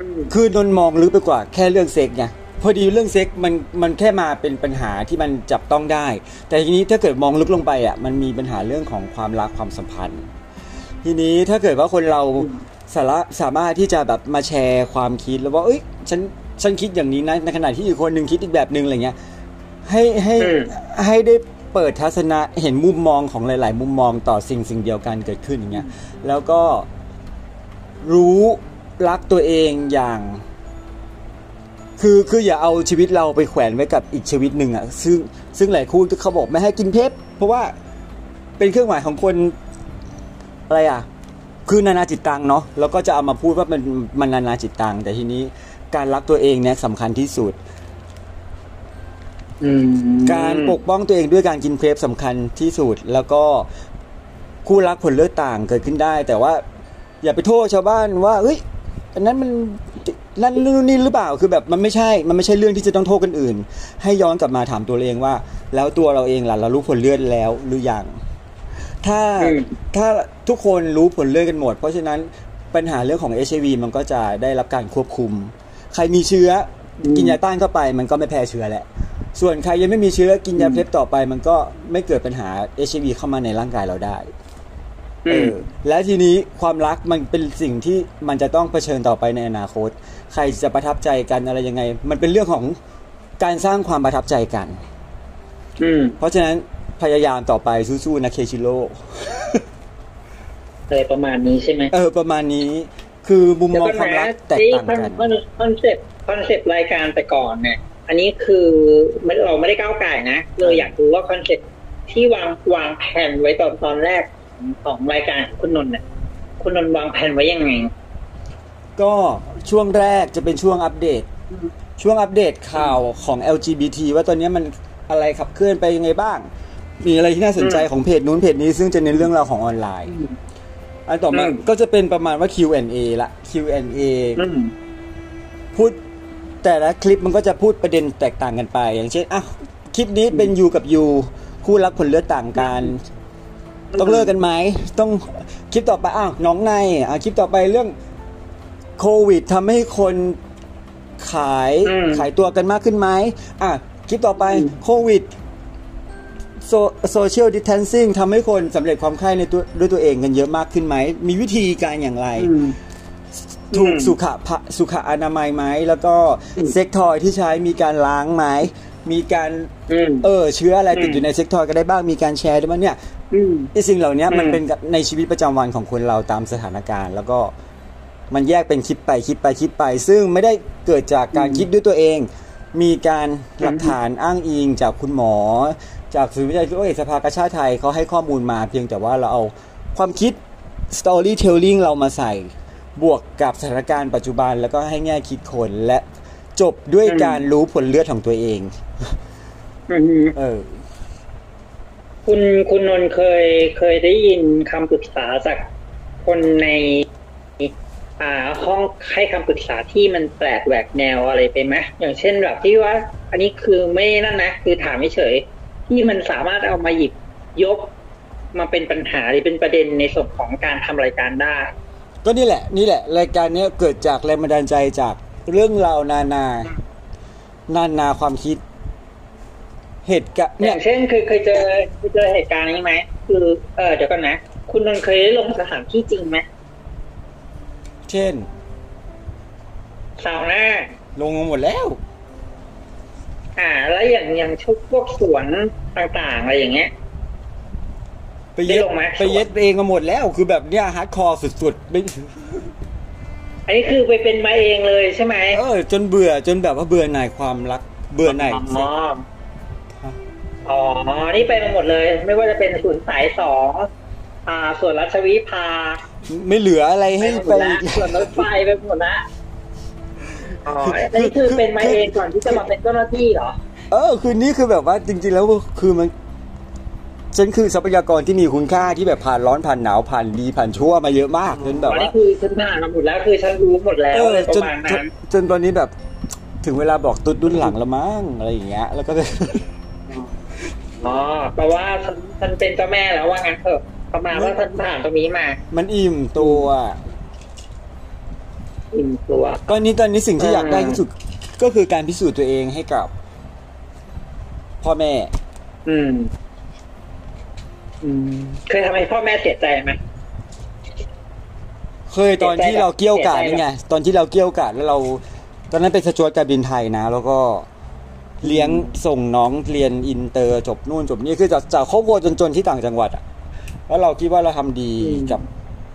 S2: อืม
S1: คือนนมองลึกไปกว่าแค่เรื่องเซ็กไงพอดีเรื่องเซ็กมันมันแค่มาเป็นปัญหาที่มันจับต้องได้ แต่ทีนี้ถ้าเกิดมองลึกลงไปอะมันมีปัญหาเรื่องของความรักความสัมพันธ์ ทีนี้ถ้าเกิดว่าคนเราสาระสามารถที่จะแบบมาแชร์ความคิดแล้วว่าเอ้ยฉันฉันคิดอย่างนี้นะในขณะที่อีกคนหนึ่งคิดอีกแบบหนึ่งอะไรเงี้ยให้ให้
S2: อืม
S1: ให้ได้ เปิดทัศนะเห็นมุมมองของหลาย ๆ มุมมองต่อสิ่งสิ่งเดียวกันเกิดขึ้นอย่างเงี้ยแล้วก็รู้รักตัวเองอย่าง คือคืออย่าเอาชีวิตเราไปแขวนไว้กับอีกชีวิตหนึ่งอะซึ่งซึ่งหลายคู่เขาบอกไม่ให้กินเพชรเพราะว่าเป็นเครื่องหมายของคนอะไรอะคือนานาจิตตังเนาะแล้วก็จะเอามาพูดว่ามันมันนานาจิตตังแต่ทีนี้การรักตัวเองเนี่ยสำคัญที่สุด
S2: อืม
S1: การปกป้องตัวเองด้วยการกินเพลฟสำคัญที่สุด แล้วก็คู่รักผลเลือดต่างเกิดขึ้นได้ แต่ว่า อย่าไปโทษชาวบ้านว่าเฮ้ยอันนั้นมันนั่นนู่นนี่หรือเปล่าคือแบบมันไม่ใช่ มันไม่ใช่เรื่องที่จะต้องโทษคนอื่น ให้ย้อนกลับมาถามตัวเราเองว่า แล้วตัวเราเองล่ะเรารู้ผลเลือดแล้วหรือยังถ้า
S2: อืม
S1: ถ้าทุกคนรู้ผลเลือดกันหมด เพราะฉะนั้นปัญหาเรื่องของ HIV มันก็จะได้รับการควบคุม ใครมีเชื้ออ
S2: ม
S1: กินยาต้านเข้าไป มันก็ไม่แพร่เชื้อแหละ ส่วนใครยังไม่มีเชื้อกินยาเพล็บต่อไป มันก็ไม่เกิดปัญหา HIV เข้ามาในร่างกายเราได้
S2: อื
S1: เอ
S2: ม
S1: อและทีนี้ความรักมันเป็นสิ่งที่มันจะต้องเผชิญต่อไปในอนาคต ใครจะประทับใจกันอะไรยังไง มันเป็นเรื่องของการสร้างความประทับใจกัน
S2: อืม
S1: เพราะฉะนั้นพยายามต่อไปสู้ๆนะเคชิโร่
S2: อะไรประมาณนี้ใช่ไหม
S1: เออประมาณนี้ คือมุมมองความรักแตกต่างกัน
S2: คอนคอนเซ็ปต์คอนเซ็ปต์รายการแต่ก่อนเนี่ย อันนี้คือไม่เราไม่ได้ก้าวก่ายนะเลยอยากรู้ว่าคอนเซ็ปต์ที่วางวางแผนไว้ตอนตอนแรกของของรายการของคุณนนท์เนี่ยคุณนนท์วางแผนไว้ยังไง
S1: ก็ช่วงแรกจะเป็นช่วงอัปเดต ช่วงอัปเดตข่าวของ LGBT ว่าตอนนี้มันอะไรขับเคลื่อนไปยังไงบ้าง มีอะไรที่น่าสนใจ
S2: อืม
S1: ของเพจนู้นเพจนี้ซึ่งจะเน้นเรื่องราวของออนไลน์ อันต่อมา
S2: อืม
S1: ก็จะเป็นประมาณว่า Q&A ละ Q&A
S2: อืม
S1: พูด แต่ละคลิปมันก็จะพูดประเด็นแตกต่างกันไป อย่างเช่นอะคลิปนี้เป็นยูกับยูคู่รักผลเลือดต่างกัน ต้องเลิกกันไหมต้องคลิปต่อไปอ้าวน้องในอะคลิปต่อไปเรื่องโควิดทำให้คนขาย
S2: อืม
S1: ขายตัวกันมากขึ้นไหมอะคลิปต่อไป
S2: อืม
S1: โควิดโซเชียลดิส a ทนซิ่งทำให้คนสำเร็จความใคร่ในตัวด้วยตัวเองกันเยอะมากขึ้นไหม มีวิธีการอย่างไร
S2: อืม
S1: ถูก
S2: อืม
S1: สุขะสุขอนามัยไหมแล้วก็
S2: อืม
S1: sex toy ที่ใช้มีการล้างไหมมีการ
S2: อืม
S1: เออเชื้ออะไรติด
S2: อืม
S1: อยู่ใน sex toy ก็ได้บ้างมีการแชร์ด้วยมั้ยเนี่ย
S2: อืม
S1: ไอ้สิ่งเหล่านี้มัน
S2: อืม
S1: เป็นกับในชีวิตประจำวันของคนเราตามสถานการณ์ แล้วก็มันแยกเป็นคลิปไปคลิปไปคลิปไป ซึ่งไม่ได้เกิดจากการคิดด้วยตัวเอง มีการหลักฐานอ้างอิงจากคุณหมอ จากศูนย์วิจัยโลกเอกสภากาชาติไทยเขาให้ข้อมูลมาเพียงแต่ว่าเราเอาความคิด storytelling เรามาใส่ บวกกับสถานการณ์ปัจจุบันแล้วก็ให้แง่คิดคนและจบด้วย
S2: อืม
S1: การรู้ผลเลือดของตัวเอง
S2: อืม
S1: เออ
S2: คุณคุณนนท์เคยเคยได้ยินคำปรึกษาจากคนใน อ่า ห้องให้คำปรึกษาที่มันแปลกแหวกแนวอะไรไปไหมอย่างเช่นแบบที่ว่า อันนี้คือไม่นั่นนะคือถามเฉยๆที่มันสามารถเอามาหยิบยกมาเป็นปัญหาหรือเป็นประเด็นในส่วนของการทำรายการได้
S1: ก็นี่แหละนี่แหละ รายการเนี้ยเกิดจากแรงบันดาลใจจากเรื่องราวนานา นานาความคิด เหตุการณ์
S2: อ
S1: เนี่ย
S2: ย่างเช่นเคยเคยเจอเคยเจอเหตุการณ์นี้ไหมคือเออเดี๋ยวก่อนนะ คุณนนท์เคยได้ลงสถานที่จริงไหม
S1: เช่น
S2: ซาวน่า
S1: ลงมาหมดแล้ว
S2: อ่า แล้วอย่างอย่างชุกพวกสวนต่างๆอะไรอย่างเงี้ย
S1: ไปเย็ด
S2: ได้ลงไหม
S1: ไปเย็ดเองมาหมดแล้ว คือแบบเนี้ย hardcore สุดๆไม่
S2: อันนี้คือไปเป็นมาเองเลยใช่ไหม
S1: เออ จนเบื่อจนแบบว่าเบื่อหน่ายความรัก เบื่อหน่าย
S2: อ๋ออ๋อ นี่ไปมาหมดเลย ไม่ว่าจะเป็นสวนสายสองอ่า ส่วนรัชวิภา
S1: ไม่เหลืออะไร
S2: ไป
S1: ให้
S2: หม
S1: ไป
S2: ดละส่วนรถไฟไปหมดละอ๋ออันนี้คือเป็นมาเองก่อนที่จะมาเป็นเจ้าหน้าที่เหรอ
S1: เออ คือนี่คือแบบว่าจริง ๆ แล้วคือมัน ฉันคือทรัพยากรที่มีคุณค่าที่แบบผ่านร้อนผ่านหนาวผ่านดีผ่านชั่วมาเยอะมากจนแบบ
S2: อันนี้
S1: ว่า
S2: คือฉันผ่านมาหมดแล้วคือฉันรู้หมดแล้ว
S1: เออ
S2: อะไรป
S1: จ
S2: ระ
S1: น
S2: มาณ
S1: จ
S2: นั้นน
S1: จนตอนนี้แบบถึงเวลาบอกตุ๊ดรุ่นหลังแล้วมั้งอะไรอย่างเงี้ย แล้วก็
S2: อ๋อแปลว่าฉันฉันเป็นเจ้าแม่แล้วว่างั้นเถอะประมาณว่าฉันผ่านตรงนี้มา
S1: มันอิ่มตัว
S2: อิ่มตัว
S1: ก็นี้ตอนนี้สิ่งที่
S2: อ่า
S1: อยากได้ที่สุดก็คือการพิสูจน์ตัวเองให้กับ พ่อแม่
S2: อืมอืม เคยทำให้พ่อแม่เสียใจไหม
S1: เคยตอนที่เราเกรี้ยวกราดนี่ไงตอนที่เราเกรี้ยวกราดแล้วเรา ตอนนั้นเป็นสจ๊วตการบินไทยนะ แล้วก็เลี้ยงส่งน้องเรียนอินเตอร์จบนู่นจบนี่คือจากจากครอบครัวจนๆที่ต่างจังหวัดอะแล้วเราคิดว่าเราทำดีกับ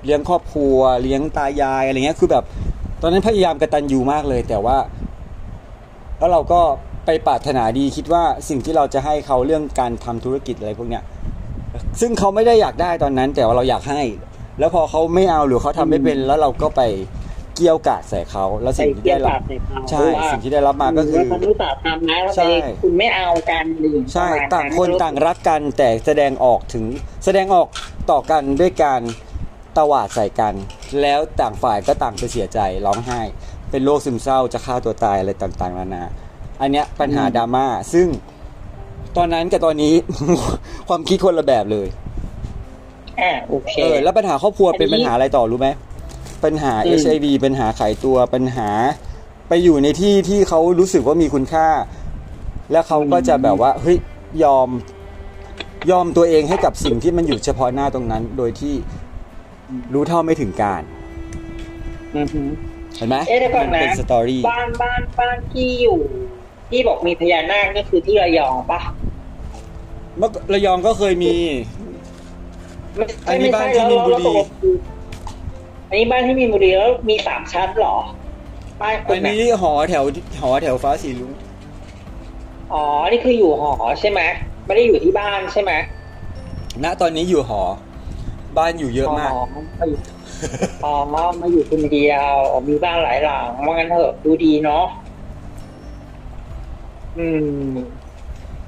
S1: เลี้ยงครอบครัว เลี้ยงตายายอะไรเงี้ยคือแบบ ตอนนั้นพยายามกระตันยูมากเลย แต่ว่า แล้วเราก็ไปปรารถนาดีคิดว่าสิ่งที่เราจะให้เขาเรื่องการทำธุรกิจอะไรพวกเนี้ย ซึ่งเขาไม่ได้อยากได้ตอนนั้น แต่ว่าเราอยากให้ แล้วพอเขาไม่เอาหรือเขาทำไม่เป็นแล้วเราก็ไปเกี่ยวกาดใส่เขาแล้ว
S2: ใส่
S1: สิ่งที่
S2: เกีย
S1: ได้
S2: ร์
S1: รั
S2: ปา
S1: บ
S2: กใส่เขา
S1: ใช่
S2: ว่า
S1: สิ่งที่ได้รับมาก็คือ
S2: ว่าฉันรู้จักทำนะแล้ว
S1: ใช่
S2: ไปคุณไม่เอากันหรือ
S1: ใช่
S2: ประมณ
S1: ต่างคนต่างรักกันแต่แสดงออกถึงแสดงออกต่อกันด้วยการตวาดใส่กัน แล้วต่างฝ่ายก็ต่างไปเสียใจร้องไห้ เป็นโรคซึมเศร้าจะฆ่าตัวตายอะไรต่างๆนานา อันเนี้ยปัญหาดราม่าซึ่ง ตอนนั้นกับตอนนี้ ความคิดคนละแบบเลย
S2: อ่าโอเค
S1: เออแล้วปัญหาครอบครัว
S2: อันนี้
S1: เป็นปัญหาอะไรต่อรู้ไหมปัญหา
S2: อืม
S1: HIV ปัญหาขายตัวปัญหา ไปอยู่ในที่ที่เขารู้สึกว่ามีคุณค่า แล้วเขาก็จะแบบว่าเฮ้ยยอมยอมตัวเองให้กับสิ่งที่มันอยู่เฉพาะหน้าตรงนั้น โดยที่รู้เท่าไม่ถึงการ
S2: อือฮึ
S1: เห็นไหม
S2: เอ๊ะเดี๋ยวก่อน
S1: มั
S2: นะ
S1: เป็นสตอรี่
S2: บ้านบ้านบ้านที่อยู่ ที่บอกมีพญานาคนี่คือที่ระยองปะ
S1: เมื่อระยองก็เคยมี
S2: ไม่
S1: อันนี้
S2: ไม่
S1: บ้าน
S2: ใช่
S1: ที่มีนบุรี
S2: แล้วแล้วตกลงคืออันนี้บ้านที่มีนบุรีแล้วมีสามชั้นเหรอบ้านคุ
S1: อั
S2: ณ
S1: น
S2: น่ะ
S1: นี้หอแถวหอแถวฟ้าสีลุง
S2: อ๋อ นี่คืออยู่หอใช่ไหมไม่ได้อยู่ที่บ้านใช่ไหม
S1: ณตอนนี้อยู่หอ บ้านอยู่เยอะมาก
S2: อ๋อมาอยู่อ๋อมาอยู่คนเดียวอ๋อมีบ้านหลายหลังว่างั้นเถอะดูดีเนาะ อืม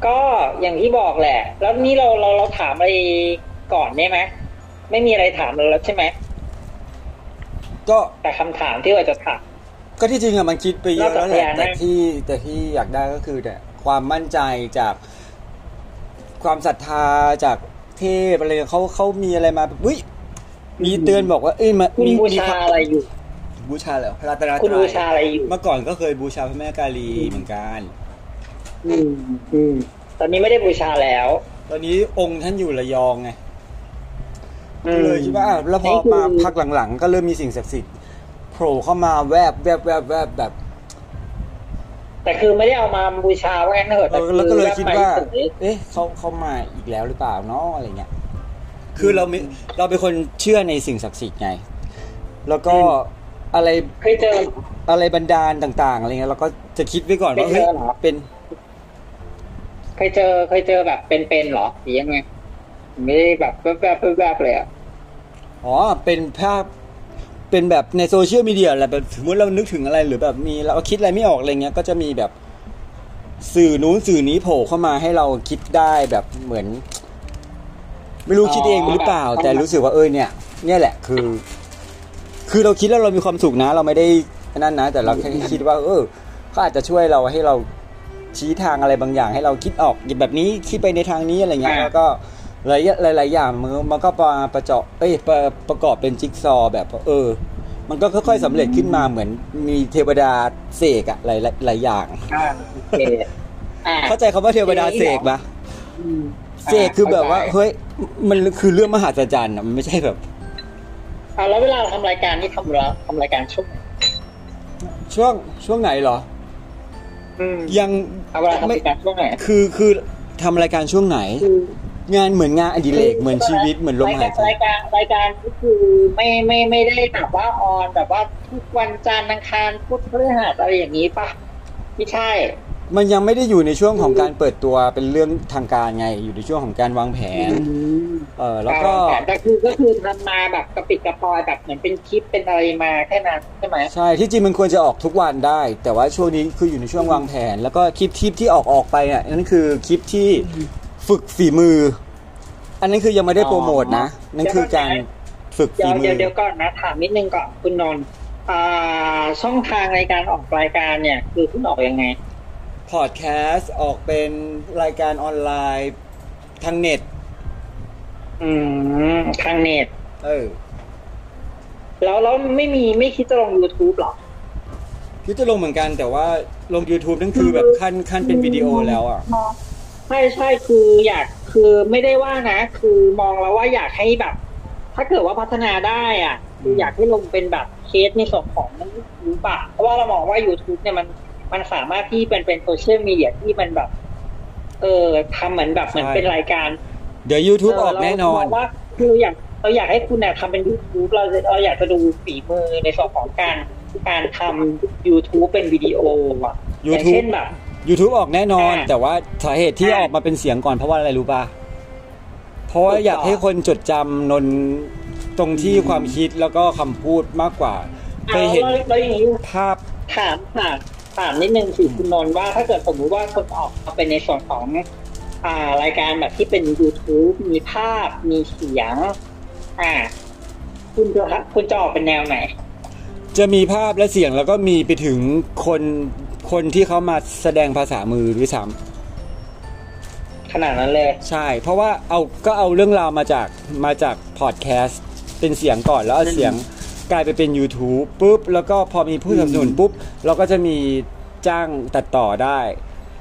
S2: ก็อย่างที่บอกแหละ แล้วนี่เราเราเราถามอะไรก่อนได้ไหมไม่มีอะไรถามเราแล้วใช่ไหม
S1: ก็
S2: แต่คำถามที่เราจะถาม
S1: ก็ที่จริงอะมันคิดไปเยอะแล้วแหละ
S2: นอกจากพญานาค
S1: แต่ที่แต่ที่อยากได้ก็คือแต่ความมั่นใจจากความศรัทธาจากเทพอะไรเขาเขามีอะไรมาวิมีเตือนบอกว่าเอ้ยมา
S2: คุณ
S1: มี
S2: บู
S1: มี
S2: ชาอะไรอยู่
S1: บูชาเหรอพระรัตนต
S2: คุณ
S1: รั
S2: บู
S1: ย
S2: ชาอะไรอยู่
S1: เมื่อก่อนก็เคยบูชาพระแม่กาลีเหมือนกัน
S2: อืมอืมตอนนี้ไม่ได้บูชาแล้ว
S1: ตอนนี้องค์ท่านอยู่ระยองไง
S2: อื
S1: ก็
S2: ม
S1: เลยคิดว่าอะแล้วพอ
S2: นี่คือ
S1: มาพักหลังๆ ก็เริ่มมีสิ่งศักดิ์สิทธิ์โผล่เข้ามาแวบแวบแวบแวบแบบ
S2: แต่คือไม่ได้เอามาบูชาว่างั้นเถอะ
S1: เอ
S2: แต่
S1: อ
S2: คือ
S1: แล้วก็เลยคิดว่า
S2: แบไปเฉย
S1: เอ๊ะเขาเขามาอีกแล้วหรือเปล่าเนาะอะไรเงี้ยคือเราไม่เราเป็นคนเชื่อในสิ่งศักดิ์สิทธิ์ไง แล้วก็อะไร
S2: เคยเจอ
S1: อะไรบันดาลต่าง ๆ อะไรเงี้ยเราก็จะคิดไว้ก่อนว่า
S2: เคย
S1: เฮ้ย
S2: เจอเหรอ
S1: เป็น
S2: เคยเจอเคยเจอแบบเป็นๆเหรอหรือยังไงไม่ได้แบบแวบๆแวบๆเลยอะ
S1: อ๋อเป็นภาพเป็นแบบในโซเชียลมีเดียแหละแบบสมมติเรานึกถึงอะไรหรือแบบมีเราคิดอะไรไม่ออกอะไรเงี้ย ก็จะมีแบบสื่อนู้นสื่อนี้โผล่เข้ามาให้เราคิดได้แบบเหมือน ไม่รู้
S2: อ๋อ
S1: คิดเองหรือเปล่า
S2: แบบ
S1: แต่รู้สึกว่าเออเนี่ย เนี่ยแหละคือ คือเราคิดแล้วเรามีความสุขนะ เราไม่ได้นั่นนะแต่เราแค่คิดว่า เออเขาอาจจะช่วยเราให้เรา ชี้ทางอะไรบางอย่างให้เราคิดออกแบบนี้คิดไปในทางนี้อะไรเงี้ย
S2: อ่า
S1: แล้วก็หลายหลายหลายอย่างมันมันก็มาประเจาะเอ้ยประประกอบเป็นจิ๊กซอว์แบบเออ มันก็ค่อยๆสำเร็จขึ้นมาเหมือนมีเทวดาเสกอะหลายหลายหลายอย่าง
S2: อ่าโอเคอ่า
S1: เข้าใจคำว่าเทวดาเสกปะ
S2: อืม
S1: เสกคือแบบว่า
S2: เข้ใจ
S1: เฮ้ยมันคือเรื่องมหัศจรรย์อะมันไม่ใช่แบบ
S2: อ่าแล้วเวลาทำรายการนี่ทำเวลาทำรายการช่วงไหน
S1: ช่วงช่วงไหนเหรอ
S2: อืม
S1: ยัง
S2: เอาเวลาทำรายการช่วงไหน
S1: คือคือทำรายการช่วงไหน
S2: คือ
S1: งานเหมือนงานอดิเรกเหมือนชีวิตเหมือนลมหายใจ
S2: รายการรายการก็คือไม่ไม่ไม่ได้แบบว่าออนแบบว่าทุกวันจันทร์อังคารพุธพฤหัสอะไรอย่างนี้ปะไม่ใช่
S1: มันยังไม่ได้อยู่ในช่วงของการเปิดตัวเป็นเรื่องทางการไง อยู่ในช่วงของการวางแผน เออแล้วก็
S2: แต่คือก็คือทำมาแบบกระปิดกระปอยแบบเหมือนเป็นคลิปเป็นอะไรมาแค่นั้นใช่ไหม
S1: ใช่ที่จริงมันควรจะออกทุกวันได้ แต่ว่าช่วงนี้คืออยู่ในช่วงวางแผน แล้วก็คลิปทิปที่ออกออกไปอะนั่นคือคลิปที่ฝึกฝีมือ อันนั้นคือยังไม่ได้โปรโมทนะนั่นคือการฝึก
S2: เดี๋
S1: ฝี
S2: ยว
S1: มื
S2: เดี๋ยว
S1: อ
S2: เดี๋ยวก่อนนะถามนิดนึงก่อนคุณนนท์อ่าช่องทางในการออกรายการเนี่ย คือคุณออกยังไง
S1: พอดแคสต์ออกเป็นรายการออนไลน์ทางเน็ต
S2: อืมทางเน็ต
S1: เออ
S2: แล้วแล้วไม่มีไม่คิดจะลง YouTube หรอ
S1: คิดจะลงเหมือนกัน แต่ว่าลง YouTube นั่นคือแบบขั้นขั้นเป็นวิดีโอแล้วอะ
S2: ใช่ใช่คืออยากคือไม่ได้ว่านะ คือมองแล้วว่าอยากให้แบบ ถ้าเกิดว่าพัฒนาได้อะคืออยากให้ลงเป็นแบบเคสในส่วนของยูทูบอะเพราะว่าเรามองว่า YouTube เนี่ยมัน มันสามารถที่เป็นเป็นโซเชียลมีเดียที่มันแบบ เออทำเหมือนแบบเหมือนเป็นรายการ
S1: เดี๋ยว YouTube ออกแน่นอน
S2: เรามงว่าคืออยากเราอยากให้คุณเนี่ยทำเป็น YouTube เราเราอยากจะดูฝีมือในส่วนของการการทำ YouTube เป็นวิดีโออะอย่าง
S1: YouTube
S2: เช่นแบบ
S1: YouTube ออกแน่นอน
S2: อ่า
S1: แต่ว่าสาเหตุที่
S2: อ่า
S1: ออกมาเป็นเสียงก่อนเพราะว่าอะไรรู้ป่ะเพราะว่าอยากให้คนจดจำนนตรงที่ความคิดแล้วก็คำพูดมากกว่าเคยเห็น
S2: อาแล้วแล้วอย่างนี้
S1: ภาพ
S2: ถามถาม ถามนิดนึงสิคุณนนท์ว่าถ้าเกิดสมมติว่าคนออกมาเป็นในส่วนของอ่ารายการแบบที่เป็น YouTube มีภาพมีเสียง อ่า คุณจะคุณจะออกเป็นแนวไหน
S1: จะมีภาพและเสียงแล้วก็มีไปถึงคนคนที่เขามาแสดงภาษามือด้วยซ้
S2: ขนาดนั้นเลยำ
S1: ใช่ เพราะว่าเอาก็เอาเรื่องราวมาจากมาจากพอดแคสต์เป็นเสียงก่อนแล้วเอาเสียง กลายไปเป็น YouTube ปุ๊บ แล้วก็พอมีผู้สนับสนุนปุ๊บ เราก็จะมีจ้างตัดต่อได้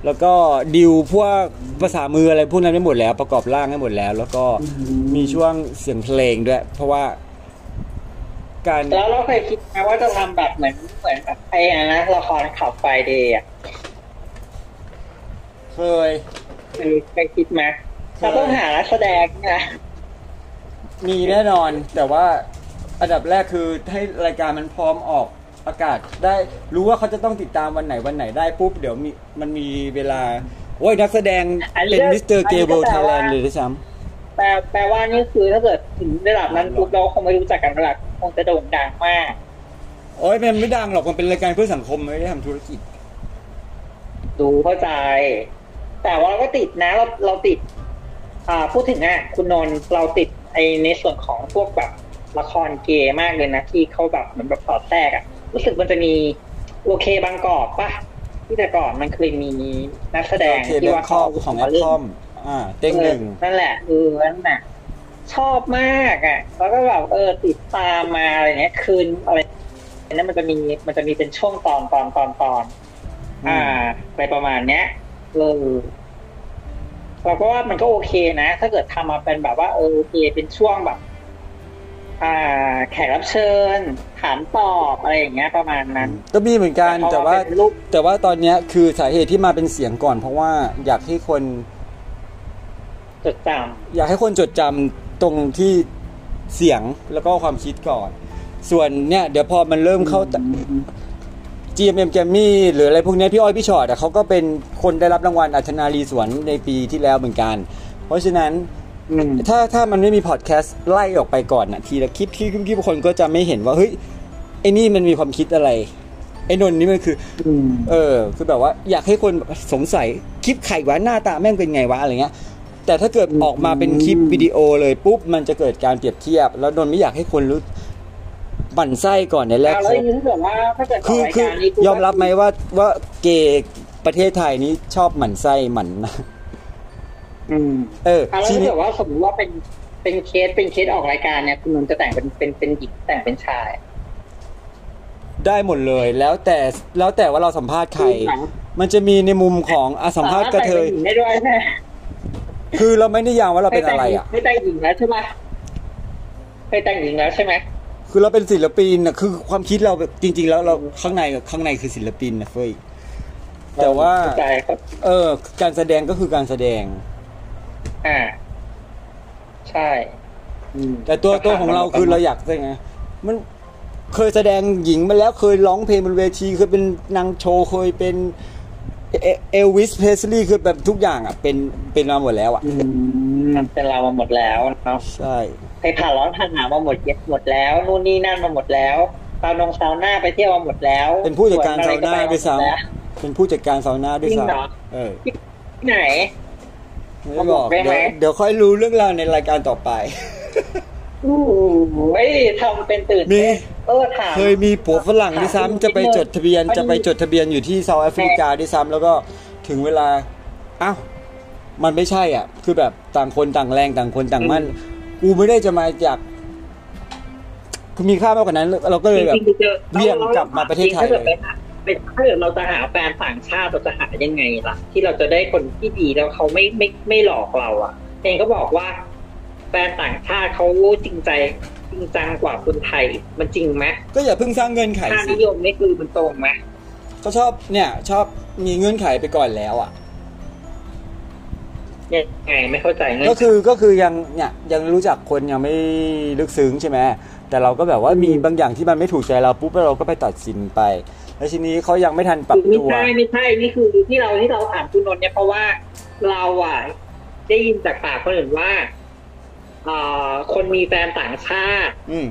S1: แล้วก็ดิวพวกภาษามืออะไรพวกนั้นได้หมดแล้ว ประกอบร่างให้หมดแล้ว แล้วก็มีช่วงเสียงเพลงด้วย เพราะว่า การ
S2: แล้วเราเคยคิดไหมว่าจะทำแบบเหมือนเหมือนแบบไอ้อันนะละครขับไฟเดย์อะ
S1: เคย
S2: เคยเคยคิดไหมเราต้องหานักแสดงนะ
S1: มีแน่นอนแต่ว่า อันดับแรกคือให้รายการมันพร้อมออกอากาศได้รู้ว่าเขาจะต้องติดตามวันไหนวันไหนได้ปุ๊บเดี๋ยวมีมันมีเวลา โอ้ยนักแสดงเป็นมิสเตอร์เกเบิลไทยแลนด์เลยด้วยซ้
S2: แปลแปลว่านี่คือถ้าเกิดถึงระดับนั้นปุ๊บเราคงไม่รู้จักกันระดับคงจะโด่งดังมาก
S1: โอ้ยมันไม่ดังหรอกมันเป็นรายการเพื่อสังคมไม่ได้ทำธุรกิจ
S2: ดูเข้าใจ แต่ว่าเราก็ติดนะเราเราติด อ่าพูดถึงอะคุณนนท์เราติดไอในส่วนของพวกแบบ ละครเกย์มากเลยนะ ที่เขาแบบเหมือนแบบสอดแทรกอะรู้สึกมันจะมีโอเคบางกอกปะที่แต่ก่อนมันเคยมีนักแสดง
S1: โอเค
S2: ที่
S1: แบ
S2: ว่า
S1: ค
S2: เขา
S1: อมของแอดคอมอ่าเต็งหนึ่ง
S2: เออนั่นแหละเออนั่นน่ะชอบมากอะแล้วก็แบบเออติดตามมาอะไรเงี้ย คืนอะไรนั้นมันจะมีมันจะมีเป็นช่วงตอนตอนตอนตอนอ่าอะไรประมาณเนี้ยเออเราก็ว่ามันก็โอเคนะ ถ้าเกิดทำมาเป็นแบบว่าเออโอเค เป็นช่วงแบบอ่า แขกรับเชิญ ถามตอบอะไรอย่างเงี้ยประมาณนั้น
S1: ก็มีเหมือนกัน
S2: แต่
S1: แต่
S2: พอ
S1: ว่า
S2: มาเป็นรูป
S1: แต่ว่าตอนเนี้ยคือสาเหตุที่มาเป็นเสียงก่อน เพราะว่าอยากให้คน
S2: จดจ
S1: อยากให้คนจดจำตรงที่เสียงแล้วก็ความคิดก่อน ส่วนเนี่ย เดี๋ยวพอมันเริ่มเข้าำ GMM แกมมี่หรืออะไรพวกเนี้ยพี่อ้อยพี่ชอตอะเขาก็เป็นคนได้รับรางวัลอัชนาลีสวนในปีที่แล้วเหมือนกัน เพราะฉะนั้น
S2: อืม
S1: ถ้าถ้ามันไม่มีพอดแคสต์ไล่ออกไปก่อนนะทีละคลิปที่ที่คนก็จะไม่เห็นว่าเฮ้ยไอ้นี่มันมีความคิดอะไรไอ้นนท์นี่มันคือ
S2: อืม
S1: เออ คือแบบว่าอยากให้คนสงสัยคลิปไข่วะหน้าตาแม่งเป็นไงวะอะไรเงี้ย แต่ถ้าเกิดออกมาเป็นคลิปวิดีโอเลยปุ๊บมันจะเกิดการเปรียบเทียบ แล้วนนท์ไม่อยากให้คนรู้บั่นไส้ก่อนในแรก
S2: เอา
S1: ค
S2: แล้ว
S1: บ
S2: อย่างนี้ถ้าเกิดว่าถ้าเกิด
S1: คือ
S2: ราย
S1: คือ
S2: การนี้
S1: ยอมรับไหมว่าว่าเกย์ประเทศไทยนี้ชอบหมั่นไส้หมั่นนะ
S2: อืม
S1: เออ
S2: อะแล้ว
S1: ที
S2: ถ้า
S1: นี้
S2: เกิดว่าสมมติว่าเป็นเป็นเคสเป็นเคสออกรายการเนี่ยคุณนนท์จะแต่งเป็นเป็นเป็นหญิงแต่งเป็นชาย
S1: ได้หมดเลยแล้วแต่แล้วแต่ว่าเราสัมภาษณ์ใคร มันจะมีในมุมของอะสัมภาษณ์กระเทย
S2: สามารถแต่งเป็นหญิงได้ด้วยใช่ไหม
S1: คือเราไม่ได้ยามว่าเราเป็นอะไรอะ
S2: ไม่แต่งหญิงแล้วใช่ไหมเคยแต่งหญิงแล้วใช่ไหม
S1: คือเราเป็นศิลปินอะคือความคิดเราแบบจริง ๆ แล้วเราข้างในข้างในคือศิลปินนะเฟ้ยแต่ว่า
S2: เข้ใจครับ
S1: เออ การแสดงก็คือการแสดง
S2: อ่า ใช่อืม
S1: แต่ตัวตัวของเราคือเราอยากได้ไง มันเคยแสดงหญิงมาแล้วเคยร้องเพลงบนเวทีเคยเป็นนางโชว์เคยเป็นเอเอลวิสเพรสลีย์คือแบบทุกอย่างอะ เป็นเป็นมาหมดแล้วอะ
S2: อืมเป็นเรามาหมดแล้วเนาะ
S1: ใช่
S2: ไปผ่านร้อนผ่านหนาวมาหมดเย็ดหมดแล้วนู่นนี่นั่นมาหมดแล้วซาวนงซาวน่าไปเที่ยวมาหมดแล้ว
S1: เป็นผู้จัดการ
S2: ส
S1: ซาว
S2: อะไน่า
S1: ด้วยซ้
S2: ไปมหมแล้วำ
S1: เป็นผู้จัดการซาวน่าด้วย
S2: จริงเหรอ
S1: ซ้ำเออ
S2: ที่ไหน
S1: ไม่บอก
S2: บอกได้ไหม
S1: เดี๋ยวเดี๋ยวค่อยรู้เรื่องราวในรายการต่อไป
S2: อู้ยทำเป็นตื่น
S1: มี
S2: เต้นเออถาม
S1: เคยมีผัวฝรั่งด้วย
S2: ถาม
S1: ซ้ำจะไปจดทะเบียน
S2: มัน
S1: จะไปจดทะเบียนอยู่ที่เซาท์แอฟริกาด้วยซ้ำแล้วก็ถึงเวลาอ้าวมันไม่ใช่อะ คือแบบต่างคนต่างแรงต่างคนต่างมั่น กูไม่ได้จะมาจากคือมีค่ามากกว่านั้น เราก็เลยแบบ
S2: จริงๆจะ
S1: เบี่ยงกลับมาประเทศไทย
S2: ถ้าเกิด
S1: เลย
S2: ไปหาถ้าเกิดเราจะหาแฟนต่างชาติเราจะหายังไงล่ะ ที่เราจะได้คนที่ดีแล้วเขาไม่ไม่ไม่หลอกเราอะเองก็บอกว่า แฟนต่างชาติเขาจริงใจจริงจังกว่าคนไทย มันจริงไหม
S1: ก็อย่าเพิ่งสร้างเงื่อนไข
S2: ค่า
S1: สิ
S2: นิยมนี่คือมันตรงไหม
S1: ก็ชอบเนี่ย ชอบมีเงื่อนไขไปก่อนแล้วอะ
S2: ยังไงไม่เข้าใจเงี้
S1: ก็
S2: ย
S1: คือก็คือยังเนี่ยยังรู้จักคนยังไม่ลึกซึ้งใช่ไหมแต่เราก็แบบว่ามีบางอย่างที่มันไม่ถูกใจเราปุ๊บแล้วเราก็ไปตัดสินไป แล้วทีนี้เขายังไม่ทันปรับ
S2: ไม่
S1: ตัว
S2: ใช่ไม่ใช่นี่คือที่เราที่เราถามคุณนนท์เนี่ยเพราะว่าเราอะได้ยินจากปากคนอื่นว่าอ่าคนมีแฟนต่างชาติ
S1: อืม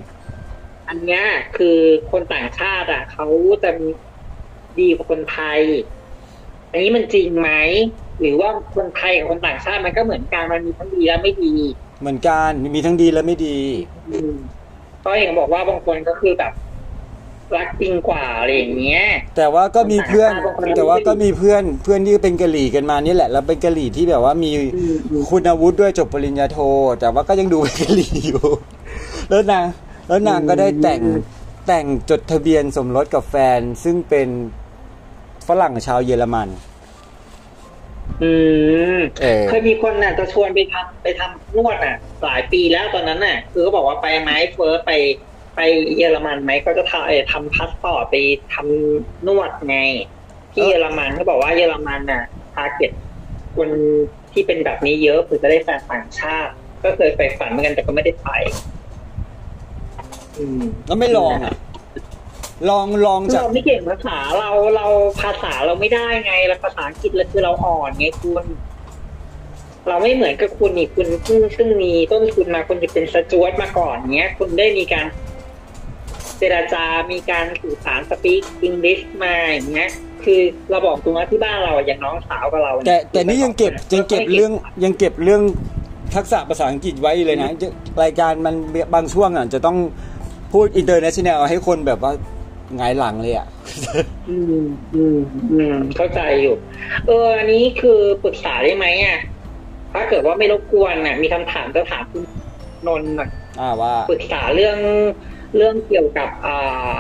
S2: อันเนี้ยคือคนต่างชาติอะเขาจะมีดีกว่าคนไทย อันนี้มันจริงไหมหรือว่าคนไทยกับคนต่างชาติมันก็เหมือนกันมันมีทั้งดีและไม่ดี
S1: เหมือนกันมีทั้งดีและไม่ดี
S2: อืมก็เห็นบอกว่าบางคนก็คือแบบ รักจริงกว่าอะไรอย่างเงี้ย
S1: แต่ว่าก็มีเพื่อน
S2: บางคน
S1: แต่ว่าก็มีเพื่อนเพื่อนที่เป็นกะหรี่กันมานี่แหละแล้วเป็นกะหรี่ที่แบบว่ามี
S2: อืมอืม
S1: คุณวุฒิด้วยจบปริญญาโท แต่ว่าก็ยังดูเป็นกะหรี่อยู่ แล้วนางแล้วนางก็ได้แต่งแต่งจดทะเบียนสมรสกับแฟน ซึ่งเป็นฝรั่งชาวเยอรมัน
S2: อืม
S1: เออ
S2: เคยมีคนน่ะจะชวนไปทำไปทำนวดอะ หลายปีแล้วตอนนั้นน่ะ คือเขาบอกว่าไปไหมเฟิร์สไป ไปเยอรมันไหมก็จะทำเอ่อทำพาสปอร์ตไปทำนวดไง ที่เยอรมันเขาบอกว่าเยอรมันน่ะ target คนที่เป็นแบบนี้เยอะเพื่อจะได้แฟนต่างชาติ ก็เคยไปฝันเหมือนกันแต่ก็ไม่ได้ไป อืม
S1: แล้วไม่ลองอะลองลองจาก
S2: เราไม่เก่งภาษาเราเราภาษาเราไม่ได้ไงแล้วภาษาอังกฤษเราคือเราอ่อนไงคุณ เราไม่เหมือนกับคุณนี่คุณซึ่งซึ่งมีต้นทุนมาคุณจะเป็นสจ๊วตมาก่อนเนี้ย คุณได้มีการ เจรจา มีการสื่อสาร speak อังกฤษมาอย่างเงี้ยคือเราบอกตรงว่าที่บ้านเราอย่างน้องสาวกับเรา
S1: แต่
S2: เนี่ย
S1: แต่นี่ยังเก็บยังเก็บเรื่องยังเก็บเรื่องทักษะภาษาอังกฤษไว้เลยนะรายการมันบางช่วงอะจะต้องพูด international ให้คนแบบว่าหงายหลังเลยอะ
S2: อืมอืมอืมเข้าใจอยู่ เออ อันนี้คือปรึกษาได้ไหมอะ ถ้าเกิดว่าไม่รบกวนน่ะ มีคำถามจะถามคุณนนท์หน่อย
S1: อ่าว่า
S2: ปรึกษาเรื่อง เรื่องเกี่ยวกับอ่า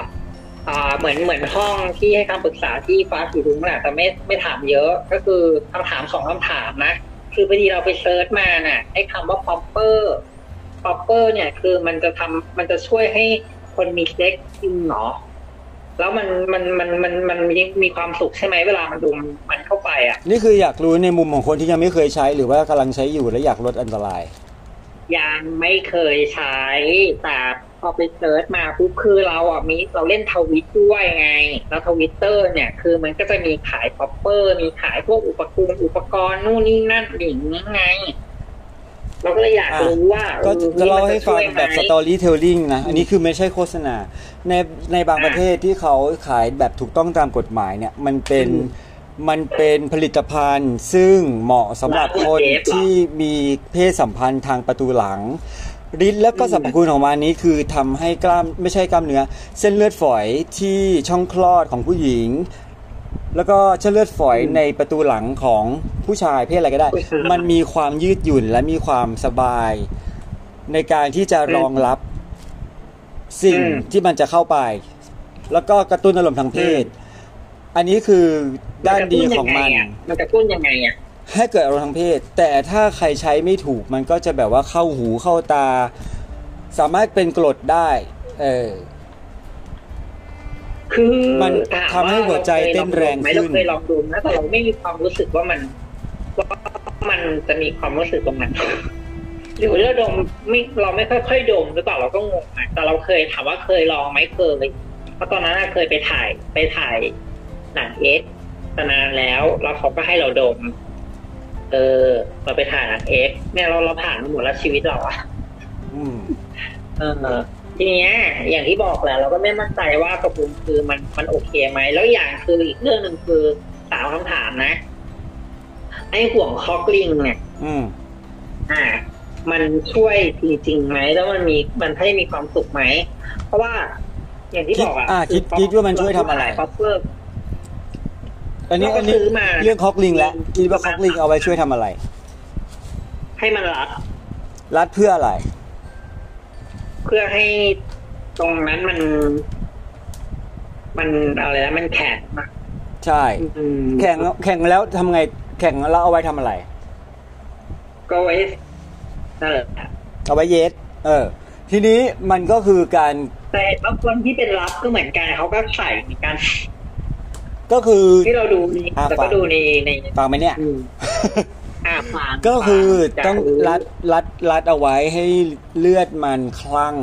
S2: อ่าเหมือนเหมือนห้องที่ให้คำปรึกษาที่ฟ้าสีรุ้งแหละแต่ไม่ไม่ถามเยอะก็คือคำถามสองคำถามนะ คือพอดีเราไป search มาน่ะไอ้คำว่า popper popper เนี่ยคือมันจะทำมันจะช่วยให้คนมีเซ็กซ์จริงเหรอแล้วมันมันมันมันมันมีมีความสุขใช่ไหมเวลามันดูมันมันเข้าไปอะ
S1: นี่คืออยากรู้ในมุมของคนที่ยังไม่เคยใช้ หรือว่ากำลังใช้อยู่และอยากลดอันตราย
S2: ยังไม่เคยใช้แต่ พอไป search มาปุ๊บคือเราอะมีเราเล่นทวิตด้วยไง แล้วทวิตเตอร์เนี่ย คือมันก็จะมีขาย popper มีขายพวกอุปกรณ์อุปกรณ์นู่นนี่นั่นอย่างนี้ไง เราก็เลยอยากรู้ว่า
S1: ก็
S2: ออ
S1: จะเล่าให้
S2: นี่
S1: ฟัง
S2: มันจะช่วย
S1: แบบ
S2: ไหม
S1: storytelling นะอันนี้คือไม่ใช่โฆษณา ในในบาง
S2: อ่า
S1: ประเทศที่เขาขายแบบถูกต้องตามกฎหมายเนี่ย มันเป็น
S2: อืม
S1: มันเป็นผลิตภัณฑ์ซึ่งเหมาะสำหรับคน
S2: ร้านเทปเหรอ
S1: ที่มีเพศสัมพันธ์ทางประตูหลัง ฤทธิ์แล้วก็
S2: อืม
S1: สรรพคุณของมันนี้คือทำให้กล้ามไม่ใช่กล้ามเนื้อ เส้นเลือดฝอยที่ช่องคลอดของผู้หญิง แล้วก็เส้นเลือดฝอยในประตูหลังของผู้ชายเพศอะไรก็ได้
S2: ผู้ชาย
S1: มันมีความยืดหยุ่นและมีความสบาย ในการที่จะรองรับสิ่ง
S2: อืม
S1: ที่มันจะเข้าไป แล้วก็กระตุ้นอารมณ์ทางเพศ อันนี้คือด้านดีของมัน
S2: มันจะตุ้นยังไงอะ
S1: ให้เกิดอารมณ์ทางเพศ แต่ถ้าใครใช้ไม่ถูกมันก็จะแบบว่าเข้าหูเข้าตา สามารถเป็นกรดได้ เออ
S2: คือ
S1: มัน
S2: ถา
S1: ทำให้หัวใจเต้นแรงขึ้น
S2: เราเคยลองดมนะแต่เราไม่มีความรู้สึกว่ามันว่ามันจะมีความรู้สึกตรงนั้นหรือเราดมไม่เราไม่ค่อยๆดมหรือเปล่าเราก็งงนะแต่เราเคยถามว่าเคยลองไหมเคยเพราะตอนนั้นน่ะเคยไปถ่ายไปถ่ายหนังเอ็กแต่นานแล้วแล้วเขาก็ให้เราดม เออเราไปถ่ายหนังเอ็กซ์เนี่ยเราเราผ่านมาหมดแล้วชีวิตเราอะ
S1: อืม
S2: เออทีเนี้ยอย่างที่บอกแหละเราก็ไม่มั่นใจว่ากระพุ้งคือมันมันโอเคไหมแล้วอย่างคืออีกเรื่องหนึ่งคือสามคำถามนะ ไอ้ห่วงคอกลิงเนี่ย
S1: อืม
S2: อ่า มันช่วยจริงๆไหมแล้วมันมีมันให้มีความสุขไหม เพราะว่า อย่างที่บอกอะ
S1: อ่าคิดคิดว่ามันช่วยทำอะไร
S2: popper อั
S1: นนี้
S2: เราก็
S1: อันนี้
S2: ซื้อมา
S1: เรื่อง cock ring แล้วคิดว่า cock ring เอาไว้ช่วยทำอะไร
S2: ให้มันรัด
S1: รัดเพื่ออะไร
S2: เพื่อให้ตรงนั้นมัน มันอะไรนะมันแข็งอะ
S1: ใช่
S2: อืม
S1: แข็งแล้วแข็งแล้วทำไง แข่งแล้วเอาไว้ทำอะไร
S2: ก็ไว้นั่นแหละ
S1: เอาไว้เยสเออ ทีนี้มันก็คือการ
S2: แต่บางคนที่เป็นรับก็เหมือนกันเขาก็ใส่เหมือนกัน
S1: ก็คือ
S2: ที่เราดูใน
S1: อ่า
S2: แล้ว
S1: ฟั
S2: ก็
S1: ง
S2: ดูในใน
S1: ฟังไหมเนี่ย
S2: อืมอ่าฟัง
S1: ก็คือ
S2: ฟั
S1: ต้อง
S2: จาก
S1: รัดรัดรัดเอาไว้ให้เลือดมันคลั่ง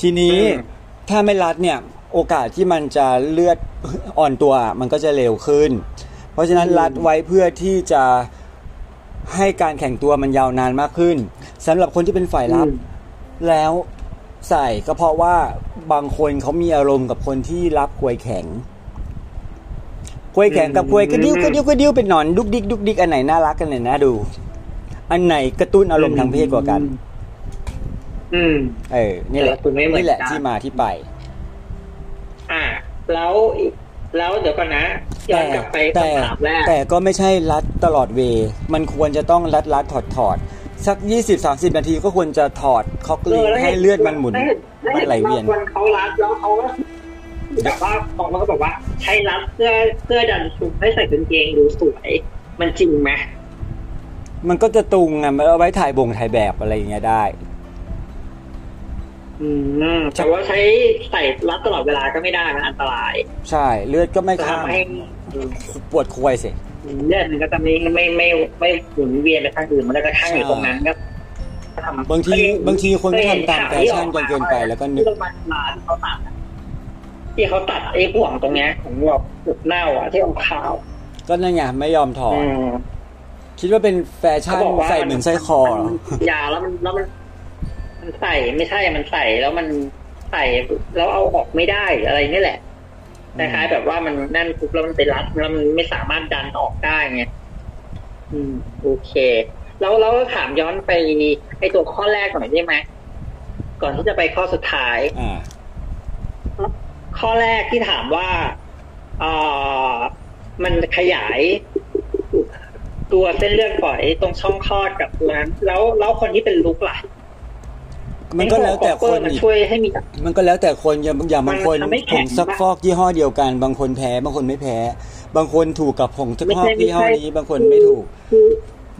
S1: ทีนี้
S2: อืม
S1: ถ้าไม่รัดเนี่ย โอกาสที่มันจะเลือดอ่อนตัวมันก็จะเร็วขึ้น เพราะฉะนั้นรัดไว้เพื่อที่จะให้การแข่งตัวมันยาวนานมากขึ้นสำหรับคนที่เป็นฝ่ายรับ
S2: อืม
S1: แล้วใส่ก็เพราะว่าบางคนเขามีอารมณ์กับคนที่รับกลวยแข็ง กลวยแข็งกับกลวยกระดิ้วกระดิ้วกระดิ้วเป็นหนอนดุกดิกดุกดิกอันไหนน่ารักกันไหนน่าดู อันไหนกระตุ้นอารมณ์ทางเพศกว่ากัน
S2: อืม
S1: เออ นี่แหละ
S2: แต่ละคนไม่เหมือนกัน
S1: นี่แหละที่มาที่ไป
S2: อ่า แล้วแล้วเดี๋ยวก่อนนะย้อนกลับไป
S1: แต่
S2: คำถามแรก
S1: แต่ก็ไม่ใช่รัดตลอดเวย์มันควรจะต้องรัดรัดถอดถอดสักยี่สิบสามสิบนาทีก็ควรจะถอดคอกลิงให้เลือดมันหมุนมันไหลเวียน
S2: คนเขารัดแล้วเขาก็ แบบว่าบางคนก็บอกว่า ใช้รัดเพื่อเพื่อดันชุมให้ใส่กางเกงดูสวย มันจริงไหม
S1: มันก็จะตุงอะมันเอาไว้ถ่ายบ่งถ่ายแบบอะไรอย่างเงี้ยได้
S2: อืมแต่ว่าใช้ใส่รัดตลอดเวลาก็ไม่ได้มันอันตราย
S1: ใช่ เลือดก็ไม่
S2: จะ
S1: ข้าง
S2: ทำให้
S1: ปวดควยสิ
S2: เลือดมันก็จะไม่ไม่ไม่ไม่หมุนเวียนไปทางอื่นมันก็จะข้างอยู่ตรงนั้นก็ทำ
S1: บางที
S2: เคย
S1: บางทีคนก็ทำตาม
S2: เค
S1: แฟ
S2: ยห็
S1: ชั่น
S2: ข่าว
S1: จนเกินไปแล้วก็นึก
S2: ที่โรงพยาบาลลานเขาตัดอะที่เขาตัดไอ้ห่วงตรงเนี้ย ของแบบจุดเน่าอะที่ออกขาว
S1: ก็นั่นไงไม่ยอมถอด
S2: อืม
S1: คิดว่าเป็นแฟ
S2: เขา
S1: ชั่น
S2: บอกว่า
S1: ใส่เหมือนไส้คอเหรอ
S2: มันยาวแล้วมันแล้วมัน มันใส่ไม่ใช่มันใส่แล้วมันใส่แล้วเอาออกไม่ได้อะไรนี่แหละคล้ายๆแบบว่ามันนั่นปุ๊บแล้วมันไปรัดแล้วมันไม่สามารถดันออกได้ไงอืม โอเค แล้วเราถามย้อนไปไอตัวข้อแรกหน่อยได้ไหมก่อนที่จะไปข้อสุดท้าย
S1: อ่า
S2: ข้อแรกที่ถามว่าเอ่อมันขยาย ตัวเส้นเลือดฝอยตรงช่องคลอดกับตัวนั้น แล้วแล้วคนที่เป็นรุกล่ะ
S1: มันก็แล้วแต่คน
S2: มัน
S1: อีก
S2: ช่วยให้มี
S1: มันก็แล้วแต่คนอย่างอย่างบางคน
S2: มันทำให้แข็
S1: งผ
S2: ง
S1: ซักฟอกยี่ห้อเดียวกัน บางคนแพ้ บางคนไม่แพ้ บางคนถูกกับผงซักฟอก
S2: ไม่ใช่
S1: ยี่ห้อ
S2: ไม่ใช่
S1: นี้ บางคนไม่ถูก
S2: คือ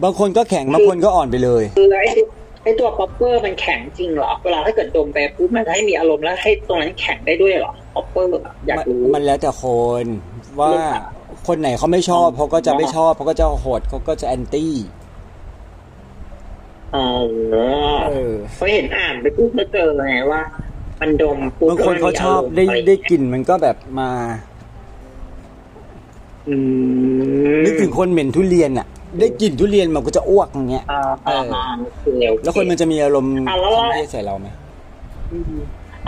S1: บางคนก็แข็งบางคนก็อ่อนไปเลย
S2: คือไอ้ตัวไอ้ตัว popper มันแข็งจริงเหรอเวลาถ้าเกิดดมไปปุ๊บมันจะให้มีอารมณ์แล้วให้ตรงนั้นแข็งได้ด้วยเหรอ ป๊อปเปอร์อยาก
S1: มัน
S2: รู้
S1: มันแล้วแต่คนว่า
S2: เลือกอะ
S1: คนไหนเขาไม่ชอบเขาก็จะไม่ชอบเขาก็จะโหดเขาก็จะแอนตี้
S2: เออ
S1: เออ
S2: เขาเห็นอ่านไปปุ๊บแล้วเจอไงว่ามันดมปุ๊
S1: บางคนเขาชอบ
S2: แล้วมันมีารมณ์
S1: ได้ได้กลิ่นมันก็แบบมา
S2: อืม
S1: นึกถึงคนเหม็นทุเรียนอะ ได้กลิ่นทุเรียนมันก็จะอ้วกอย่างเงี้ย
S2: อ่า
S1: เอ
S2: อ่า
S1: อ
S2: โอเคโอเแล้
S1: วคนมันจะมีอารมณ์
S2: อะแล้ว
S1: ทางเพศใส่เราไหม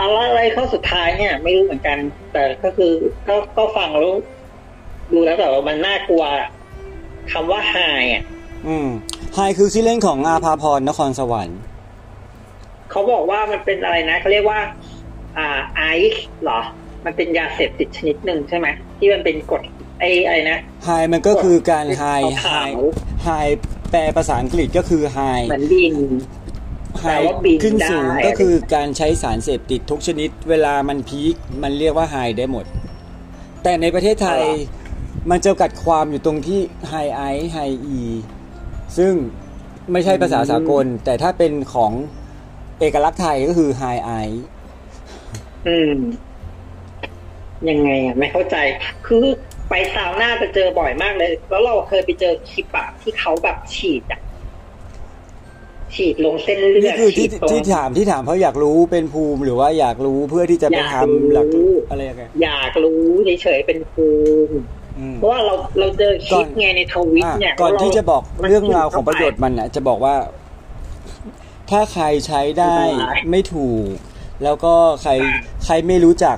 S2: อืมเอาละอะไรข้อสุดท้ายเนี่ย ไม่รู้เหมือนกัน แต่ก็คือก็ก็ฟังแล้วดูแล้วแบบว่ามันน่ากลัวคำว่าไฮอะ
S1: อืมไฮคือชื่อเล่นของอาภาพรนครสวรรค์
S2: เขาบอกว่ามันเป็นอะไรนะเขาเรียกว่า อ่าไอซ์เหรอ มันเป็นยาเสพติดชนิดหนึ่งใช่ไหมที่มันเป็นกรดไออะไรนะ
S1: ไฮมันก็คือการไฮไฮ
S2: ขาว
S1: ไฮแปลภาษาอังกฤษก็คือไฮ
S2: เหมือนดิน
S1: ไฮ
S2: แปลว่าบิน
S1: ขึ้นสูง
S2: ได้
S1: ก็คือการใช้สารเสพติดทุกชนิด เวลามันพีคมันเรียกว่าไฮได้หมด แต่ในประเทศไทยมันจะกัดความอยู่ตรงที่ไฮไอไฮอีซึ่งไม่ใช่ภาษาสากล แต่ถ้าเป็นของเอกลักษณ์ไทยก็คือไฮไอ
S2: อืม ยังไงอะ ไม่เข้าใจ คือไปซาวน่าจะเจอบ่อยมากเลย แล้วเราเคยไปเจอคลิปอะที่เขาแบบฉีดอะ ฉีดลงเส้นเลือ
S1: นี่
S2: ด
S1: คือที่
S2: ฉีดตรง
S1: ที่ถามที่ถามเพราะอยากรู้เป็นภูมิหรือว่าอยากรู้เพื่อที่จะไป
S2: อยาก
S1: ทำหลัก
S2: รู้
S1: อะไรยังไง
S2: อยากรู้เฉยๆเป็นภูมิ
S1: อืม
S2: เพราะว่าเราเราเจอคลิปไงในทวิต
S1: อะ
S2: เนี่ย
S1: ก่อน
S2: แล้ว
S1: ที่จะบอก
S2: มัน
S1: เรื่องราวของ
S2: เข้าไป
S1: ประโยชน์มันน่ะ จะบอกว่า ถ้าใครใช้ได้
S2: ไม่เป็นไร
S1: ไม่ถูก แล้วก็ใครใครไม่รู้จัก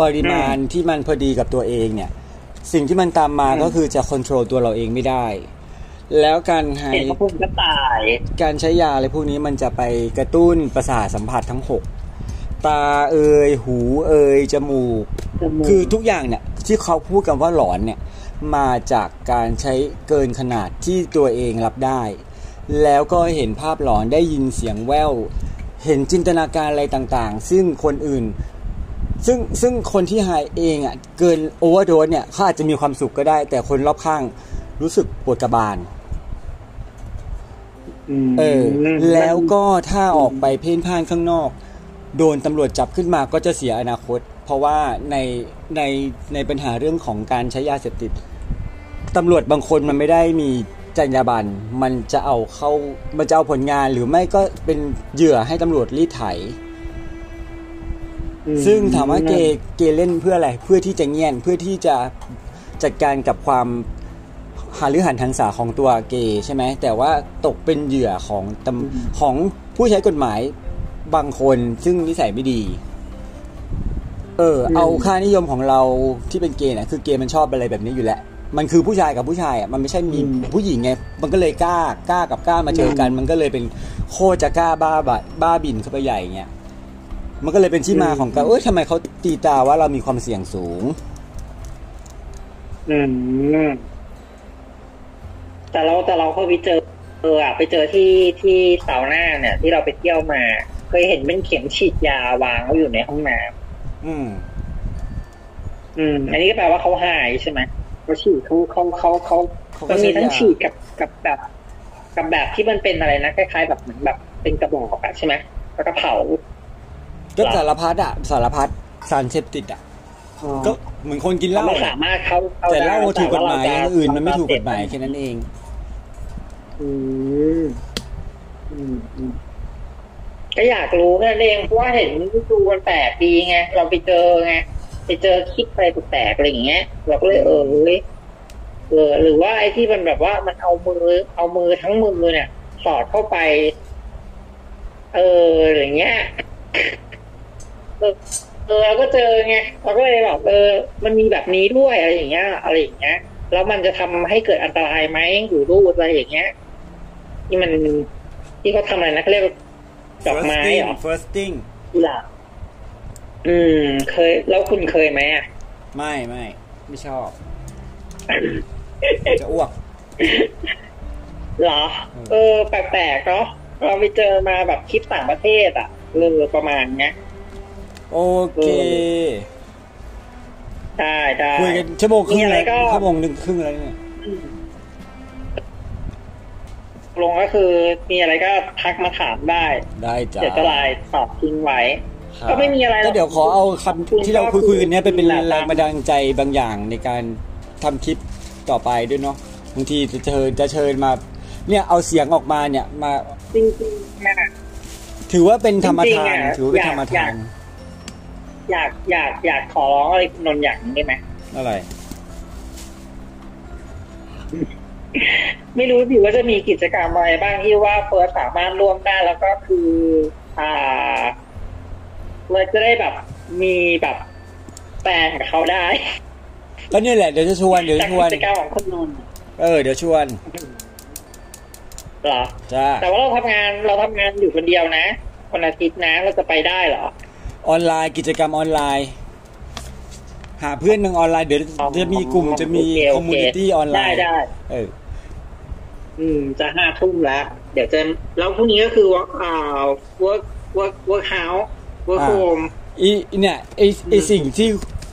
S1: ปริมาณที่มันพอดีกับตัวเองเนี่ย สิ่งที่มันตามมา
S2: อืม
S1: ก็คือจะควบคุมตัวเราเองไม่ได้ แล้วการให้
S2: เห็นพระพุทธก็ตาย
S1: การใช้ยาอะไรพวกนี้มันจะไปกระตุ้นประสาทสัมผัสทั้งหกตาเอ่ยหูเอ่ยจมูก คือทุกอย่างเนี่ยที่เขาพูดกันว่าหลอนเนี่ยมาจากการใช้เกินขนาดที่ตัวเองรับได้ แล้วก็เห็นภาพหลอนได้ยินเสียงแววเห็นจินตนาการอะไรต่างๆ ซึ่งคนอื่น ซึ่งซึ่งคนที่หายเองอะเกินโอเวอร์โดสเนี่ยเขาอาจจะมีความสุขก็ได้ แต่คนรอบข้าง รู้สึกปวดกระบาลเออ แล้วก็ถ้าออกไปเพ่นพ่านข้างนอก โดนตำรวจจับขึ้นมาก็จะเสียอนาคต เพราะว่าในในในปัญหาเรื่องของการใช้ยาเสพติดตำรวจบางคนมันไม่ได้มีจรรยาบรรณมันจะเอาเข้ามันจะเอาผลงานหรือไม่ก็เป็นเหยื่อให้ตำรวจรีดไถ ซึ่งถามว่าเกย์เกย์เล่นเพื่ออะไร เพื่อที่จะเงียนเพื่อที่จะจัดการกับความ หาหรือหันทันษาของตัวเกย์ใช่ไหมแต่ว่าตกเป็นเหยื่อของตำของผู้ใช้กฎหมายบางคนซึ่งนิสัยไม่ดี เออ
S2: อืม
S1: เอาค่านิยมของเราที่เป็นเกย์นะคือเกย์มันชอบอะไรแบบนี้อยู่แล้วมันคือผู้ชายกับผู้ชายอะมันไม่ใช่มีผู้หญิงไง มันก็เลยกล้ากล้ากับกล้ามาเจอกัน มันก็เลยเป็นโคตรจะกล้าบ้าบะบ้าบินเข้าไปใหญ่เงี้ยมันก็เลยเป็นที่มาของการเอ้ยทำไมเขาตีตาว่าเรามีความเสี่ยงสูง
S2: อืม แต่เราแต่เราเคยไปเจอเอออะไปเจอที่ที่เสาหน้าเนี่ย ที่เราไปเที่ยวมา เคยเห็นเป็นเข็มฉีดยาวางไว้อยู่ในห้องน้ำ
S1: อืม
S2: อืม อันนี้ก็แปลว่าเขาหายใช่ไหมเขาฉีดเขาเขาเขาเขา
S1: เขาก็
S2: มันมีทั้ง
S1: ใช้ยา
S2: ฉีดกับกับแบบกับแบบที่มันเป็นอะไรนะคล้ายๆ แบบเหมือนแบบเป็นกระบอกอะใช่ไหมแล้วก็เผา
S1: ก็สารพัดอะสารพัดสารเสพติดอะก็เหมือนคนกินเหล้า
S2: ไม่
S1: อะ
S2: สามารถเข้าเข้า
S1: แต่เหล้า
S2: ได้
S1: ถูกกฎหมาย
S2: แต่
S1: อ
S2: ว่
S1: ย่างอื่นมันไม่ถูกกฎหมาย
S2: เร
S1: แค่นั้นเอง
S2: อืมอืมอืมก็อยากรู้นั้นเองเพราะว่าเห็นดูมันแปลกดีไงเราไปเจอไงไปเจอคลิปอะไรแปลกๆอะไรอย่างเงี้ยเราก็เลยเออเฮ้ยเออหรือว่าไอ้ที่มันแบบว่ามันเอามือ เอามือทั้งมือเนี่ย สอดเข้าไป เอออย่างเงี้ยเออเออเราก็เจอไงเราก็เลยแบบเออ มันมีแบบนี้ด้วยอะไรอย่างเงี้ย อะไรอย่างเงี้ย แล้วมันจะทำให้เกิดอันตรายไหมหูรูดอะไรอย่างเงี้ย ที่มันที่เขาทำอะไรนะเขาเรียกว่าดอกไม้เหรอ
S1: firsting
S2: กุหลาบอืม เคย แล้วคุณเคยไหมอะ
S1: ไม่ไม่ ไม่ชอบ จะอ้วก
S2: เหรอ เออ แปลกๆเนาะเราไปเจอมาแบบคลิปต่างประเทศอะเออประมาณเนี้ย
S1: โอเค
S2: ได้ได้
S1: คุยกันชั่วโมงครึ่ง
S2: มีอะไร
S1: แล้ว
S2: ก็
S1: ชั่วโมงหนึ่งครึ่งแล้วเนี่ย
S2: อืม ลงก็คือมีอะไรก็ทักมาถามได้
S1: ได้จ้า
S2: เดี๋ยวจะไลน์ตอบทิ้งไว้
S1: ครับ
S2: ก็ไม่มีอะไรหรอก
S1: ก็เดี๋ยวขอเอาคำที่เราคุยคุยๆกันเนี้ยไปเป็น
S2: แหละ
S1: แรงบันดาลใจบางอย่างในการทำคลิปต่อไปด้วยเนาะบางทีจะเชิญจะเชิญมา เนี่ยเอาเสียงออกมาเนี่ยมา
S2: จริงๆนะ
S1: ถือว่าเป็นธรรม
S2: จริง
S1: ทา
S2: ๆ
S1: น
S2: อะ
S1: ถือว่าเป็น
S2: อยาก
S1: ธรรม
S2: อ
S1: ทายา
S2: ก
S1: น
S2: อยากอยากอยากขอร้องอะไรคุณนนท์อย่างนี้ได้ไหม
S1: อะไร
S2: ไม่รู้สิว่าจะมีกิจกรรมอะไรบ้างที่ว่าเฟิร์สสามารถร่วมได้แล้วก็คือ อ่าเผื่อจะได้แบบมีแบบแฟนกับเขาได้
S1: ก็เนี่ยแหละเดี๋ยวจะชวนเดี๋ยว
S2: จาก
S1: จะชวน
S2: กิจกรรมของคุณนนท์
S1: เออ เดี๋ยวชวน
S2: เหรอ
S1: จ้า
S2: แต่ว่าเราทำงานเราทำงานอยู่คนเดียวนะวันอาทิตย์นะเราจะไปได้เหรอ
S1: ออนไลน์กิจกรรมออนไลน์ หาเพื่อนทางออนไลน์เดี๋ยว
S2: อ๋อ
S1: จะมีกลุ่มจะมี
S2: โอเค
S1: ค
S2: โอ
S1: อม
S2: เค
S1: มูนิตี้ออนไล
S2: ได้
S1: น์
S2: ได้
S1: เออ
S2: อืม จะห้าทุ่มแล้ว เดี๋ยวจะแล้วพรุ่งนี้ก็คือว่าอ่า work work work house work
S1: อ่า
S2: home
S1: อีเนี่ยไอไอสิ่งที่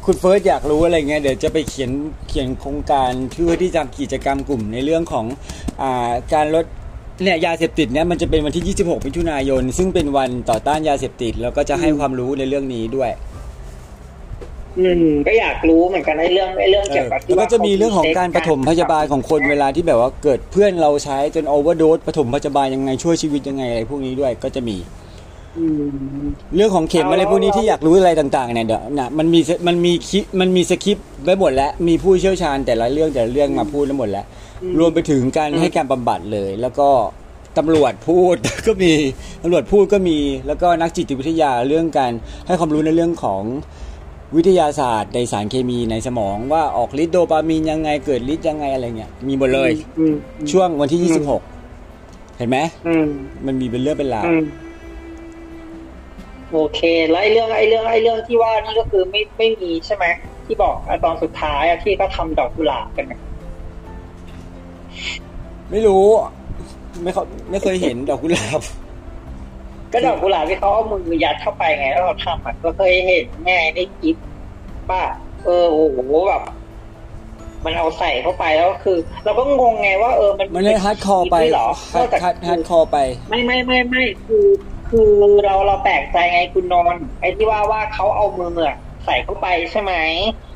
S1: คุณเฟิร์สอยากรู้อะไรเงี้ยเดี๋ยวจะไปเขียนเขียนโครงการเพื่อที่จะกิจกรรมกลุ่มในเรื่องของอ่าการลดเนี่ยยาเสพติดเนี่ยมันจะเป็นวันที่ 26มิถุนายน ซึ่งเป็นวันต่อต้านยาเสพติด แล้วก็จะให้ความรู้ในเรื่องนี้ด้วย
S2: อืมก็อยากรู้เหมือนกันในเรื่องในเรื่อง
S1: เอ
S2: เกี่ย
S1: อ
S2: วกับ
S1: แล้วก็จะมีเรื่องของการปฐมพยาบาลของคนเวลาที่แบบว่าเกิดเพื่อนเราใช้จนโอเวอร์โดสปฐมพยาบาลยังไงช่วยชีวิตยังไงอะไรพวกนี้ด้วยก็จะมี
S2: อืม
S1: เรื่องของเข็ม
S2: เอา
S1: อะไรพวกนี้
S2: เอา
S1: ที่อยากรู้อะไรต่างๆเนี่ยเดี๋ยวนะมันมีมันมีคลิปมันมีสคริปต์ไว้หมดแล้วมีผู้เชี่ยวชาญแต่ละเรื่องแต่ละเรื่องมาพูดแล้วหมดแล้ว รวมไปถึงการให้การบำบัดเลย แล้วก็ตำรวจพูดก็มีตำรวจพูดก็มี แล้วก็นักจิตวิทยาเรื่องการให้ความรู้ในเรื่องของ วิทยาศาสตร์ในสารเคมีในสมองว่าออกฤทธิ์โดปามีนยังไงเกิดฤทธิ์ยังไงอะไรเงี้ยมีหมดเลย
S2: อืม
S1: ช่วงวันที่26เห็นไหม
S2: อืม
S1: มันมีเป็นเรื่องเป็นราว
S2: อืมโอเคแล้วไอ้เรื่องไอ้เรื่องไอ้เรื่องที่ว่านี่ก็คือไม่ไม่มีใช่ไหมที่บอกอะตอนสุดท้ายอะที่ก็ทำดอกกุหลาบกันอะ
S1: ไม่รู้ ไม่เขาไม่เคยเห็นดอกกุหลาบ
S2: ก็ดอกกุหลาบที่เขาเอามือยัดเข้าไปไงแล้วเราทำอะก็เคยเห็นแม่ในคลิปป้าเออโอ้โหแบบมันเอาใส่เข้าไปแล้วคือ เราก็งงไงว่าเออมัน
S1: มันเลยฮาร์ดคอร์ไป
S2: ด้วยเหรอ
S1: ฮาร์ดฮาร์ดฮาร์ดคอร์ไป
S2: ไม่ไม่ไม่ไม่คือคือเราเราแปลกใจไงคุณนนท์ไอ้ที่ว่าว่าเขาเอามืออะใส่เข้าไปใช่ไหม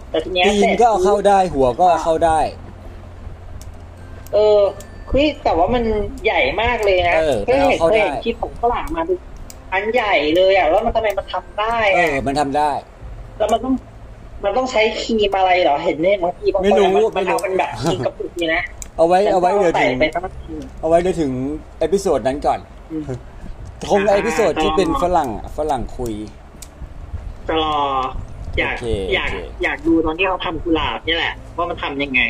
S2: แต่ทีเนี้ย
S1: ตี
S2: ส
S1: น
S2: ร็จ
S1: ก็เอาเข้าได้หัวก็เอาเข้าได้
S2: เออ คือแต่ว่ามันใหญ่มากเลยนะ
S1: เออ
S2: เคยเห็น
S1: เอาเข้า
S2: เคย
S1: ได้
S2: เห็นคลิปของฝรั่งมาดูอันใหญ่เลยอะแล้วมันทำไมมันทำได้
S1: เอ
S2: อะ
S1: อมันทำได้
S2: แล้วมันต้องมันต้องใช้ครีมอะไรเหรอเห็นเนี่ยบางทีบาง
S1: ไม่
S2: คน
S1: รู้
S2: อะมัน
S1: ไม่
S2: มัน
S1: รู้
S2: เอาเป็นแบบครีมกระปุกนี่นะ
S1: เอาไว้เอาไว้เดี๋ยว
S2: ใส่
S1: ถึง
S2: ไปทั้งที
S1: เอาไว้เดี๋ยวถึงเอพิโซดนั้นก่อน
S2: อืม
S1: คงเอพิโซดที่เป็นฝรั่งอะฝรั่งคุย
S2: จะรออยาก
S1: โอเค
S2: อยาก
S1: โอเค
S2: อยากดูตอนที่เขาทำกุหลาบนี่แหละว่ามันทำยังไง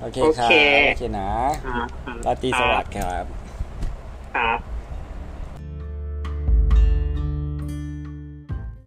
S1: โอเค
S2: โอ
S1: ครั
S2: เค
S1: บโอเคนะ
S2: ครับ
S1: ราตรีสวัสดิ์ครับ
S2: ครับ